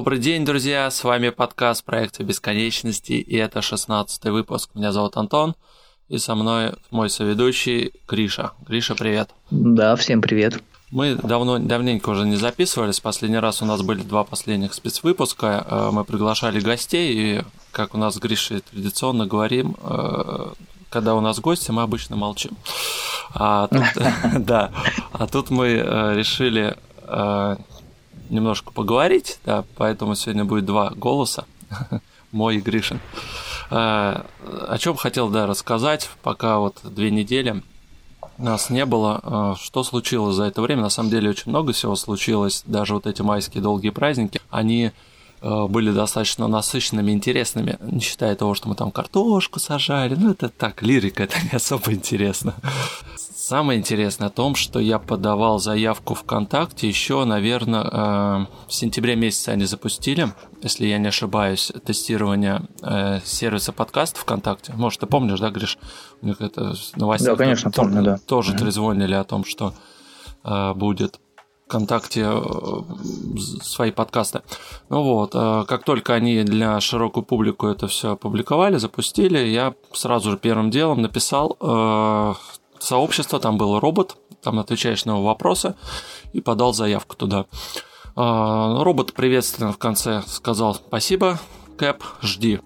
Добрый день, друзья! С вами подкаст проекта Бесконечности, и это 16 выпуск. Меня зовут Антон, и со мной мой соведущий Гриша. Гриша, привет! Да, всем привет! Мы давно, давненько уже не записывались. Последний раз у нас были два последних спецвыпуска. Э, мы приглашали гостей, и, как у нас с Гришей традиционно говорим, э, когда у нас гости, мы обычно молчим. А тут, да, а тут мы э, решили немножко поговорить, да, поэтому сегодня будет два голоса, мой и Гришин. О чем хотел, да, рассказать, пока вот две недели нас не было. А, что случилось за это время? На самом деле очень много всего случилось. Даже вот эти майские долгие праздники, они были достаточно насыщенными, интересными, не считая того, что мы там картошку сажали. Ну, это так, лирика, это не особо интересно. Самое интересное о том, что я подавал заявку ВКонтакте еще, наверное, э, в сентябре месяце они запустили, если я не ошибаюсь, тестирование э, сервиса подкаст ВКонтакте. Может, ты помнишь, да, Гриш? У них это новости. Да, конечно, помню, да. Тоже mm-hmm. трезвонили о том, что э, будет ВКонтакте свои подкасты. Ну вот, как только они для широкую публику это все опубликовали, запустили, я сразу же первым делом написал сообщество, там был робот, там отвечаешь на его вопросы, и подал заявку туда. Робот приветственно в конце сказал «Спасибо, Кэп, жди».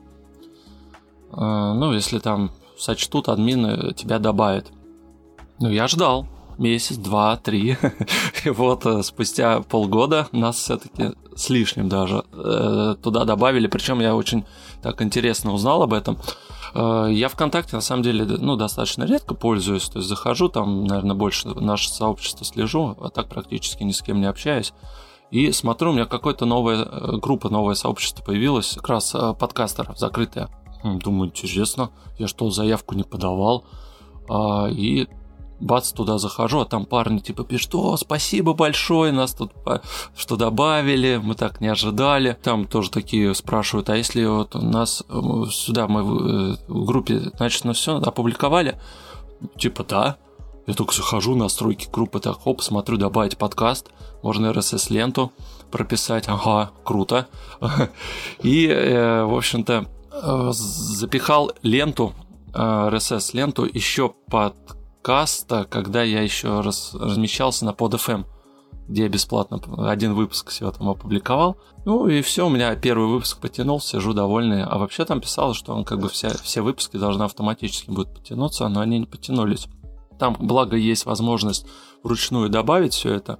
Ну, если там сочтут, админы тебя добавят. Ну, я ждал месяц, два, три. И вот э, спустя полгода нас все-таки с лишним даже э, туда добавили. Причем я очень так интересно узнал об этом. Э, я ВКонтакте, на самом деле, ну, достаточно редко пользуюсь, то есть захожу, там, наверное, больше наше сообщество слежу, а так практически ни с кем не общаюсь. И смотрю, у меня какая-то новая группа, новое сообщество появилось, как раз подкастеров, закрытое. Думаю, интересно, я что, заявку не подавал? А, и бац, туда захожу, а там парни типа пишут, о, спасибо большое, нас тут что добавили, мы так не ожидали. Там тоже такие спрашивают, а если вот у нас э, сюда мы в, э, в группе, значит, на все опубликовали? Типа, да. Я только захожу, настройки группы, так, хоп, смотрю, добавить подкаст, можно RSS-ленту прописать, ага, круто. И, э, в общем-то, запихал ленту, RSS-ленту еще под подкаста, когда я еще раз размещался на PodFM, где я бесплатно один выпуск всего там опубликовал. Ну и все, у меня первый выпуск потянулся, сижу довольный. А вообще там писалось, что он как бы все, все выпуски должны автоматически будут потянуться, но они не потянулись. Там, благо, есть возможность вручную добавить все это.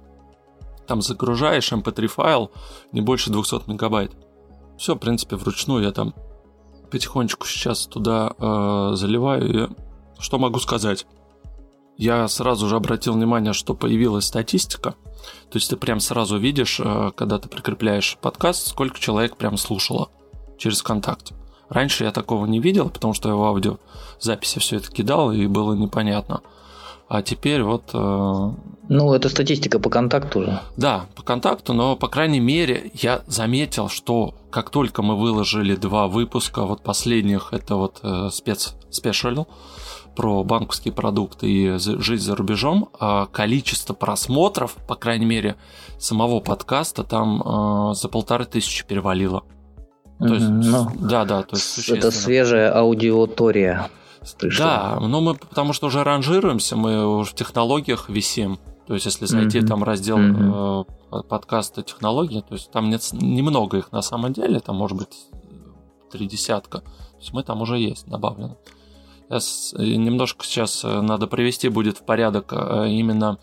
Там загружаешь mp3 эм файл не больше 200 мегабайт. Все, в принципе, вручную я там потихонечку сейчас туда э, заливаю. И что могу сказать? Я сразу же обратил внимание, что появилась статистика. То есть ты прям сразу видишь, э, когда ты прикрепляешь подкаст, сколько человек прям слушало через ВКонтакте. Раньше я такого не видел, потому что я в аудиозаписи все это кидал, и было непонятно. А теперь вот... Э... Ну, это статистика по контакту уже. Да, по контакту, но, по крайней мере, я заметил, что как только мы выложили два выпуска, вот последних, это вот э, спец спешл, про банковские продукты и жизнь за рубежом, а количество просмотров, по крайней мере, самого подкаста там э, за полторы тысячи перевалило. То есть, ну, да, да, то есть Это свежая аудиотория. Да, но мы потому что уже ранжируемся, мы уже в технологиях висим. То есть, если зайти mm-hmm. там раздел mm-hmm. э, подкаста технологии, то есть там нет немного их на самом деле, там может быть три десятка. То есть мы там уже есть добавлено. Немножко сейчас э, надо привести будет в порядок э, именно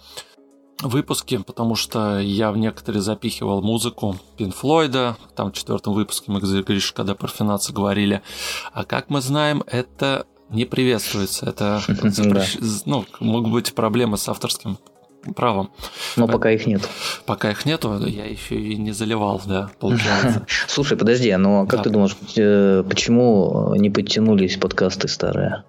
выпуски, потому что я в некоторые запихивал музыку Пин Флойда, там в четвертом выпуске мы, Гриш, когда про финансы говорили. А как мы знаем, это не приветствуется. Это запрещ... ну, могут быть проблемы с авторским правом. Но пока их нет. Пока их нету, я еще и не заливал, да, получается. Слушай, подожди, но как да. ты думаешь, э, почему не подтянулись подкасты старые?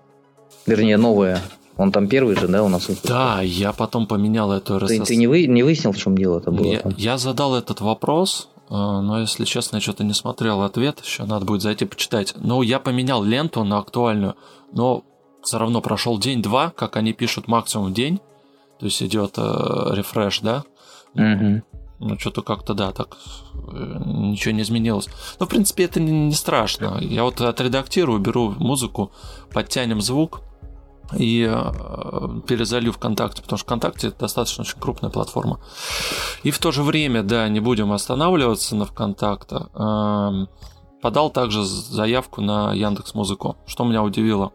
Вернее, новые. Он там первый же, да, у нас? Да, я потом поменял эту RSS. Ты, ты не, вы, не выяснил, в чем дело это было? Я, я задал этот вопрос, э, но, если честно, я что-то не смотрел ответ, еще надо будет зайти почитать. Ну, я поменял ленту на актуальную, но все равно прошел день-два, как они пишут, максимум день. То есть идет э, рефреш, да? Угу. ну, что-то как-то, да, так э, ничего не изменилось. Но, в принципе, это не, не страшно. Я вот отредактирую, беру музыку, подтянем звук и э, перезалью ВКонтакте, потому что ВКонтакте это достаточно очень крупная платформа. И в то же время, да, не будем останавливаться на ВКонтакте. Э, подал также заявку на Яндекс Музыку, что меня удивило.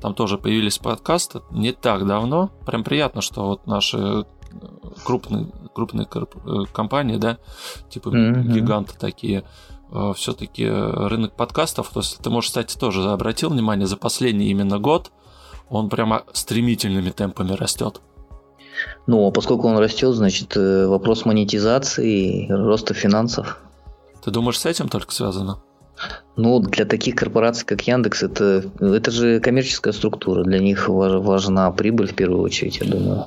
Там тоже появились подкасты не так давно. Прям приятно, что вот наши крупные, крупные э, компании, да, типа mm-hmm. гиганты такие, э, все-таки рынок подкастов, то есть ты, можешь, кстати, тоже обратил внимание, за последний именно год он прямо стремительными темпами растет. Ну, а поскольку он растет, значит, э, вопрос монетизации, роста финансов. Ты думаешь, с этим только связано? Ну, для таких корпораций, как Яндекс, это, это же коммерческая структура. Для них важна прибыль в первую очередь, я думаю.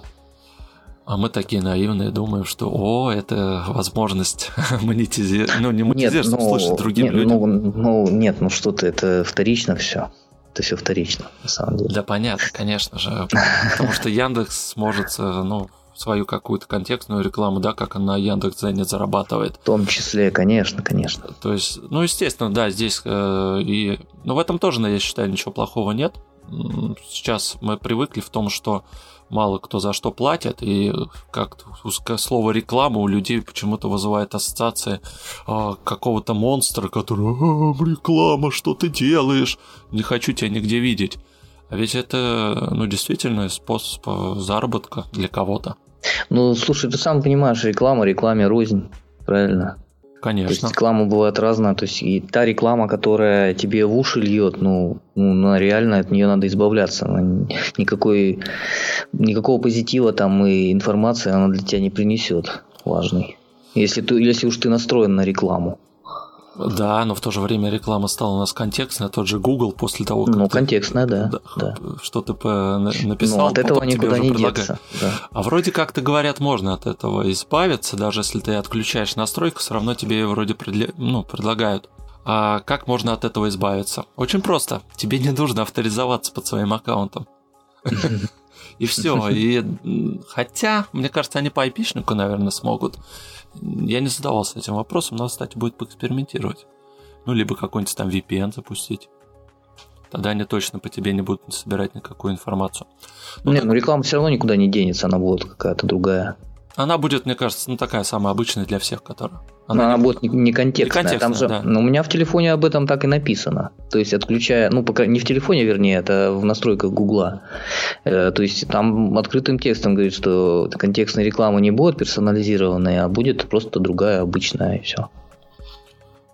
А мы такие наивные, думаем, что о, это возможность монетизировать. Ну, не монетизировать, нет, ну, слушать другим нет, людям. Ну, ну, нет, ну что ты, это вторично все. Это все вторично, на самом деле. Да, понятно, конечно же. Потому что Яндекс сможет, э, ну, свою какую-то контекстную рекламу, да, как она на Яндекс.Дзене зарабатывает. В том числе, конечно, конечно. То есть, ну, естественно, да, здесь э, и... Ну, в этом тоже, я считаю, ничего плохого нет. Сейчас мы привыкли в том, что мало кто за что платит, и как слово реклама у людей почему-то вызывает ассоциации а, какого-то монстра, который реклама, что ты делаешь, не хочу тебя нигде видеть. А ведь это, ну, действительно способ заработка для кого-то. Ну, слушай, ты сам понимаешь, реклама, рекламе рознь, правильно? Конечно. То есть реклама бывает разная. То есть и та реклама, которая тебе в уши льет, ну, ну реально от нее надо избавляться. Она никакой, никакого позитива там и информации она для тебя не принесет важный. Если, ты, если уж ты настроен на рекламу. Да, но в то же время реклама стала у нас контекстная, тот же Google после того, как ну, ты, контекстная, да, да. что ты написал, ну, от этого никуда не деться. Да. А вроде как-то говорят, можно от этого избавиться, даже если ты отключаешь настройку, все равно тебе вроде предле... ну, предлагают. А как можно от этого избавиться? Очень просто. Тебе не нужно авторизоваться под своим аккаунтом. И все. И хотя, мне кажется, они по IP-шнику, наверное, смогут. Я не задавался этим вопросом, но, кстати, будет поэкспериментировать. Ну, либо какой-нибудь там VPN запустить. Тогда они точно по тебе не будут собирать никакую информацию. Ну, Нет, так... ну реклама все равно никуда не денется, она будет какая-то другая. Она будет, мне кажется, ну такая самая обычная для всех, которая. Она, она не... будет не, не контекстная. Не контекстная, там же, да. Ну, у меня в телефоне об этом так и написано. То есть, отключая, ну, пока не в телефоне, вернее, это в настройках Гугла. Э, то есть, там открытым текстом говорит, что контекстная реклама не будет персонализированная, а будет просто другая, обычная, и все.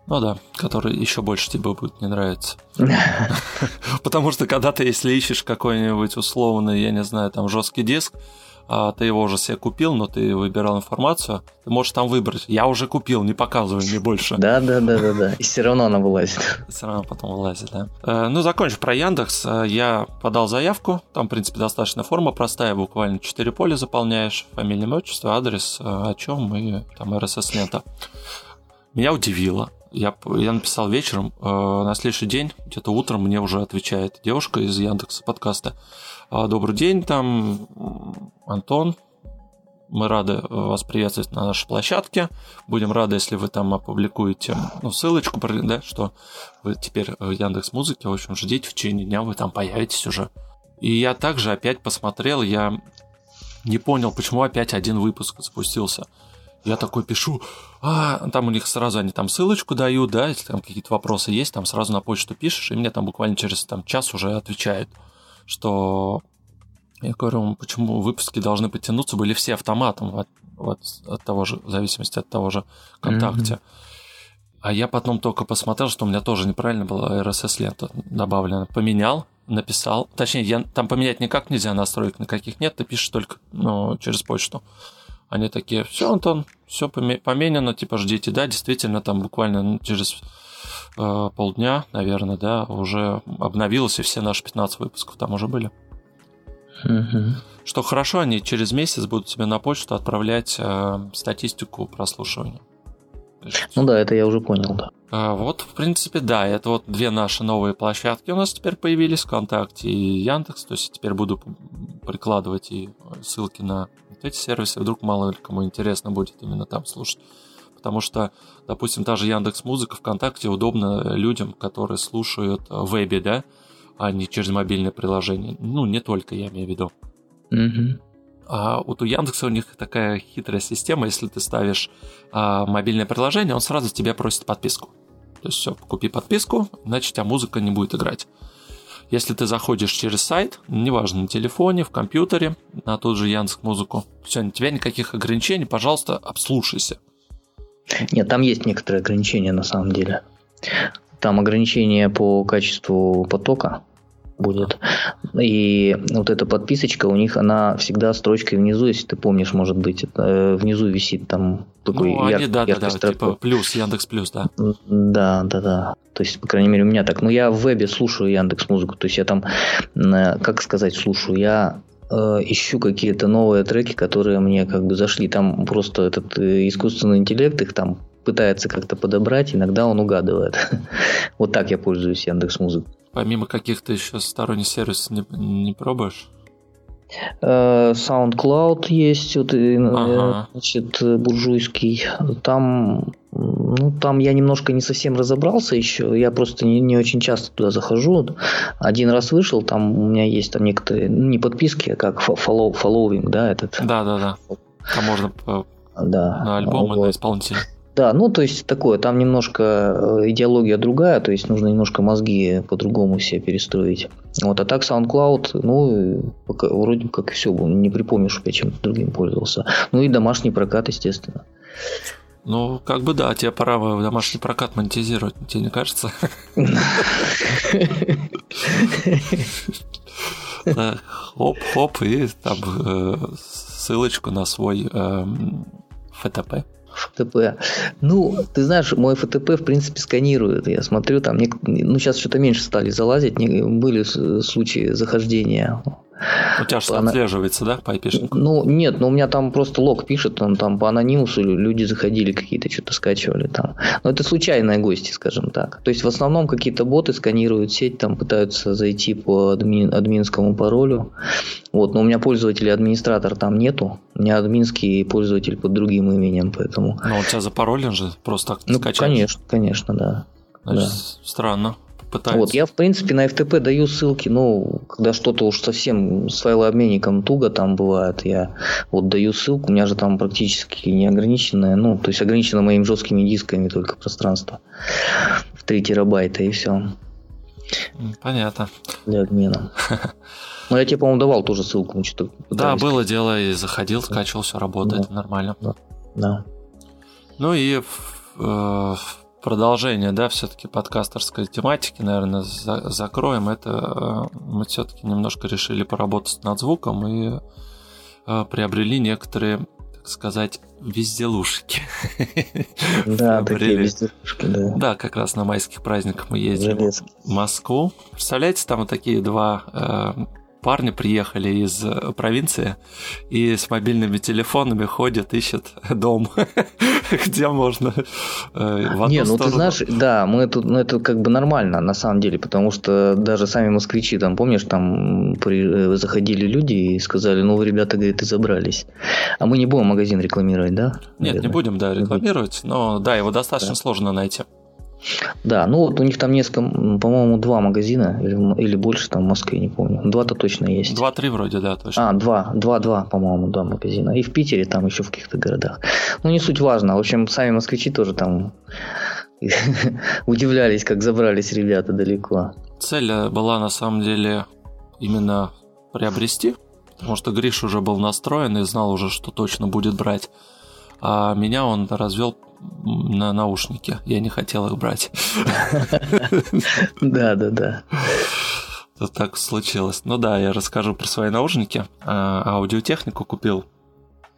Ну да, который еще больше тебе будет не нравиться. Потому что когда ты, если ищешь какой-нибудь условный, я не знаю, там жесткий диск, ты его уже себе купил, но ты выбирал информацию, ты можешь там выбрать. Я уже купил, не показывай мне больше. Да, да, да, да, да. И все равно она вылазит. Все равно потом вылазит, да. Э, ну, закончив про Яндекс, э, я подал заявку. Там, в принципе, достаточно форма простая, буквально 4 поля заполняешь, фамилия, имя, отчество, адрес, э, о чем и там RSS-лента. Меня удивило. Я, я написал вечером, э, на следующий день, где-то утром мне уже отвечает девушка из Яндекса подкаста. А, добрый день, там Антон. Мы рады вас приветствовать на нашей площадке. Будем рады, если вы там опубликуете ну, ссылочку, да, что вы теперь в Яндекс Музыке. В общем, ждите, в течение дня вы там появитесь уже. И я также опять посмотрел, я не понял, почему опять один выпуск запустился. Я такой пишу, а, там у них сразу они там ссылочку дают, да, если там какие-то вопросы есть, там сразу на почту пишешь, и мне там буквально через там, час уже отвечают что я говорю, почему выпуски должны потянуться, были все автоматом от, от, от того же, в зависимости от того же ВКонтакте. Mm-hmm. А я потом только посмотрел, что у меня тоже неправильно была RSS-лента добавлена. Поменял, написал. Точнее, я, там поменять никак нельзя, настроек никаких нет, ты пишешь только ну, через почту. Они такие, все, Антон, все поменяно, типа ждите, да, действительно, там буквально через э, полдня, наверное, да, уже обновилось, и все наши 15 выпусков там уже были. Угу. Что хорошо, они через месяц будут тебе на почту отправлять э, статистику прослушивания. Ну да, это я уже понял, да. А, вот, в принципе, да, это вот две наши новые площадки у нас теперь появились, ВКонтакте и Яндекс, то есть теперь буду прикладывать и ссылки на эти сервисы вдруг мало ли кому интересно будет именно там слушать. Потому что, допустим, та же Яндекс Музыка ВКонтакте удобно людям, которые слушают в вебе, да, а не через мобильное приложение. Ну, не только, я имею в виду. Мгм. А вот у Яндекса у них такая хитрая система, если ты ставишь а, мобильное приложение, он сразу тебя просит подписку. То есть все, купи подписку, иначе у тебя музыка не будет играть. Если ты заходишь через сайт, неважно, на телефоне, в компьютере, на тот же Яндекс Музыку, все, у тебя никаких ограничений, пожалуйста, обслушайся. Нет, там есть некоторые ограничения на самом деле. Там ограничения по качеству потока будет. И вот эта подписочка у них, она всегда строчкой внизу, если ты помнишь, может быть, э, внизу висит там такой ну, яр- они, да, да, да, типа плюс, Яндекс Плюс, да. Да, да, да. То есть, по крайней мере, у меня так. Но я в вебе слушаю Яндекс Музыку. То есть я там, э, как сказать, слушаю. Я э, ищу какие-то новые треки, которые мне как бы зашли. Там просто этот э, искусственный интеллект их там пытается как-то подобрать, иногда он угадывает. Вот так я пользуюсь Яндекс Музыкой. Помимо каких-то еще сторонних сервисов не, не пробуешь? Э, SoundCloud есть, вот, Ага. значит, буржуйский. Там, ну, там я немножко не совсем разобрался еще. Я просто не, не очень часто туда захожу. Один раз вышел, там у меня есть там некоторые, ну, не подписки, а как follow, following, да, этот. Да, да, да. Там можно по- Да. на альбомы, Вот. на исполнителя. Да, ну то есть такое, там немножко э, идеология другая, то есть нужно немножко мозги по-другому себе перестроить. Вот, а так SoundCloud, ну, пока, вроде как все, не припомню, чтобы я чем-то другим пользовался. Ну и домашний прокат, естественно. Ну, как бы да, тебе пора в домашний прокат монетизировать, тебе не кажется? Хоп-хоп, и там э, ссылочку на свой эм, ФТП. ФТП. Ну, ты знаешь, мой ФТП, в принципе, сканирует. Я смотрю, там, ну, сейчас что-то меньше стали залазить. Были случаи захождения. У тебя же Она- отслеживается, да, по IP? Ну, нет, ну, у меня там просто лог пишет, он там по анонимусу лю- люди заходили какие-то, что-то скачивали там. Но это случайные гости, скажем так. То есть, в основном какие-то боты сканируют сеть, там пытаются зайти по админ- админскому паролю. Вот, но у меня пользователя администратор там нету. У меня админский пользователь под другим именем, поэтому... Ну, у тебя запаролен же, просто так Ну, скачать. конечно, конечно, да. Значит, да. странно. Пытаются. Вот, я, в принципе, на FTP даю ссылки, ну, когда что-то уж совсем с файлообменником туго там бывает, я вот даю ссылку, у меня же там практически неограниченное, ну, то есть ограничено моими жесткими дисками только пространство в 3 терабайта и все Понятно. для обмена. Ну, я тебе, по-моему, давал тоже ссылку, что-то Да, было дело, и заходил, скачивал, все работает Да. нормально. Да. Ну и э, продолжение, да, все-таки подкастерской тематики, наверное, за- закроем. Это э, мы все-таки немножко решили поработать над звуком и э, приобрели некоторые, так сказать, везделушки. Да, такие безделушки, да. Да, как раз на майских праздниках мы ездили в Москву. Представляете, там вот такие два парня приехали из э, провинции и с мобильными телефонами ходят, ищут дом, где можно э, в Не, ну ты знаешь, да, мы тут, ну это как бы нормально на самом деле, потому что даже сами москвичи, там, помнишь, там при- э, заходили люди и сказали, ну вы, ребята, говорит, и забрались. А мы не будем магазин рекламировать, да? Нет, не будем, да, рекламировать, но да, его достаточно Да. сложно найти. Да, ну вот у них там несколько, по-моему, два магазина или, или больше там в Москве, не помню. Два-то точно есть. Два-три вроде, да, точно. А, два, два-два, по-моему, два магазина. И в Питере, там еще в каких-то городах. Ну, не суть важно. В общем, сами москвичи тоже там удивлялись, как забрались ребята далеко. Цель э, была на самом деле именно приобрести, потому что Гриш уже был настроен и знал уже, что точно будет брать. А меня он развел на наушники. Я не хотел их брать. Да, да, да. Так случилось. Ну да, я расскажу про свои наушники. А, Аудиотехнику купил.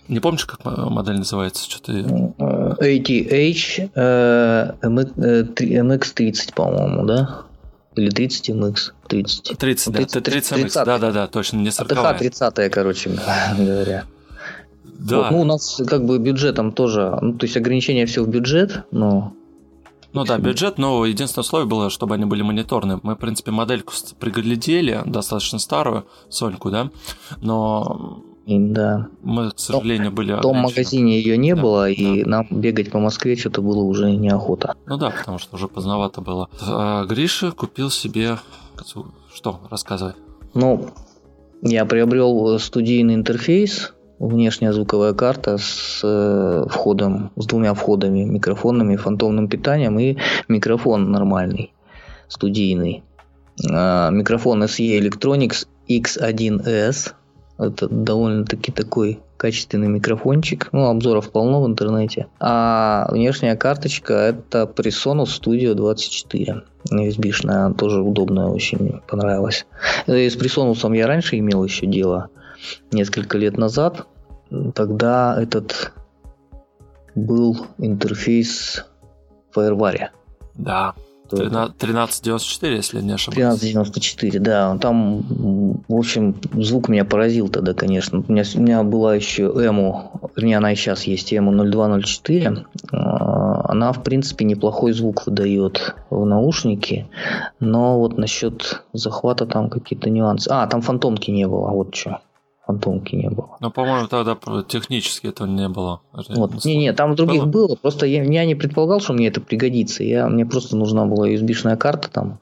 Не помнишь, как модель называется? Что-то ATH э, MX30, по-моему, да? Или 30 MX? 30. 30, да, 30, 30 MX, 30. да-да-да, точно, не 40 АТХ 30 короче говоря. Да, Вот, ну, у нас как бы бюджетом тоже, ну, то есть ограничение все в бюджет, но Ну да, бюджет, но единственное условие было, чтобы они были мониторные. Мы, в принципе, модельку приглядели, достаточно старую, Соньку, да, но да. Мы, к сожалению, были В том магазине ее не Да, было, и да. нам бегать по Москве что-то было уже неохота. Ну да, потому что уже поздновато было. А Гриша купил себе... Что? Рассказывай. Ну, я приобрел студийный интерфейс, внешняя звуковая карта с э, входом, с двумя входами, микрофонами, фантомным питанием и микрофон нормальный, студийный. А, микрофон SE Electronics X1S. Это довольно-таки такой качественный микрофончик. Ну, обзоров полно в интернете. А внешняя карточка это Presonus Studio 24. USB-шная, тоже удобная, очень понравилась. Э, С Presonus я раньше имел еще дело, несколько лет назад. Тогда этот был интерфейс FireWire. Да. То есть 13- 1394, если не ошибаюсь. 1394, да. Там, в общем, звук меня поразил тогда, конечно. У меня, у меня была еще EMU, вернее, она и сейчас есть, EMU 0204. А, Она, в принципе, неплохой звук выдает в наушники, но вот насчет захвата там какие-то нюансы. А, там фантомки не было, вот что. Фантомки не было. Но, по-моему, тогда технически этого не было. Вот. Не-не, там других Было? было. Просто я, я не предполагал, что мне это пригодится. Я, мне просто нужна была USB-шная карта там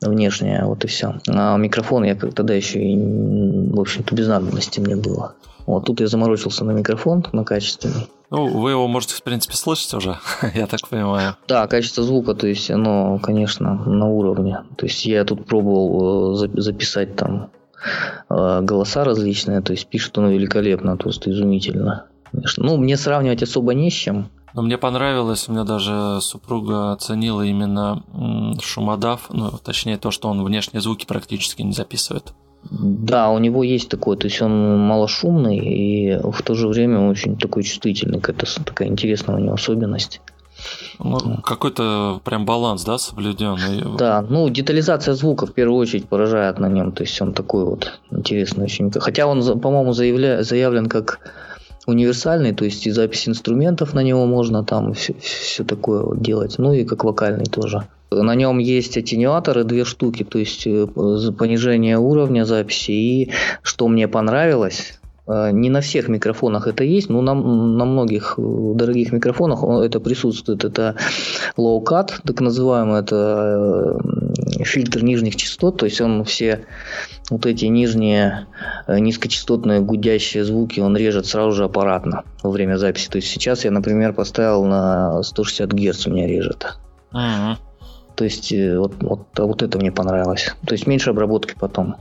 внешняя, вот и все. А микрофон я как тогда еще и, в общем-то, без надобности мне было. Вот тут я заморочился на микрофон, на качественный. Ну, вы его можете, в принципе, слышать уже, я так понимаю. Да, качество звука, то есть оно, конечно, на уровне. То есть я тут пробовал э, за- записать там голоса различные, то есть пишет оно великолепно, просто изумительно. Конечно. Ну, мне сравнивать особо не с чем. Но мне понравилось, у меня даже супруга оценила именно шумодав, ну, точнее то, что он внешние звуки практически не записывает. Да, у него есть такое, то есть он малошумный и в то же время очень такой чувствительный, с- такая интересная у него особенность. Ну, какой-то прям баланс, да, соблюденный. Да, ну детализация звука в первую очередь поражает на нем, то есть он такой вот интересный очень. Хотя он, по-моему, заявля- заявлен как универсальный, то есть и запись инструментов на него можно там все, такое вот делать, ну и как вокальный тоже. На нем есть аттенюаторы, две штуки, то есть э, понижение уровня записи. И что мне понравилось, не на всех микрофонах это есть, но на, на многих э, дорогих микрофонах он- это присутствует. Это low cut, так называемый, это э, фильтр нижних частот, то есть он все вот эти нижние э, низкочастотные гудящие звуки он режет сразу же аппаратно во время записи. То есть сейчас я, например, поставил на 160 Гц у меня режет. Мгм. То есть э, вот, вот, вот это мне понравилось. То есть меньше обработки потом.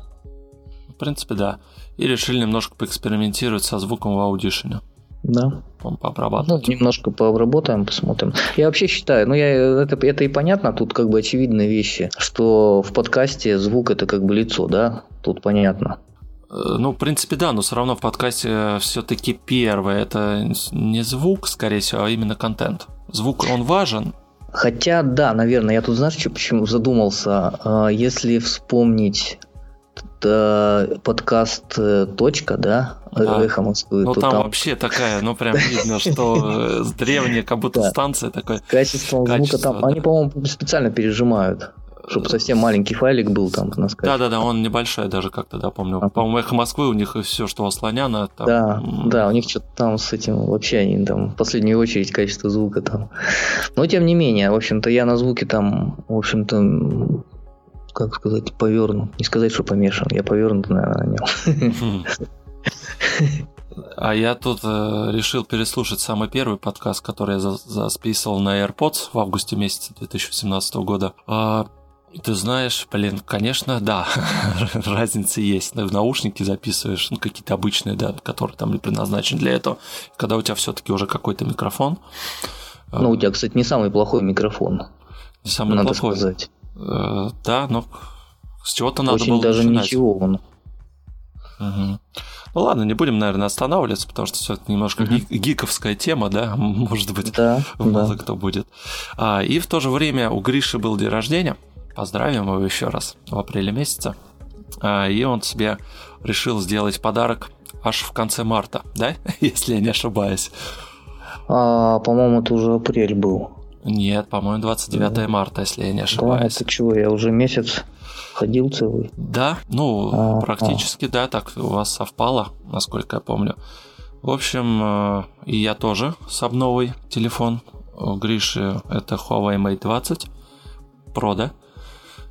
В принципе, да. И решили немножко поэкспериментировать со звуком в аудишене. Да. Ну, немножко пообработаем, посмотрим. Я вообще считаю, ну я это, это и понятно, тут как бы очевидные вещи, что в подкасте звук это как бы лицо, да, тут понятно. Э, Ну, в принципе, да, но все равно в подкасте все-таки первое это не звук, скорее всего, а именно контент. Звук, он важен, Хотя, да, наверное, я тут, знаешь, что, почему задумался, А, если вспомнить э, подкаст э, «Точка», да, Да. «Эхо Москвы», Ну там, там вообще такая, ну прям видно, что э, древняя как будто Да. станция такой. качество звука там, да. они, по-моему, специально пережимают, чтобы совсем маленький файлик был там на скайпе. Да, да, да, он небольшой даже как-то, да, помню. Ага. По-моему, эхо Москвы у них все, что у Слоняна. Там, Да, да, у них что-то там с этим вообще они там в последнюю очередь качество звука там. Но тем не менее, в общем-то, я на звуке там, в общем-то, как сказать, повернут. Не сказать, что помешан, я повернут, наверное, на нем. А я тут э, решил переслушать самый первый подкаст, который я за- засписывал на AirPods в августе месяце 2017 года. А, ты знаешь, блин, конечно, да, разница есть. В наушники записываешь, ну, какие-то обычные, да, которые там предназначены для этого. Когда у тебя все-таки уже какой-то микрофон, Ну, у тебя, кстати, не самый плохой микрофон, не самый надо плохой. сказать. Э, да, но с чего-то надо Очень было даже начинать. ничего он. Мгм. Ну ладно, не будем, наверное, останавливаться, потому что все это немножко ги- гиковская тема, да, может быть, Да, мало да. кто будет. А, и в то же время у Гриши был день рождения. Поздравим его еще раз в апреле месяце. А, и он себе решил сделать подарок аж в конце марта, да, если я не ошибаюсь. А, по-моему, это уже апрель был. Нет, по-моему, 29 да. марта, если я не ошибаюсь. Да, это чего, я уже месяц ходил целый. Да, ну, а, практически, а. да, так у вас совпало, насколько я помню. В общем, э, и я тоже с обновой телефон. У Гриши это Huawei Mate 20 Pro, да?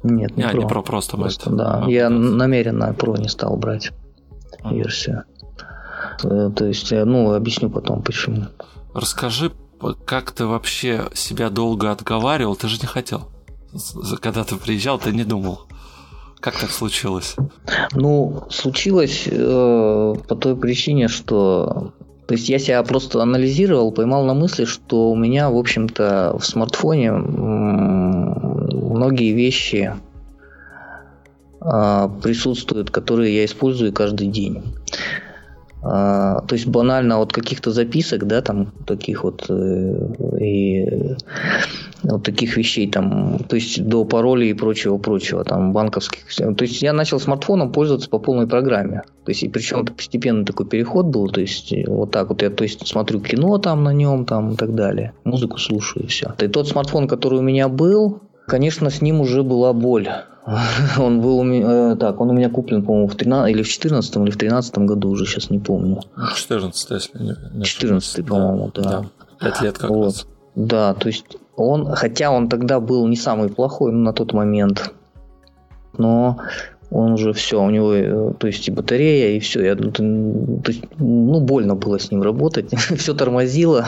Нет, не, а, Pro. не Pro, просто Mate. Просто, да, а, я намеренно Pro не стал брать а. версию. Э, то есть, э, ну, объясню потом, почему. Расскажи, как ты вообще себя долго отговаривал? Ты же не хотел. Когда ты приезжал, ты не думал. Как так случилось? Ну, случилось э, по той причине, что то есть я себя просто анализировал, поймал на мысли, что у меня, в общем-то, в смартфоне многие вещи э, присутствуют, которые я использую каждый день. А, то есть банально от каких-то записок, да, там таких вот э, и вот таких вещей там, то есть до паролей и прочего прочего там банковских. То есть я начал смартфоном пользоваться по полной программе. То есть и причем постепенно такой переход был, то есть вот так вот я, то есть смотрю кино там на нем там и так далее, музыку слушаю и все. И тот смартфон, который у меня был, конечно, с ним уже была боль. Он был у меня, э, так, он у меня куплен, по-моему, в 13 или в 14 или в 13 году уже, сейчас не помню. 14, если не 14, по-моему, да. да. 5 лет как вот. раз. Да, то есть он, хотя он тогда был не самый плохой ну, на тот момент, но он уже все, у него, э, то есть и батарея, и все. Я, то есть, ну, больно было с ним работать. все тормозило.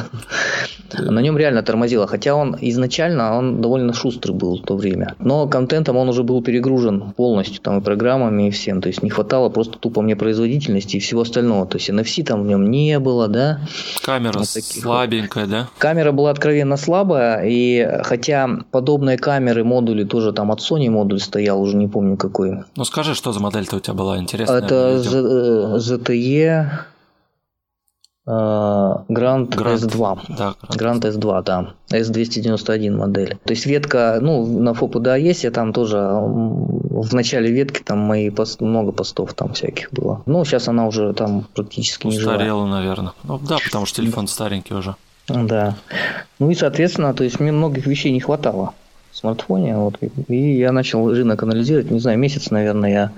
На нем реально тормозило. Хотя он изначально он довольно шустрый был в то время. Но контентом он уже был перегружен полностью, там и программами, и всем. То есть не хватало просто тупо мне производительности и всего остального. То есть NFC там в нем не было, да. Камера вот слабенькая, да? Камера была откровенно слабая. И хотя подобные камеры, модули тоже там от Sony модуль стоял, уже не помню какой. Ну скажи, что за модель-то у тебя была интересная? Это ZTE Grand, Grand S2. Да, Grand. Grand S2, да. S291 модель. То есть ветка, ну, на FOPDA есть, я там тоже в начале ветки там мои пост, много постов там всяких было. Ну, сейчас она уже там практически не жива. Устарела, наверное. Ну, да, потому что телефон старенький уже. Да. Ну и, соответственно, то есть мне многих вещей не хватало смартфоне. Вот, и я начал рынок анализировать. Не знаю, месяц, наверное, я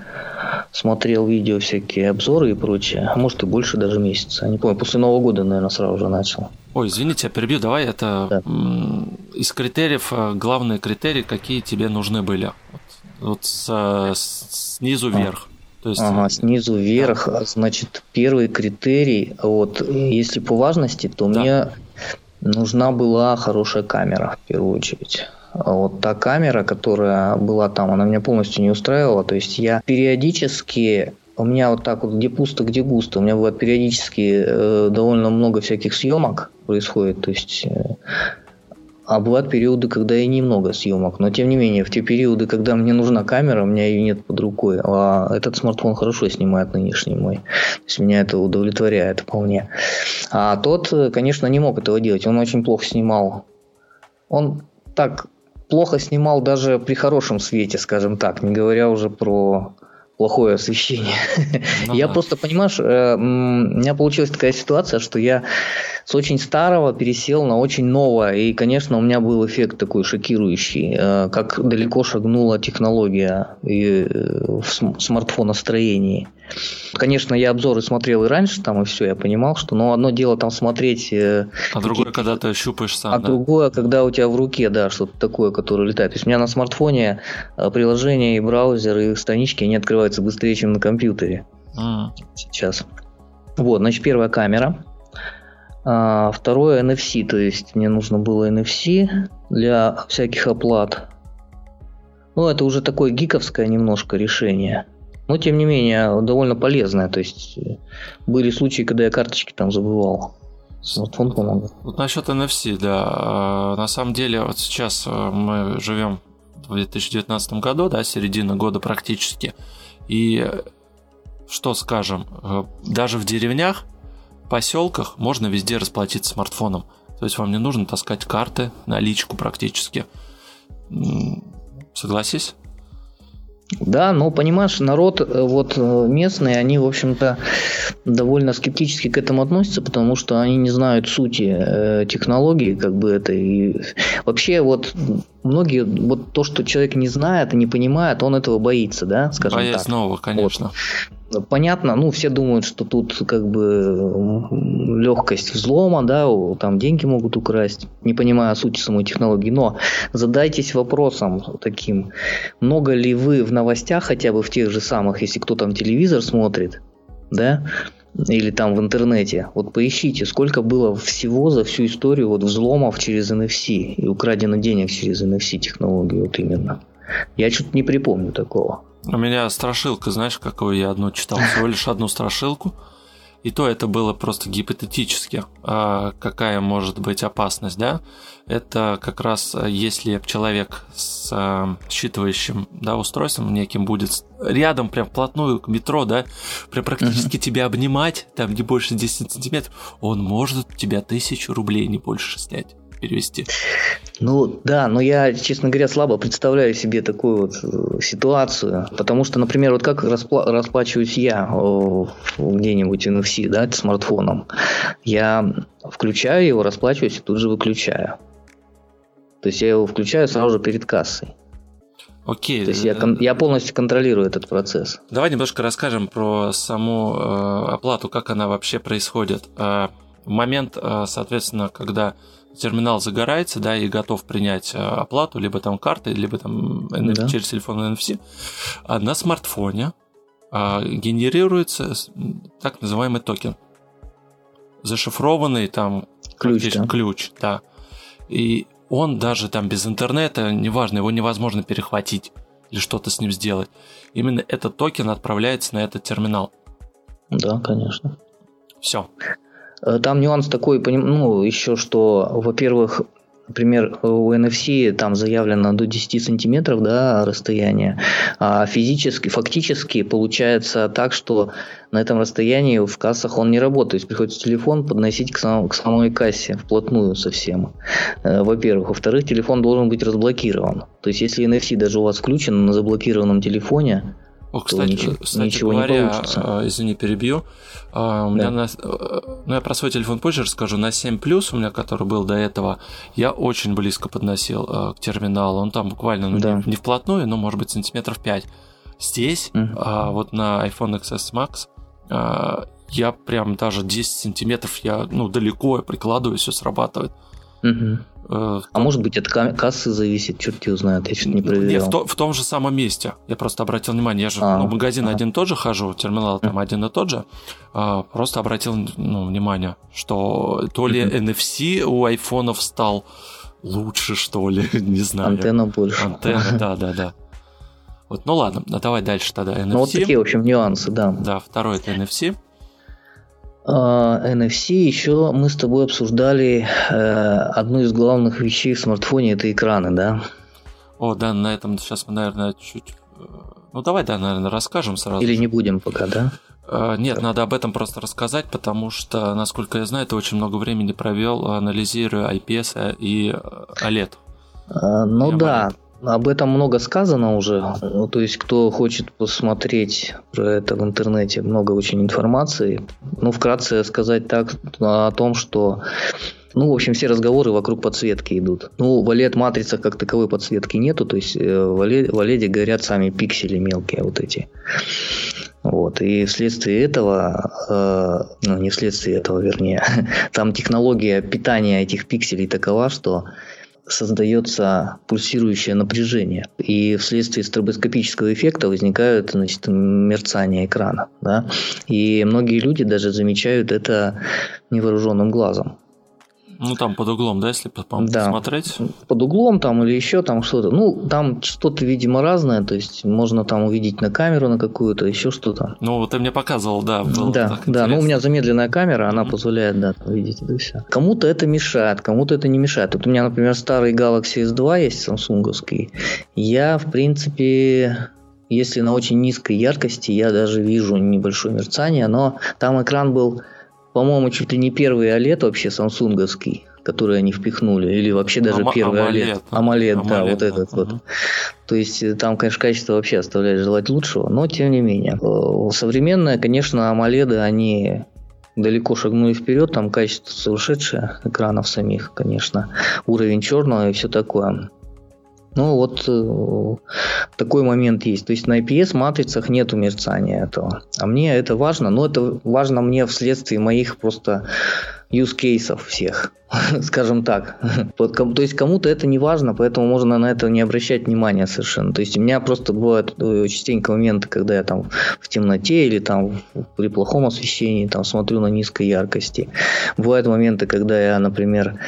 смотрел видео, всякие обзоры и прочее. А может и больше даже месяца. Не помню, после Нового года, наверное, сразу же начал. Ой, извините, я перебью. Давай это да. из критериев, э, главные критерии, какие тебе нужны были? Вот, вот с, с, снизу вверх. То есть... Ага, снизу вверх, да. значит, первый критерий, вот если по важности, то да. мне нужна была хорошая камера в первую очередь вот та камера, которая была там, она меня полностью не устраивала. То есть я периодически у меня вот так вот где пусто, где густо. У меня бывает периодически э, довольно много всяких съемок происходит. То есть э, а бывают периоды, когда и немного съемок. Но тем не менее, в те периоды, когда мне нужна камера, у меня ее нет под рукой. А этот смартфон хорошо снимает нынешний мой. То есть меня это удовлетворяет вполне. А тот, конечно, не мог этого делать. Он очень плохо снимал. Он так плохо снимал даже при хорошем свете, скажем так, не говоря уже про плохое освещение. Ну, я да. просто, понимаешь, э, у меня получилась такая ситуация, что я с очень старого пересел на очень новое. И, конечно, у меня был эффект такой шокирующий, э, как далеко шагнула технология э, в смартфоностроении. Конечно, я обзоры смотрел и раньше, там и все, я понимал, что, но одно дело там смотреть. Э, а другое, когда ты щупаешь сам. А да? другое, когда у тебя в руке, да, что-то такое, которое летает. То есть у меня на смартфоне приложения и браузер и странички они открываются быстрее, чем на компьютере. Mm. Сейчас. Вот, значит, первая камера. А, второе NFC, то есть мне нужно было NFC для всяких оплат. Ну, это уже такое гиковское немножко решение. Но, тем не менее, довольно полезное. То есть, были случаи, когда я карточки там забывал. Смартфон помогает. Вот насчет NFC, да. А, на самом деле, вот сейчас а, мы живем в 2019 году, да, середина года практически. И что скажем, даже в деревнях поселках можно везде расплатиться смартфоном. То есть вам не нужно таскать карты, наличку практически. Согласись? Да, но понимаешь, народ э, вот э, местный, они, в общем-то, довольно скептически к этому относятся, потому что они не знают сути э, технологии, как бы это и вообще вот многие вот то, что человек не знает и не понимает, он этого боится, да, скажем Боясь так. нового, конечно. Вот. Понятно, ну все думают, что тут как бы легкость взлома, да, там деньги могут украсть, не понимая сути самой технологии. Но задайтесь вопросом таким, много ли вы в новостях, хотя бы в тех же самых, если кто там телевизор смотрит, да, или там в интернете, вот поищите, сколько было всего за всю историю вот взломов через NFC и украдено денег через NFC технологии вот именно. Я что-то не припомню такого. У меня страшилка, знаешь, какую я одну читал? Всего лишь одну страшилку. И то это было просто гипотетически, а какая может быть опасность, да? Это как раз э, если человек с э, считывающим да, устройством неким будет рядом, прям вплотную к метро, да, прям практически uh-huh. тебя обнимать, там не больше 10 сантиметров, он может у тебя тысячу рублей не больше снять перевести. Ну да, но я, честно говоря, слабо представляю себе такую вот э, ситуацию, потому что, например, вот как распла- расплачиваюсь я где-нибудь NFC, да, смартфоном, я включаю его, расплачиваюсь и тут же выключаю. То есть я его включаю сразу же перед кассой. Окей. То есть я, я полностью контролирую этот процесс. Давай немножко расскажем про саму э, оплату, как она вообще происходит. Э, момент, э, соответственно, когда терминал загорается, да, и готов принять э, оплату, либо там картой, либо там да. через телефон NFC, а на смартфоне а, генерируется так называемый токен. Зашифрованный там ключ, да. ключ, да. И он даже там без интернета, неважно, его невозможно перехватить или что-то с ним сделать. Именно этот токен отправляется на этот терминал. Да, конечно. Все. Э, там нюанс такой, ну, еще что, во-первых, Например, у NFC там заявлено до 10 сантиметров да, расстояние, а физически, фактически получается так, что на этом расстоянии в кассах он не работает. То есть приходится телефон подносить к, сам, к самой кассе вплотную совсем. Э, во-первых. Во-вторых, телефон должен быть разблокирован. То есть если NFC даже у вас включен на заблокированном телефоне, о, кстати, ничего, кстати ничего говоря, не получится. А, извини, перебью. А, у да. меня на, э, ну, я про свой телефон позже расскажу. На 7 Plus, у меня, который был до этого, я очень близко подносил э, к терминалу. Он там буквально ну, да. не, не вплотную, но, может быть, сантиметров 5. Здесь, угу. а, вот на iPhone XS Max, а, я прям даже 10 сантиметров, я ну, далеко я прикладываю, все срабатывает. Угу. А может быть, от кассы зависит, черт его знает, я что-то не проверял. Нет, в, то, в том же самом месте. Я просто обратил внимание, я же а, ну, магазин а. один тот же хожу, терминал там один и тот же. А, просто обратил ну, внимание, что то ли NFC у айфонов стал лучше, что ли, не знаю. Антенна больше. Антенна, да, да, да. Вот, ну ладно, давай дальше тогда NFC. Ну вот такие, в общем, нюансы, да. Да, второй это NFC. NFC еще мы с тобой обсуждали э, одну из главных вещей в смартфоне это экраны, да? О, да, на этом сейчас мы, наверное, чуть... Э, ну, давай, да, наверное, расскажем сразу. Или не будем пока, да? Э, нет, надо об этом просто рассказать, потому что, насколько я знаю, ты очень много времени провел, анализируя IPS и OLED. Ну я да, об этом много сказано уже. Ну, то есть, кто хочет посмотреть про это в интернете, много очень информации. Ну, вкратце сказать так о том, что ну, в общем, все разговоры вокруг подсветки идут. Ну, в OLED-матрицах как таковой подсветки нету, то есть э, в OLED горят сами пиксели мелкие вот эти. Вот, и вследствие этого, э, ну, не вследствие этого, вернее, там технология питания этих пикселей такова, что создается пульсирующее напряжение, и вследствие стробоскопического эффекта возникают значит, мерцания экрана. Да? И многие люди даже замечают это невооруженным глазом. Ну, там под углом, да, если да. посмотреть? Под углом там или еще там что-то. Ну, там что-то, видимо, разное, то есть можно там увидеть на камеру на какую-то, еще что-то. Ну, ты мне показывал, да. Было да, да, ну у меня замедленная камера, она mm-hmm. позволяет, да, видеть это все. Кому-то это мешает, кому-то это не мешает. Вот у меня, например, старый Galaxy S2 есть, самсунговский. Я, в принципе, если на очень низкой яркости, я даже вижу небольшое мерцание, но там экран был по-моему, чуть ли не первый OLED вообще самсунговский. который они впихнули, или вообще даже Ама- первый OLED. AMOLED, AMOLED, да, вот этот вот. То есть э, там, конечно, качество вообще оставляет желать лучшего, но тем не менее. Э, современные, конечно, AMOLED, они далеко шагнули вперед, там качество сумасшедшее экранов самих, конечно, уровень черного и все такое. Ну, вот э, такой момент есть. То есть на IPS матрицах нет мерцания этого. А мне это важно, но это важно мне вследствие моих просто use кейсов всех, скажем так. То есть кому-то это не важно, поэтому можно на это не обращать внимания совершенно. То есть у меня просто бывают э, частенько моменты, когда я там в темноте или там при плохом освещении там смотрю на низкой яркости. Бывают моменты, когда я, например,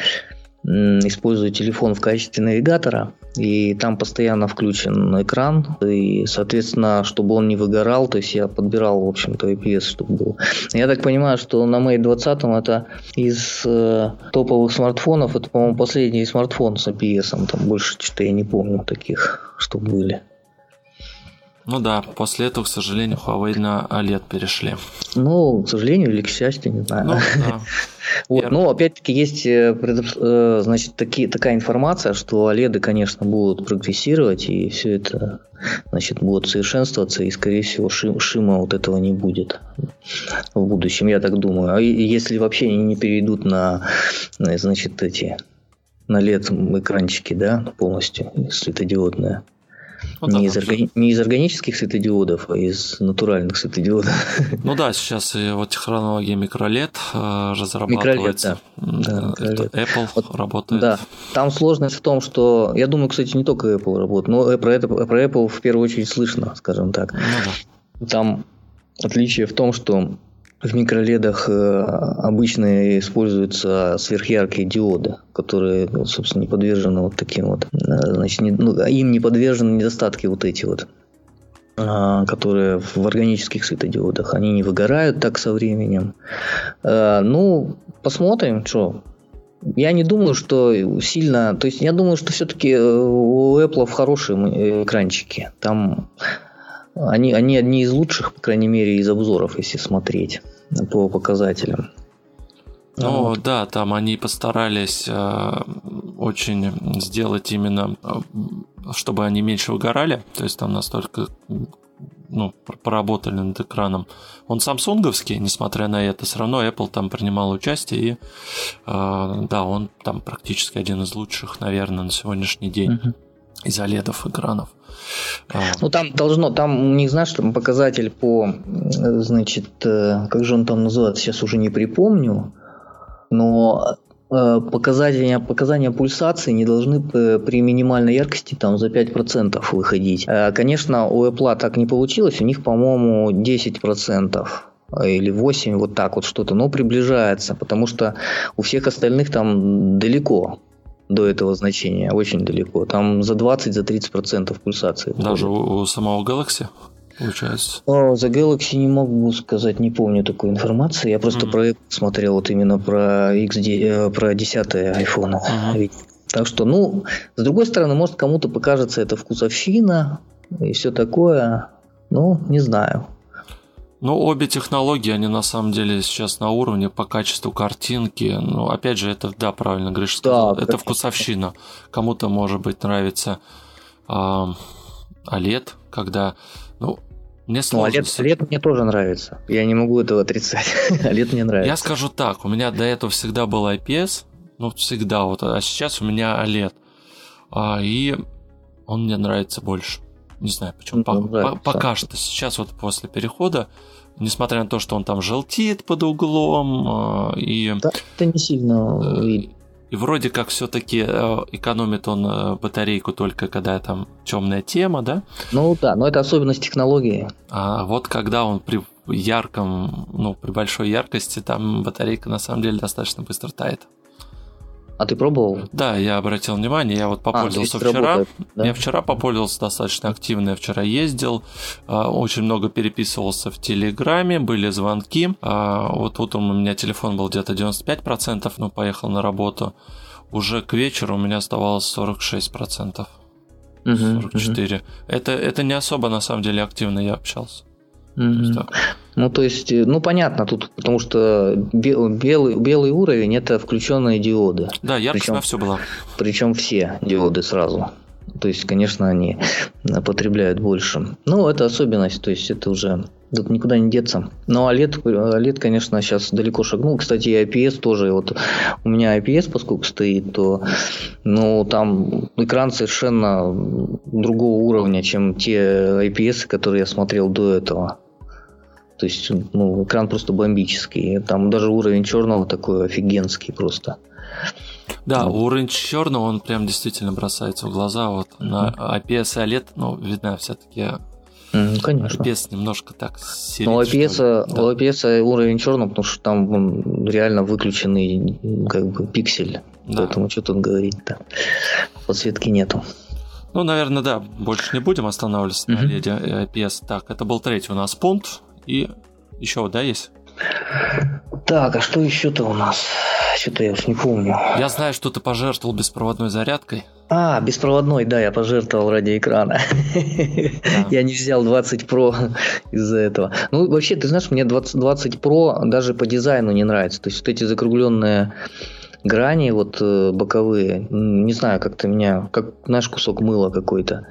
использую телефон в качестве навигатора, и там постоянно включен экран, и, соответственно, чтобы он не выгорал, то есть я подбирал, в общем-то, IPS, чтобы был. Я так понимаю, что на Mate 20 это из э, топовых смартфонов, это, по-моему, последний смартфон с IPS, там больше что-то я не помню таких, что были. Ну да, после этого, к сожалению, Huawei на OLED перешли. Ну, к сожалению или к счастью, не знаю. Ну, да. Вот, но опять-таки есть э, э, значит, такие, такая информация, что OLED, конечно, будут прогрессировать, и все это значит, будет совершенствоваться, и, скорее всего, шим, шима вот этого не будет в будущем, я так думаю. А если вообще они не перейдут на, значит, эти на LED экранчики, да, полностью светодиодные. Ну, не, из органи... не из органических светодиодов, а из натуральных светодиодов. Ну да, сейчас и вот технология микролет э, разрабатывается. Микролет, да. да микролет. Apple вот, работает. Да, там сложность в том, что, я думаю, кстати, не только Apple работает, но про, это, про Apple в первую очередь слышно, скажем так. Ну, да. Там отличие в том, что в микроледах э, обычно используются сверхяркие диоды, которые, собственно, не подвержены вот таким вот, э, значит, не, ну, им не подвержены недостатки вот эти вот а, которые в органических светодиодах, они не выгорают так со временем. Э, ну, посмотрим, что. Я не думаю, что сильно... То есть, я думаю, что все-таки у Apple хорошие экранчики. Там они, они одни из лучших, по крайней мере, из обзоров, если смотреть по показателям. Ну вот. да, там они постарались э, очень сделать именно, э, чтобы они меньше выгорали. То есть там настолько ну, поработали над экраном. Он самсунговский, несмотря на это, все равно Apple там принимал участие, и э, да, он там практически один из лучших, наверное, на сегодняшний день uh-huh. Из OLED экранов. А. Ну, там должно, там у них, знаешь, там показатель по, значит, э, как же он там называется, сейчас уже не припомню, но э, показания, показания пульсации не должны э, при минимальной яркости там за 5% выходить. Конечно, у Apple так не получилось, у них, по-моему, 10% или 8, вот так вот что-то, но приближается, потому что у всех остальных там далеко до этого значения, очень далеко. Там за 20-30% за 30% пульсации. Даже у, у самого Galaxy? получается? О, за Galaxy не могу сказать, не помню такой информации. Я просто mm-hmm. про смотрел вот именно про XD, э, про 10 iPhone. Mm-hmm. Так что, ну, с другой стороны, может кому-то покажется это вкусовщина и все такое. Ну, не знаю. Ну, обе технологии, они на самом деле сейчас на уровне по качеству картинки. Ну, опять же, это, да, правильно Гриш сказал, да, это вкусовщина. Кому-то, может быть, нравится э, OLED, когда, ну, мне сложно. Ну, OLED, OLED мне тоже нравится. Я не могу этого отрицать. OLED мне нравится. Я скажу так, у меня до этого всегда был IPS, ну, всегда вот, а сейчас у меня OLED. А, и он мне нравится больше. Не знаю почему. Ну, по, по, пока что. Сейчас вот после перехода, несмотря на то, что он там желтеет под углом, э, и... Да, это не сильно э, И вроде как все-таки э, экономит он батарейку только когда там темная тема, да? Ну да, но это особенность технологии. А вот когда он при ярком, ну, при большой яркости, там батарейка на самом деле достаточно быстро тает. А ты пробовал? Да, я обратил внимание, я вот а, попользовался а, вчера. Работает, да? Я вчера попользовался достаточно активно, я вчера ездил, а, очень много переписывался в Телеграме, были звонки. А, вот утром у меня телефон был где-то 95%, но поехал на работу. Уже к вечеру у меня оставалось 46%. 44. Угу, угу. Это, это не особо на самом деле активно я общался. Mm-hmm. Ну, то есть, э, ну, понятно тут, потому что белый, белый уровень – это включенные диоды. Да, яркость причем, на все была. Причем все диоды сразу. То есть, конечно, они потребляют больше. Ну, это особенность, то есть это уже Тут никуда не деться. Но OLED, OLED, конечно, сейчас далеко шагнул. Кстати, и IPS тоже. Вот у меня IPS, поскольку стоит, то ну, там экран совершенно другого уровня, чем те IPS, которые я смотрел до этого. То есть, ну, экран просто бомбический. Там даже уровень черного такой офигенский просто. Да, ну. уровень черного, он прям действительно бросается в глаза. Вот на IPS и OLED, ну, видно все-таки Mm, конечно. IPS немножко так серит, Но IPS, да. у IPS уровень черного, потому что там реально выключенный как бы пиксель. Да. Поэтому что тут говорить-то? Подсветки нету. Ну, наверное, да, больше не будем останавливаться mm-hmm. на леди IPS. Так, это был третий у нас пункт. И еще, да, есть? Так, а что еще-то у нас? Что-то я уж не помню. Я знаю, что ты пожертвовал беспроводной зарядкой. А, беспроводной, да, я пожертвовал ради экрана. Да. Я не взял 20 Pro из-за этого. Ну, вообще, ты знаешь, мне 20, 20 Pro даже по дизайну не нравится. То есть вот эти закругленные грани вот э, боковые, не знаю, как-то меня, как наш кусок мыла какой-то.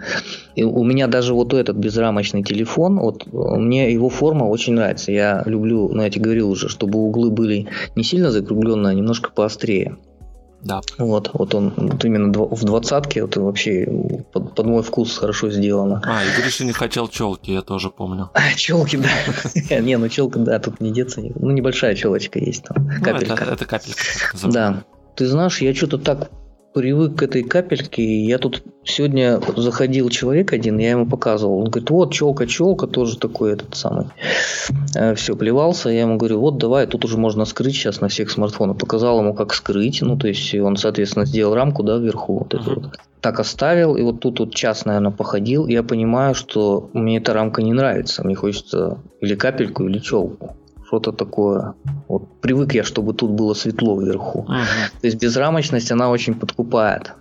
И у меня даже вот этот безрамочный телефон, вот мне его форма очень нравится. Я люблю, ну я тебе говорил уже, чтобы углы были не сильно закругленные, а немножко поострее. Да. Вот, вот он вот именно в двадцатке, вот вообще под, под мой вкус хорошо сделано. А, и Гриша не хотел челки, я тоже помню. А, челки, да. Не, ну челка, да, тут не деться. Ну, небольшая челочка есть там. Ну, капелька. Это капелька. Да. Ты знаешь, я что-то так привык к этой капельке. Я тут сегодня заходил человек один, я ему показывал. Он говорит, вот челка, челка, тоже такой этот самый. Э, Все, плевался. Я ему говорю, вот давай, тут уже можно скрыть сейчас на всех смартфонах. Показал ему, как скрыть. Ну, то есть он, соответственно, сделал рамку, да, вверху. Вот это вот. Так оставил, и вот тут вот час, наверное, походил. Я понимаю, что мне эта рамка не нравится. Мне хочется или капельку, или челку что-то такое. Вот привык я, чтобы тут было светло вверху. Ага. То есть безрамочность, она очень подкупает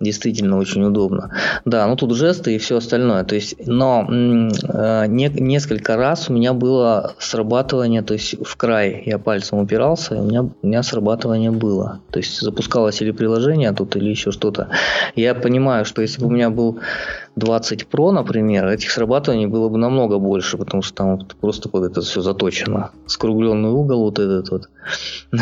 действительно очень удобно. Да, ну тут жесты и все остальное. То есть, но э, не, несколько раз у меня было срабатывание, то есть в край я пальцем упирался, и у меня, у меня срабатывание было. То есть запускалось или приложение тут, или еще что-то. Я понимаю, что если бы у меня был 20 Pro, например, этих срабатываний было бы намного больше, потому что там просто под это все заточено. Скругленный угол вот этот вот.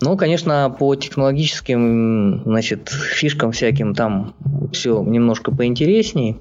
Но, конечно, по технологическим значит, фишкам всяким там все немножко поинтереснее.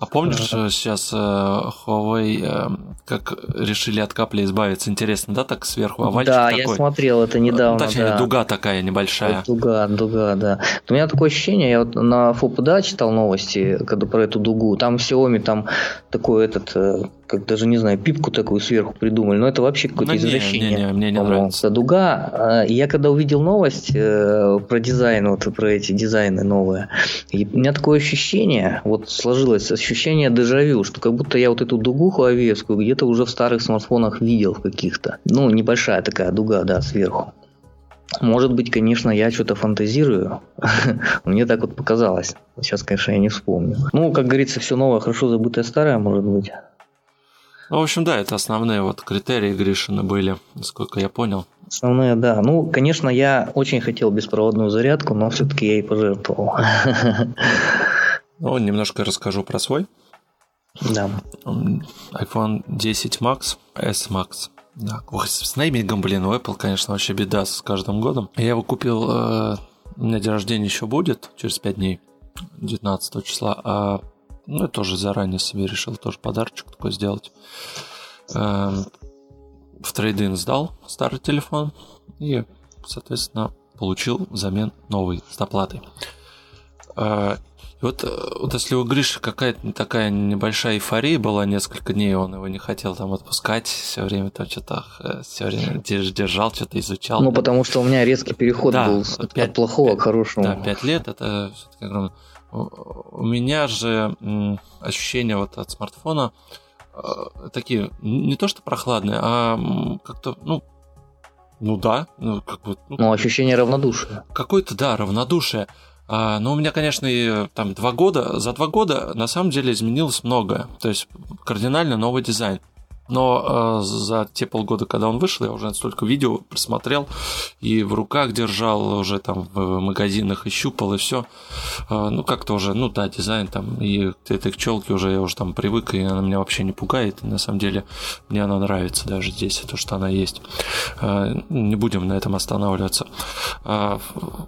А помнишь, что сейчас э, Huawei э, как решили от капли избавиться? Интересно, да, так сверху овальчик Да, такой? я смотрел это недавно. Ну, точнее, да. дуга такая небольшая. Вот дуга, дуга, да. У меня такое ощущение, я вот на ФОПДА читал новости, когда про эту дугу, там Xiaomi там такой этот э, как даже не знаю, пипку такую сверху придумали, но это вообще какое-то ну, извращение. Не, не, мне не нравится. Дуга. Я когда увидел новость э, про дизайн, вот про эти дизайны новые, и у меня такое ощущение, вот сложилось ощущение дежавю, что как будто я вот эту дугу хуавеевскую где-то уже в старых смартфонах видел каких-то. Ну, небольшая такая дуга, да, сверху. Может быть, конечно, я что-то фантазирую. Мне так вот показалось. Сейчас, конечно, я не вспомню. Ну, как говорится, все новое, хорошо забытое старое, может быть. Ну, в общем, да, это основные вот критерии Гришина были, насколько я понял. Основные, да. Ну, конечно, я очень хотел беспроводную зарядку, но все-таки я и пожертвовал. Ну, немножко расскажу про свой. Да. iPhone 10 Max, S Max. Да, ой, с неймингом, блин, у Apple, конечно, вообще беда с каждым годом. Я его купил, э, у меня день рождения еще будет, через 5 дней, 19 числа, а ну, я тоже заранее себе решил тоже подарочек такой сделать. Эм, в трейдинг сдал старый телефон и, соответственно, получил взамен новый с доплатой. Э, и вот, э, вот если у Гриши какая-то такая небольшая эйфория была несколько дней, он его не хотел там отпускать, все время там что-то э, все время держал, что-то изучал. Ну, потому что у меня резкий переход да, был 5, от плохого 5, к хорошему. Да, пять лет это все-таки огромно. У меня же ощущения вот от смартфона э, такие, не то что прохладные, а как-то, ну, ну да, ну как бы... Ну, ну ощущение равнодушия. Какое-то, да, равнодушие. А, но у меня, конечно, и там два года, за два года на самом деле изменилось многое. То есть кардинально новый дизайн. Но э, за те полгода, когда он вышел, я уже столько видео просмотрел и в руках держал, уже там в магазинах и щупал, и все. Э, ну, как-то уже, ну да, дизайн там, и к этой челке уже я уже там привык, и она меня вообще не пугает. И на самом деле мне она нравится даже здесь, то, что она есть. Э, не будем на этом останавливаться. Э,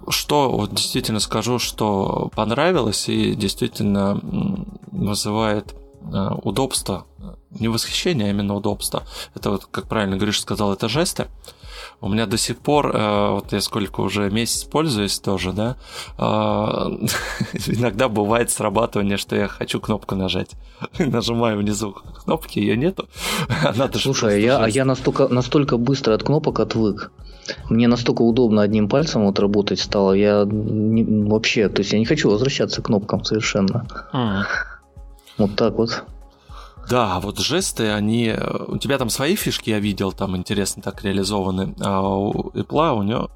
что вот действительно скажу, что понравилось и действительно вызывает удобство не восхищение, а именно удобство. Это вот, как правильно Гриш сказал, это жесты. У меня до сих пор, э, вот я сколько уже месяц пользуюсь тоже, да, э, иногда бывает срабатывание, что я хочу кнопку нажать. Нажимаю внизу кнопки, ее нету. Надо Слушай, а я, а я настолько, настолько быстро от кнопок отвык. Мне настолько удобно одним пальцем вот работать стало. Я не, вообще, то есть я не хочу возвращаться к кнопкам совершенно. Mm. Вот так вот. Да, вот жесты, они... Э, у тебя там свои фишки, я видел, там интересно так реализованы. А у Apple у нее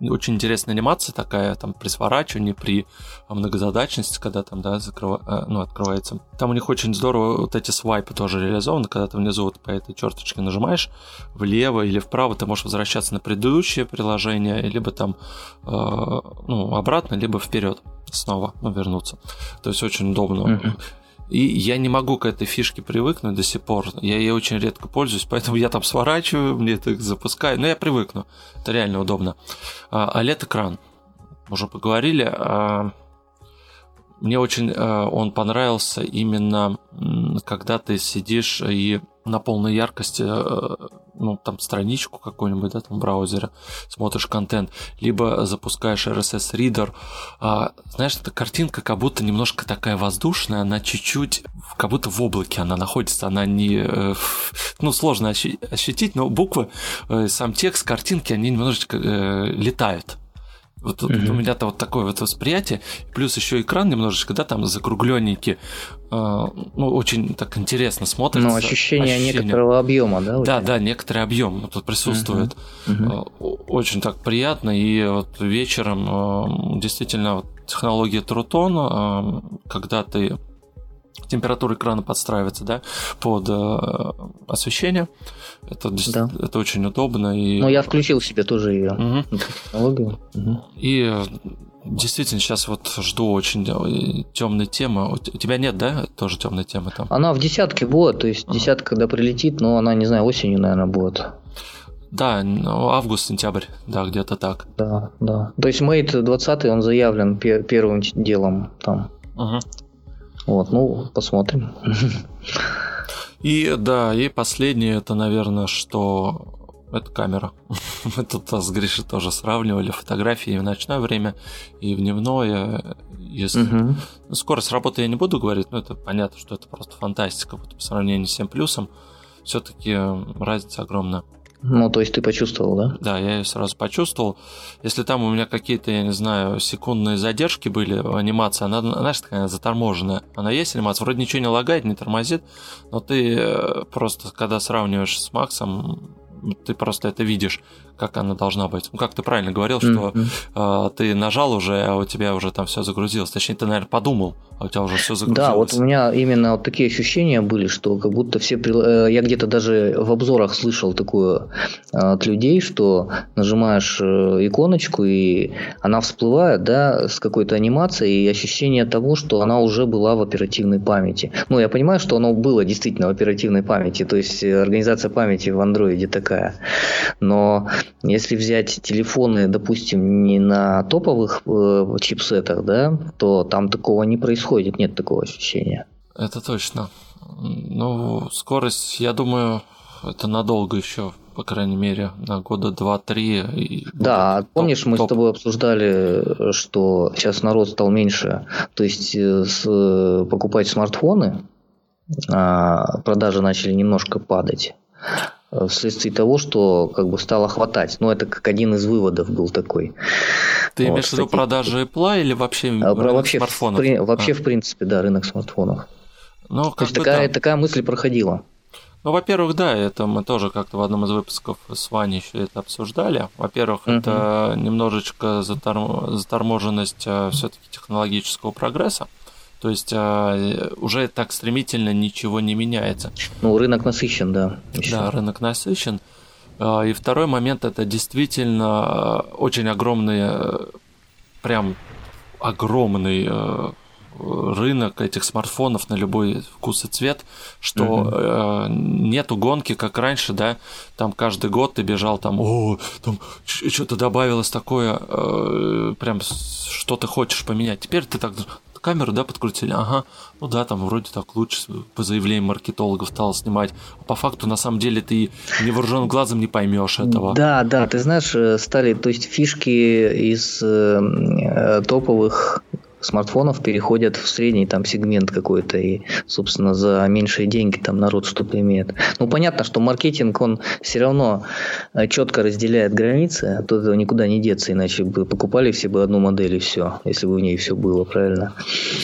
очень интересная анимация такая, там при сворачивании, при многозадачности, когда там, да, закрыва... Э, ну, открывается. Там у них очень здорово вот эти свайпы тоже реализованы, когда ты внизу вот по этой черточке нажимаешь влево или вправо, ты можешь возвращаться на предыдущее приложение, либо там, э, ну, обратно, либо вперед снова, ну, вернуться. То есть очень удобно. Mm-hmm. И я не могу к этой фишке привыкнуть до сих пор. Я ей очень редко пользуюсь, поэтому я там сворачиваю, мне это запускаю. Но я привыкну. Это реально удобно. А, OLED-экран. Уже поговорили. А, мне очень а, он понравился именно, когда ты сидишь и на полной яркости, э, ну, там, страничку какую-нибудь, да, там, в браузере, смотришь контент, либо запускаешь RSS-ридер. А, знаешь, эта картинка как будто немножко такая воздушная, она чуть-чуть, как будто в облаке она находится, она не... Э, ну, сложно ощутить, но буквы, э, сам текст, картинки, они немножечко летают. Вот, mm-hmm. вот у меня-то вот такое вот восприятие. Плюс еще экран немножечко, да, там закругленнейкий. Э, ну, очень так интересно смотрится. Ну, ощущение, ощущение некоторого объема, да? Да, да, некоторый объем тут присутствует. Mm-hmm. Очень так приятно. И вот вечером э, действительно вот, технология Трутон, э, когда ты температура экрана подстраивается, да, под э, освещение. Это, да. это очень удобно. И... Ну, я включил себе тоже ее угу. технологию. Угу. И э, действительно сейчас вот жду очень темной темы. У тебя нет, да, тоже темной темы там? Она в десятке будет, то есть десятка, когда прилетит, но она, не знаю, осенью, наверное, будет. Да, ну, август-сентябрь, да, где-то так. Да, да. То есть Mate 20 он заявлен первым делом там. Угу. Вот, ну, посмотрим. И да, и последнее, это, наверное, что это камера. Мы тут с Гришей тоже сравнивали фотографии в ночное время, и в дневное. Если... Угу. Скорость работы я не буду говорить, но это понятно, что это просто фантастика. Вот по сравнению с 7 плюсом, все-таки разница огромная. Ну, то есть ты почувствовал, да? Да, я ее сразу почувствовал. Если там у меня какие-то, я не знаю, секундные задержки были, анимация, она, знаешь, такая заторможенная. Она есть анимация, вроде ничего не лагает, не тормозит, но ты э, просто, когда сравниваешь с Максом, ты просто это видишь, как она должна быть. Ну, как ты правильно говорил, что mm-hmm. э, ты нажал уже, а у тебя уже там все загрузилось. Точнее, ты, наверное, подумал, а у тебя уже все загрузилось. Да, вот у меня именно вот такие ощущения были, что как будто все... Э, я где-то даже в обзорах слышал такое э, от людей, что нажимаешь э, иконочку, и она всплывает, да, с какой-то анимацией, и ощущение того, что она уже была в оперативной памяти. Ну, я понимаю, что оно было действительно в оперативной памяти, то есть организация памяти в андроиде такая. Но если взять телефоны, допустим, не на топовых э, чипсетах, да, то там такого не происходит, нет такого ощущения. Это точно. Ну, скорость, я думаю, это надолго еще, по крайней мере, на года два-три. Да, топ, помнишь, мы топ. с тобой обсуждали, что сейчас народ стал меньше, то есть э, с, покупать смартфоны, а продажи начали немножко падать. Э, вследствие того, что как бы стало хватать. Ну, это как один из выводов был такой. Ты вот, имеешь в виду продажи Apple или вообще а, вообще, смартфонов? В, вообще, а. в принципе, да, рынок смартфонов. Ну, То есть такая, да. такая мысль проходила. Ну, во-первых, да, это мы тоже как-то в одном из выпусков с Ваней еще это обсуждали. Во-первых, uh-huh. это немножечко заторможенность э, все-таки технологического прогресса. То есть э, уже так стремительно ничего не меняется. Ну, рынок насыщен, да. Еще. Да, рынок насыщен. И второй момент это действительно очень огромные, прям огромный рынок этих смартфонов на любой вкус и цвет, что угу. э, нету гонки, как раньше, да, там каждый год ты бежал, там, о, там что-то добавилось такое, э, прям что ты хочешь поменять. Теперь ты так камеру, да, подкрутили, ага, ну да, там вроде так лучше по заявлениям маркетологов стало снимать. А по факту, на самом деле, ты невооруженным глазом не поймешь этого. Да, да, ты знаешь, э, стали, то есть фишки из э, э топовых смартфонов переходят в средний там сегмент какой-то и, собственно, за меньшие деньги там народ что-то имеет. Ну, понятно, что маркетинг, он все равно э, четко разделяет границы, то этого никуда не деться, иначе бы покупали все бы одну модель и все, если бы в ней все было, правильно?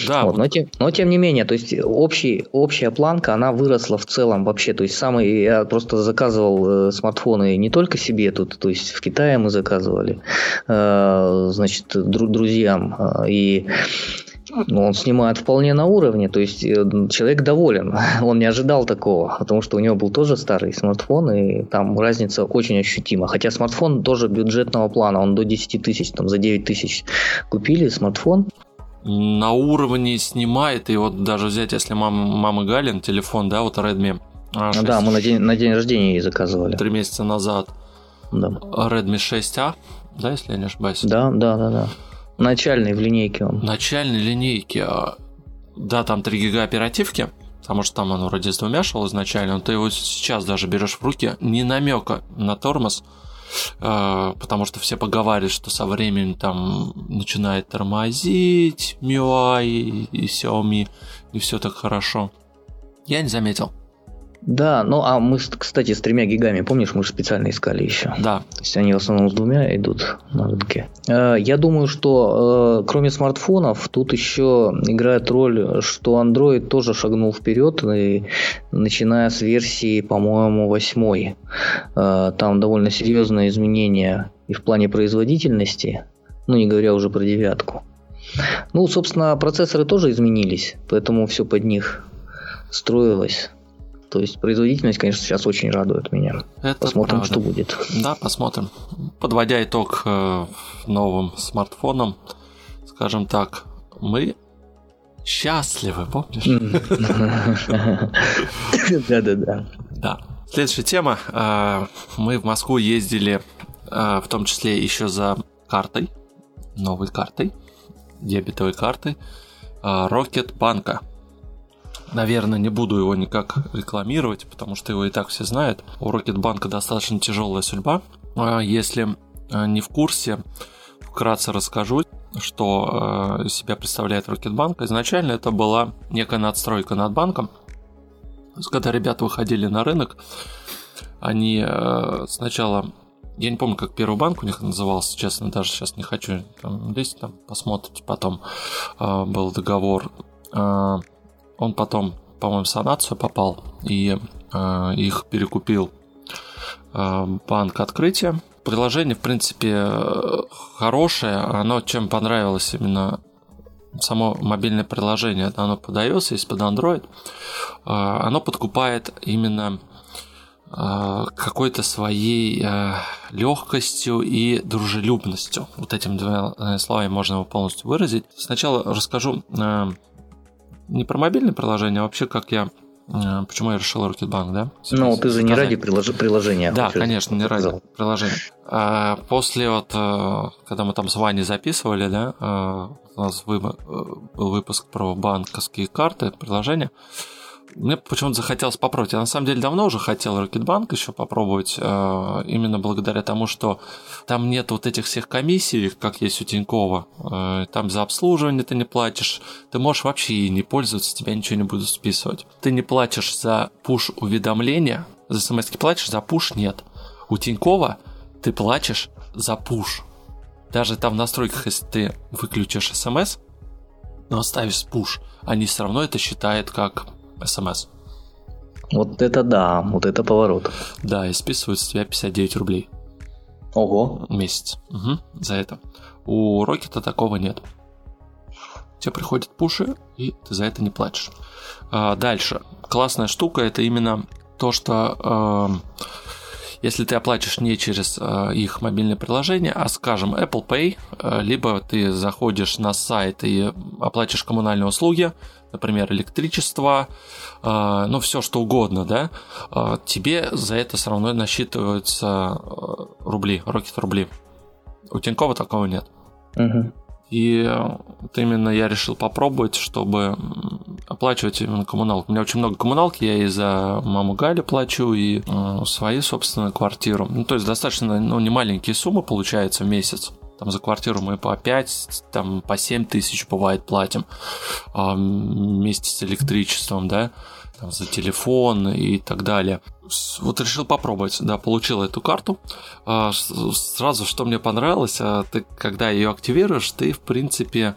Да. Вот, но, тем, но тем не менее, то есть общий, общая планка, она выросла в целом вообще, то есть самый, я просто заказывал э, смартфоны не только себе тут, то есть в Китае мы заказывали, э, значит, дру, друзьям, и ну, он снимает вполне на уровне, то есть э, человек доволен. Он не ожидал такого, потому что у него был тоже старый смартфон, и там разница очень ощутима. Хотя смартфон тоже бюджетного плана, он до 10 тысяч, там за 9 тысяч купили смартфон. На уровне снимает, и вот даже взять, если мама, мама Галин, телефон, да, вот Redmi. А, 6, да, мы на день, на день рождения ей заказывали. Три месяца назад. Да. Redmi 6A, да, если я не ошибаюсь? Да, да, да, да. Начальный в линейке он. Начальной линейке. А, да, там 3 гига оперативки, потому что там оно вроде с двумя шел изначально, но ты его сейчас даже берешь в руки, ни намека на тормоз, а, потому что все поговаривают, что со временем там начинает тормозить MIUI и Xiaomi, и все так хорошо. Я не заметил. Да, ну а мы, кстати, с тремя гигами, помнишь, мы же специально искали еще. Да. То есть они в основном с двумя идут на рынке. Э, я думаю, что э, кроме смартфонов, тут еще играет роль, что Android тоже шагнул вперед, и, начиная с версии, по-моему, восьмой. Э, там довольно серьезные изменения и в плане производительности, ну не говоря уже про девятку. Ну, собственно, процессоры тоже изменились, поэтому все под них строилось. То есть производительность, конечно, сейчас очень радует меня. Это посмотрим, правда. что будет. Да, посмотрим. Подводя итог э, новым смартфонам, скажем так, мы счастливы, помнишь? Да-да-да. Да. Следующая тема. Э, мы в Москву ездили, э, в том числе еще за картой, новой картой, дебетовой картой Рокетбанка. Наверное, не буду его никак рекламировать, потому что его и так все знают. У Рокетбанка достаточно тяжелая судьба. А если а, не в курсе, вкратце расскажу, что а, себя представляет Рокетбанк. Изначально это была некая надстройка над банком. Когда ребята выходили на рынок, они сначала я не помню, как первый банк у них назывался, честно, даже сейчас не хочу там лезть, там посмотрите потом. Был договор он потом, по-моему, в санацию попал и э, их перекупил э, банк открытия. Приложение, в принципе, хорошее. Оно чем понравилось именно само мобильное приложение, оно под iOS, есть под Android, э, оно подкупает именно э, какой-то своей э, легкостью и дружелюбностью. Вот этим двумя словами можно его полностью выразить. Сначала расскажу не про мобильное приложение, а вообще как я э, Почему я решил Рокетбанк, да? Ну, ты же не ради прилож... приложения. Да, конечно, не ради приложения. А после вот, э, когда мы там с Ваней записывали, да, э, у нас был выпуск про банковские карты, приложения, мне почему-то захотелось попробовать. Я на самом деле давно уже хотел Рокетбанк еще попробовать, э, именно благодаря тому, что там нет вот этих всех комиссий, как есть у Тинькова. Э, там за обслуживание ты не платишь. Ты можешь вообще и не пользоваться, тебя ничего не будут списывать. Ты не платишь за пуш-уведомления, за смс платишь, за пуш нет. У Тинькова ты платишь за пуш. Даже там в настройках, если ты выключишь смс, но оставишь пуш, они все равно это считают как смс. Вот это да, вот это поворот. Да, и списывают с тебя 59 рублей. Ого. Месяц. Угу, за это. У Рокета такого нет. тебе приходят пуши, и ты за это не платишь. А, дальше. Классная штука это именно то, что э, если ты оплатишь не через э, их мобильное приложение, а, скажем, Apple Pay, э, либо ты заходишь на сайт и оплатишь коммунальные услуги, например, электричество, э, ну, все что угодно, да, э, тебе за это все равно насчитываются э, рубли, Rocket рубли. У Тинькова такого нет. Угу. И вот именно я решил попробовать, чтобы оплачивать именно коммуналку. У меня очень много коммуналки, я и за маму Галю плачу, и э, свою собственную квартиру. Ну, то есть достаточно, ну, не маленькие суммы получается в месяц. Там за квартиру мы по 5, там по 7 тысяч бывает платим а, вместе с электричеством, да, там, за телефон и так далее вот решил попробовать, да, получил эту карту. А, сразу, что мне понравилось, а, ты, когда ее активируешь, ты, в принципе,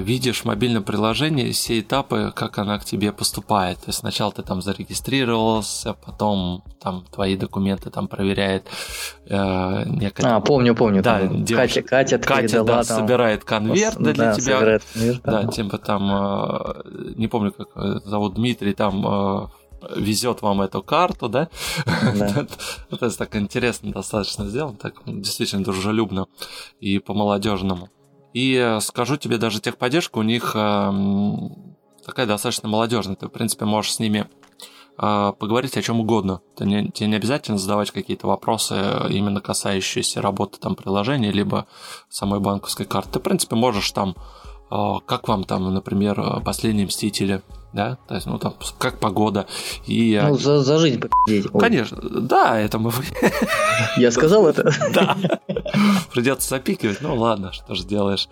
видишь в мобильном приложении все этапы, как она к тебе поступает. То есть сначала ты там зарегистрировался, потом там твои документы там проверяет э, некая... А, помню, помню. Да, девушка, Катя, Катя, Катя да, там... собирает конверт да, для тебя. Конверт, да, да, типа там, э, не помню, как зовут Дмитрий, там э, везет вам эту карту, да? Да. Это так интересно достаточно сделано, так действительно дружелюбно и по-молодежному. И э, скажу тебе, даже техподдержка у них эм, такая достаточно молодежная. Ты, в принципе, можешь с ними э, поговорить о чем угодно. Ты не, тебе не обязательно задавать какие-то вопросы, э, именно касающиеся работы там приложения, либо самой банковской карты. Ты, в принципе, можешь там, как вам там, например, последние мстители, да, то есть, ну, там, как погода. И, ну, за, за жизнь победить. Конечно, да, это мы... Я сказал это? Да. Придется запикивать, ну ладно, что же делаешь.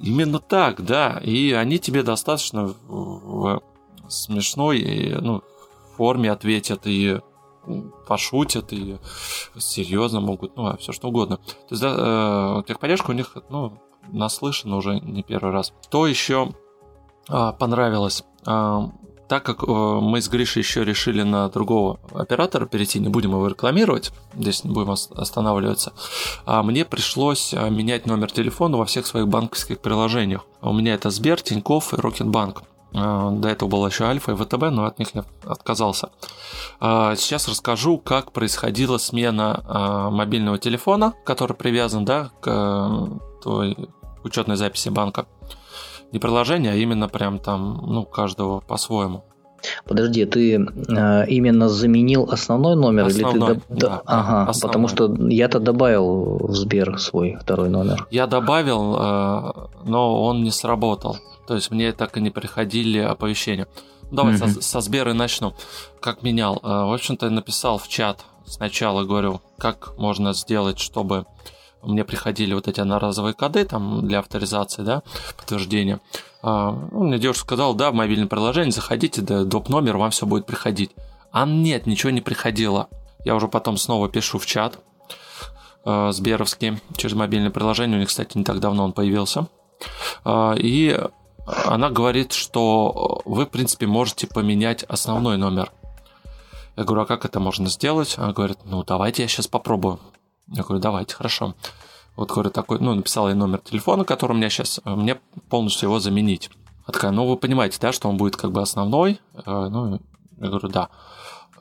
Именно так, да, и они тебе достаточно в смешной, ну, форме ответят и пошутят и серьезно могут, ну, а все что угодно. То есть, да, э, техподдержка у них, ну, наслышана уже не первый раз. То еще а, понравилось. А, так как э, мы с Гришей еще решили на другого оператора перейти, не будем его рекламировать, здесь не будем останавливаться, а мне пришлось а, менять номер телефона во всех своих банковских приложениях. У меня это Сбер, Тинькофф и Рокетбанк. До этого была еще Альфа и ВТБ, но от них я отказался. Сейчас расскажу, как происходила смена мобильного телефона, который привязан да, к э, той учетной записи банка не приложение, а именно прям там, ну, каждого по-своему. Подожди, ты э, именно заменил основной номер основной, или ты да, ага, основной. потому что я-то добавил в Сбер свой второй номер. Я добавил, э, но он не сработал. То есть мне так и не приходили оповещения. Давай угу. со, со Сбера начну. Как менял? Э, в общем-то, написал в чат сначала, говорю, как можно сделать, чтобы мне приходили вот эти одноразовые коды там для авторизации, да, подтверждения. А, ну, мне девушка сказала, да, в мобильное приложение заходите, да, доп. номер, вам все будет приходить. А нет, ничего не приходило. Я уже потом снова пишу в чат э, Сберовский через мобильное приложение. У них, кстати, не так давно он появился. Э, и она говорит, что вы, в принципе, можете поменять основной номер. Я говорю, а как это можно сделать? Она говорит, ну давайте я сейчас попробую. Я говорю, давайте, хорошо. Вот, говорю, такой, ну, написал ей номер телефона, который у меня сейчас, э, мне полностью его заменить. Она такая, ну, вы понимаете, да, что он будет как бы основной? Э, ну, я говорю, да.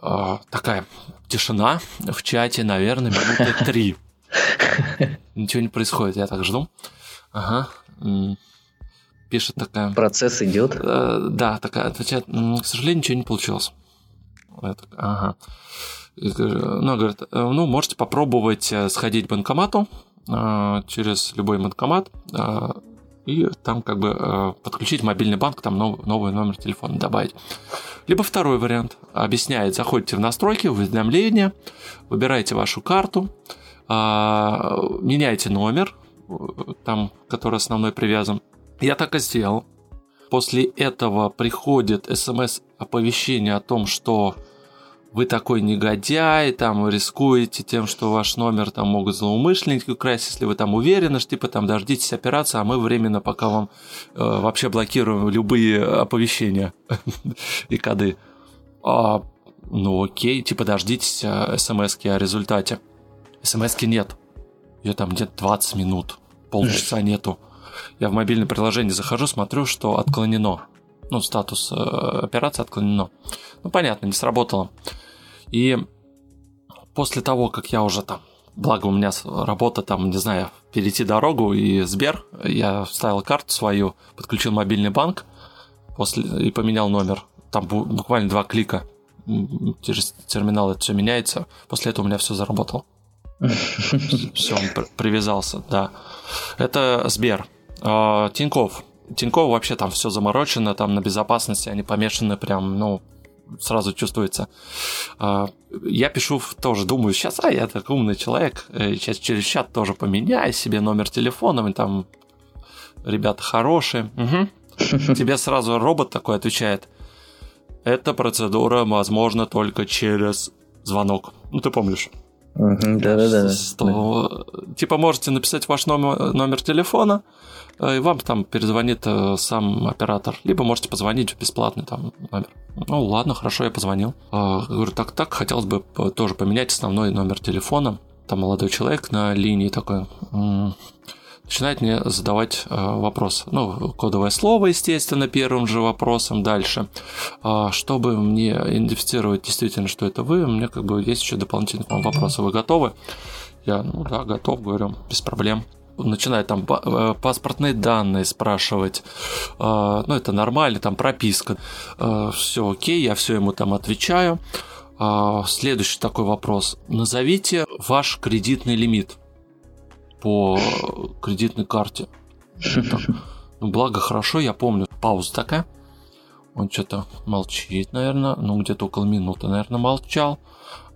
Э, такая тишина в чате, наверное, минуты три. Ничего не происходит, я так жду. Ага. Пишет такая... Процесс идет. Да, такая отвечает, к сожалению, ничего не получилось. Я ага. Ну, говорит, «Э, ну, можете попробовать э, сходить к банкомату э, через любой банкомат и там как бы подключить мобильный банк, там новый, номер телефона добавить. Либо второй вариант. Объясняет, заходите в настройки, в уведомления, выбираете вашу карту, меняете номер, там, который основной привязан. Я так и сделал. После этого приходит смс-оповещение о том, что вы такой негодяй, там, рискуете тем, что ваш номер там могут злоумышленники украсть, если вы там уверены, что типа там дождитесь операции, а мы временно пока вам э, вообще блокируем любые оповещения и коды. А, ну окей, типа дождитесь э, смс о результате. смс нет. Ее там где-то 20 минут, полчаса нету. я в мобильное приложение захожу, смотрю, что отклонено. Ну, статус э, операции отклонено. Ну, понятно, не сработало. И после того, как я уже там Благо у меня работа там, не знаю, перейти дорогу и Сбер. Я вставил карту свою, подключил мобильный банк после, и поменял номер. Там буквально два клика через терминал это все меняется. После этого у меня все заработало. Все, он привязался, да. Это Сбер. А, Тиньков. Тиньков вообще там все заморочено, там на безопасности они помешаны прям, ну, сразу чувствуется. А, я пишу тоже, думаю, сейчас, а я такой умный человек, сейчас э, через чат тоже поменяю себе номер телефона, и там ребята хорошие. Угу. Тебе сразу робот такой отвечает. Эта процедура возможна только через звонок. Ну, ты помнишь? Да-да-да. Типа можете написать ваш номер, номер телефона, э, и вам там перезвонит э, сам оператор. Либо можете позвонить в бесплатный там номер. Ну ладно, хорошо, я позвонил. А, говорю, так-так, хотелось бы тоже поменять основной номер телефона. Там молодой человек на линии такой начинает мне задавать э, вопрос. Ну, кодовое слово, естественно, первым же вопросом дальше. А, чтобы мне идентифицировать действительно, что это вы, у меня как бы есть еще дополнительные вопросы. Вы готовы? Я, ну да, готов, говорю, без проблем начинает там э, паспортные данные спрашивать, э, ну это нормально, там прописка, все окей, я все ему там отвечаю. А, следующий такой вопрос. Назовите ваш кредитный лимит по кредитной карте. Ну, благо, хорошо, я помню. Пауза такая. Он что-то молчит, наверное. Ну, где-то около минуты, наверное, молчал.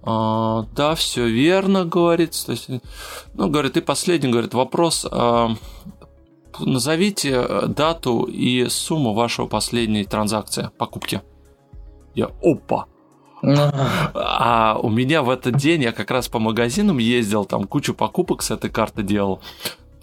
А, да, все верно, говорит. То есть, ну, говорит, и последний, говорит, вопрос. А, назовите дату и сумму вашего последней транзакции, покупки. Я, опа, а у меня в этот день я как раз по магазинам ездил, там кучу покупок с этой карты делал.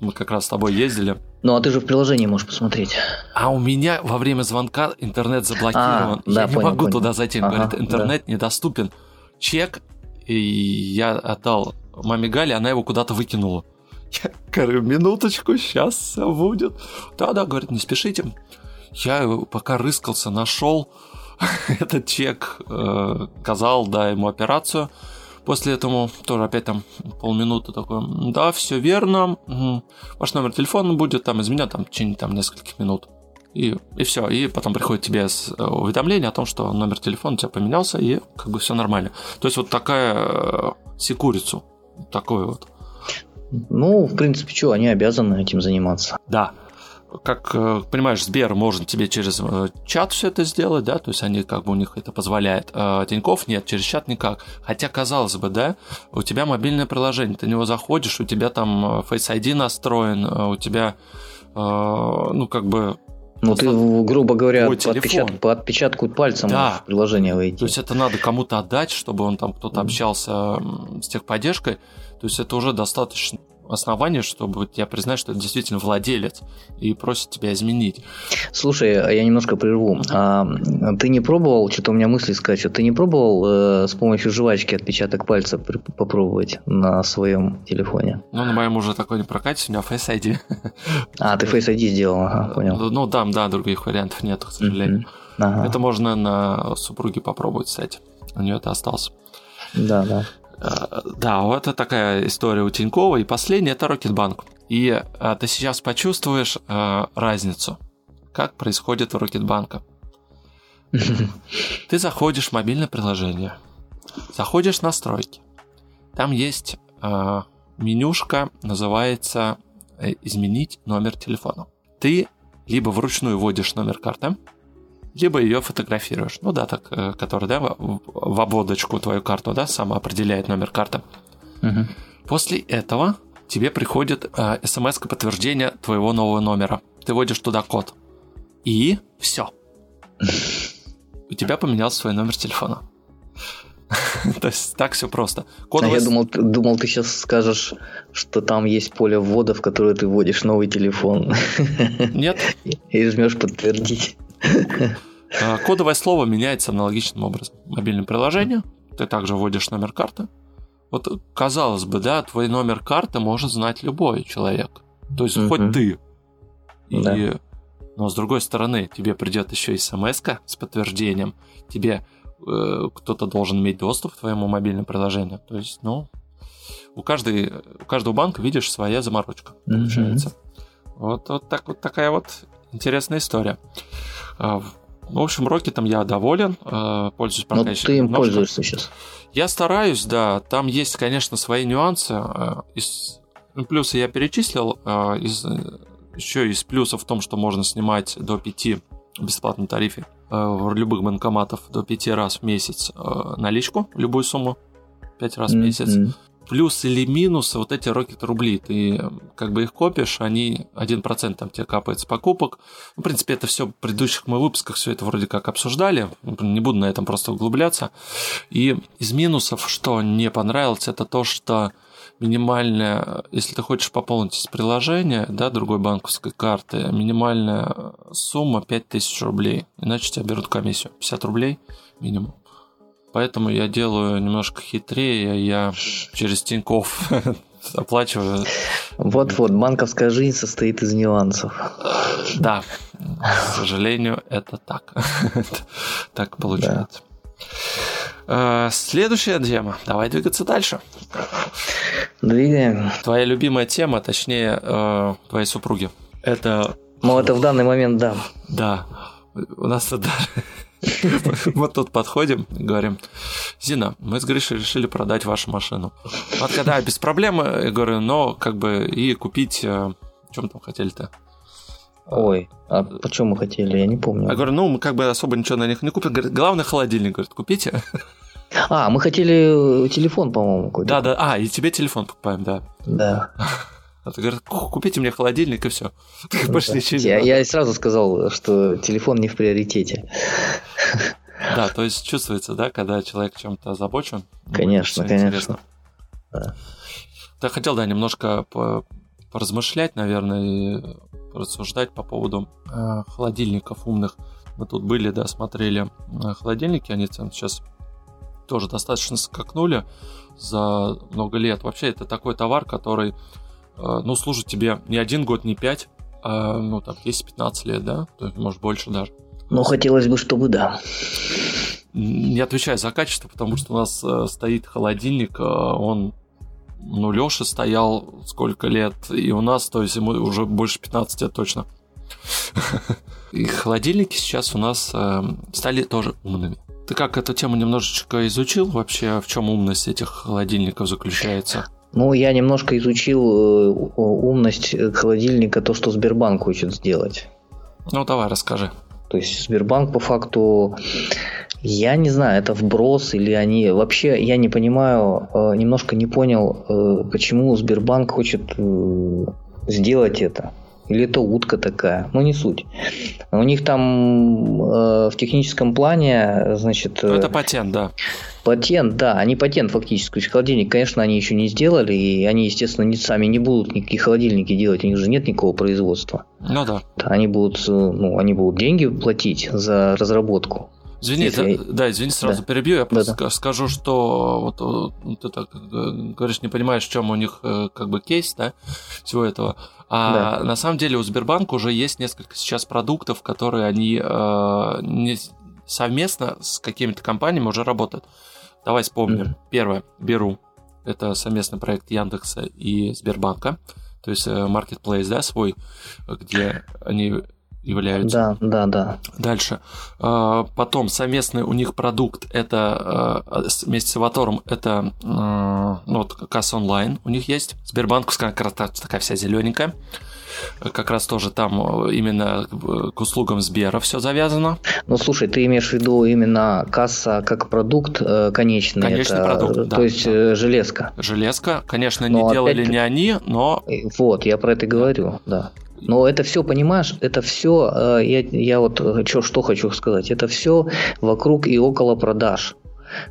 Мы как раз с тобой ездили. Ну, а ты же в приложении можешь посмотреть. А у меня во время звонка интернет заблокирован. А, я да, не понял, могу понял. туда зайти. Ага, Говорит, интернет да. недоступен. Чек, и я отдал маме Гале, она его куда-то выкинула. Я говорю, минуточку, сейчас все будет. Да-да, говорит, не спешите. Я пока рыскался, нашел этот чек э, казал, да, ему операцию. После этого тоже опять там полминуты такой, да, все верно, угу. ваш номер телефона будет там из меня там в течение там нескольких минут. И, и все, и потом приходит тебе э, уведомление о том, что номер телефона у тебя поменялся, и как бы все нормально. То есть вот такая э, секурицу, такой вот. Ну, в принципе, что, они обязаны этим заниматься. Да как э, понимаешь, Сбер может тебе через э, чат все это сделать, да, то есть они как бы у них это позволяет. А Тиньков нет, через чат никак. Хотя, казалось бы, да, у тебя мобильное приложение, ты в него заходишь, у тебя там э, Face ID настроен, у тебя, ну, как бы ну, ты, грубо говоря, по отпечатку, по отпечатку пальца да. можешь в приложение войти. То есть это надо кому-то отдать, чтобы он там кто-то общался с техподдержкой. То есть это уже достаточно основание, чтобы тебя признать, что это действительно владелец и просит тебя изменить. Слушай, а я немножко прерву. А, ты не пробовал, что-то у меня мысли скачут, ты не пробовал э, с помощью жвачки отпечаток пальца попробовать на своем телефоне? Ну, на моем уже такой не прокатит, у меня Face ID. А, ты Face ID сделал, ага, понял. Ну, да, да, других вариантов нет, к сожалению. Ага. Это можно на супруге попробовать, кстати. У нее это остался. Да, да. Да, вот это такая история у Тинькова. И последняя это Рокетбанк. И а, ты сейчас почувствуешь а, разницу, как происходит у Рокетбанка. Ты заходишь в мобильное приложение, заходишь в настройки. Там есть а, менюшка, называется э, «Изменить номер телефона». Ты либо вручную вводишь номер карты, либо ее фотографируешь. Ну да, так, э, который, да, в обводочку твою карту, да, сам определяет номер карты. Угу. После этого тебе приходит э, смс подтверждения твоего нового номера. Ты вводишь туда код. И все. У тебя поменялся свой номер телефона. То есть так все просто. Кодовый... А я думал, думал, ты сейчас скажешь, что там есть поле ввода, в которое ты вводишь новый телефон. Нет. И жмешь подтвердить. А, кодовое слово меняется аналогичным образом. Мобильное приложение, ты также вводишь номер карты. Вот, казалось бы, да, твой номер карты может знать любой человек. То есть, хоть ты. Да. И, но с другой стороны, тебе придет еще смс с подтверждением, тебе э, кто-то должен иметь доступ к твоему мобильному приложению. То есть, ну, у, каждой, у каждого банка, видишь, своя заморочка получается. Mm-hmm. Вот, вот, так, вот такая вот интересная история. А, в общем, Рокетом я доволен, э, пользуюсь пока Но ты им немножко. пользуешься сейчас. Я стараюсь, да. Там есть, конечно, свои нюансы. Э, из ну, плюсы я перечислил. Из, еще из плюсов в том, что можно снимать до 5 в бесплатном тарифе в любых банкоматов до 5 раз в месяц наличку, любую сумму, 5 раз в месяц. Mm-hmm плюс или минус вот эти рокет рубли. Ты как бы их копишь, они 1% там тебе капает с покупок. Ну, в принципе, это все в предыдущих мы выпусках все это вроде как обсуждали. Не буду на этом просто углубляться. И из минусов, что не понравилось, это то, что минимальная, если ты хочешь пополнить из приложения, да, другой банковской карты, минимальная сумма 5000 рублей. Иначе тебя берут комиссию. 50 рублей минимум. Поэтому я делаю немножко хитрее, я через Тинькофф оплачиваю. Вот-вот, банковская жизнь состоит из нюансов. Да, к сожалению, это так. так получается. Да. Следующая тема. Давай двигаться дальше. Двигаем. Твоя любимая тема, точнее, э, твоей супруги. Это... Ну, это в данный момент, да. Да. У нас тут Вот тут подходим говорим, Зина, мы с Гришей решили продать вашу машину. Вот когда без проблем, я говорю, но как бы и купить, э, чем там хотели-то? Ой, а почему мы хотели, я не помню. Я говорю, ну, мы как бы особо ничего на них не купим. Говорит, главный холодильник, говорит, купите. А, мы хотели телефон, по-моему, купить. Да, да, а, и тебе телефон покупаем, да. Да. А ты говоришь, купите мне холодильник и все. Больше ничего я, я сразу сказал, что телефон не в приоритете. Да, то есть чувствуется, да, когда человек чем-то озабочен. Конечно, конечно. Да. Хотел, да, немножко поразмышлять, наверное, и рассуждать по поводу э, холодильников умных. Мы тут были, да, смотрели э, холодильники, они сейчас тоже достаточно скакнули за много лет. Вообще это такой товар, который ну, служит тебе не один год, не пять, а, ну, там, 10-15 лет, да? То есть, может, больше даже. Ну, хотелось бы, чтобы да. Не отвечаю за качество, потому что у нас э, стоит холодильник, э, он ну, Леша стоял сколько лет, и у нас, то есть ему уже больше 15 лет точно. И холодильники сейчас у нас стали тоже умными. Ты как эту тему немножечко изучил вообще, в чем умность этих холодильников заключается? Ну, я немножко изучил э, умность холодильника, то, что Сбербанк хочет сделать. Ну, давай, расскажи. То есть Сбербанк по факту, я не знаю, это вброс или они... Вообще, я не понимаю, э, немножко не понял, э, почему Сбербанк хочет сделать это. Или это утка такая, ну не суть. У них там э, в техническом плане, значит... Ну, это патент, да. Патент, да, они патент фактически. Холодильник, конечно, они еще не сделали, и они, естественно, не, сами не будут никакие холодильники делать, у них же нет никакого производства. Ну да. Они будут, ну, они будут деньги платить за разработку. Извини, да, я... да, извини, сразу да. перебью. Я просто да, да. скажу, что вот, вот ты так э, говоришь, не понимаешь, в чем у них э, как бы кейс, да, всего этого. А да. на самом деле у Сбербанка уже есть несколько сейчас продуктов, которые они э, не, совместно с какими-то компаниями уже работают. Давай вспомним. Mm-hmm. Первое, Беру. Это совместный проект Яндекса и Сбербанка. То есть marketplace, да, свой, где они являются. Да, да, да. Дальше. А, потом совместный у них продукт это а, вместе с Аватором это а, ну, вот касса онлайн у них есть. Сбербанковская как раз такая вся зелененькая. Как раз тоже там именно к услугам Сбера все завязано. Ну, слушай, ты имеешь в виду именно касса как продукт э, конечный. Конечный это, продукт, да. То есть да. Э, железка. Железка, конечно, но не делали не они, но... Вот, я про это говорю, да. Но это все, понимаешь, это все, э, я, я вот что, что хочу сказать, это все вокруг и около продаж.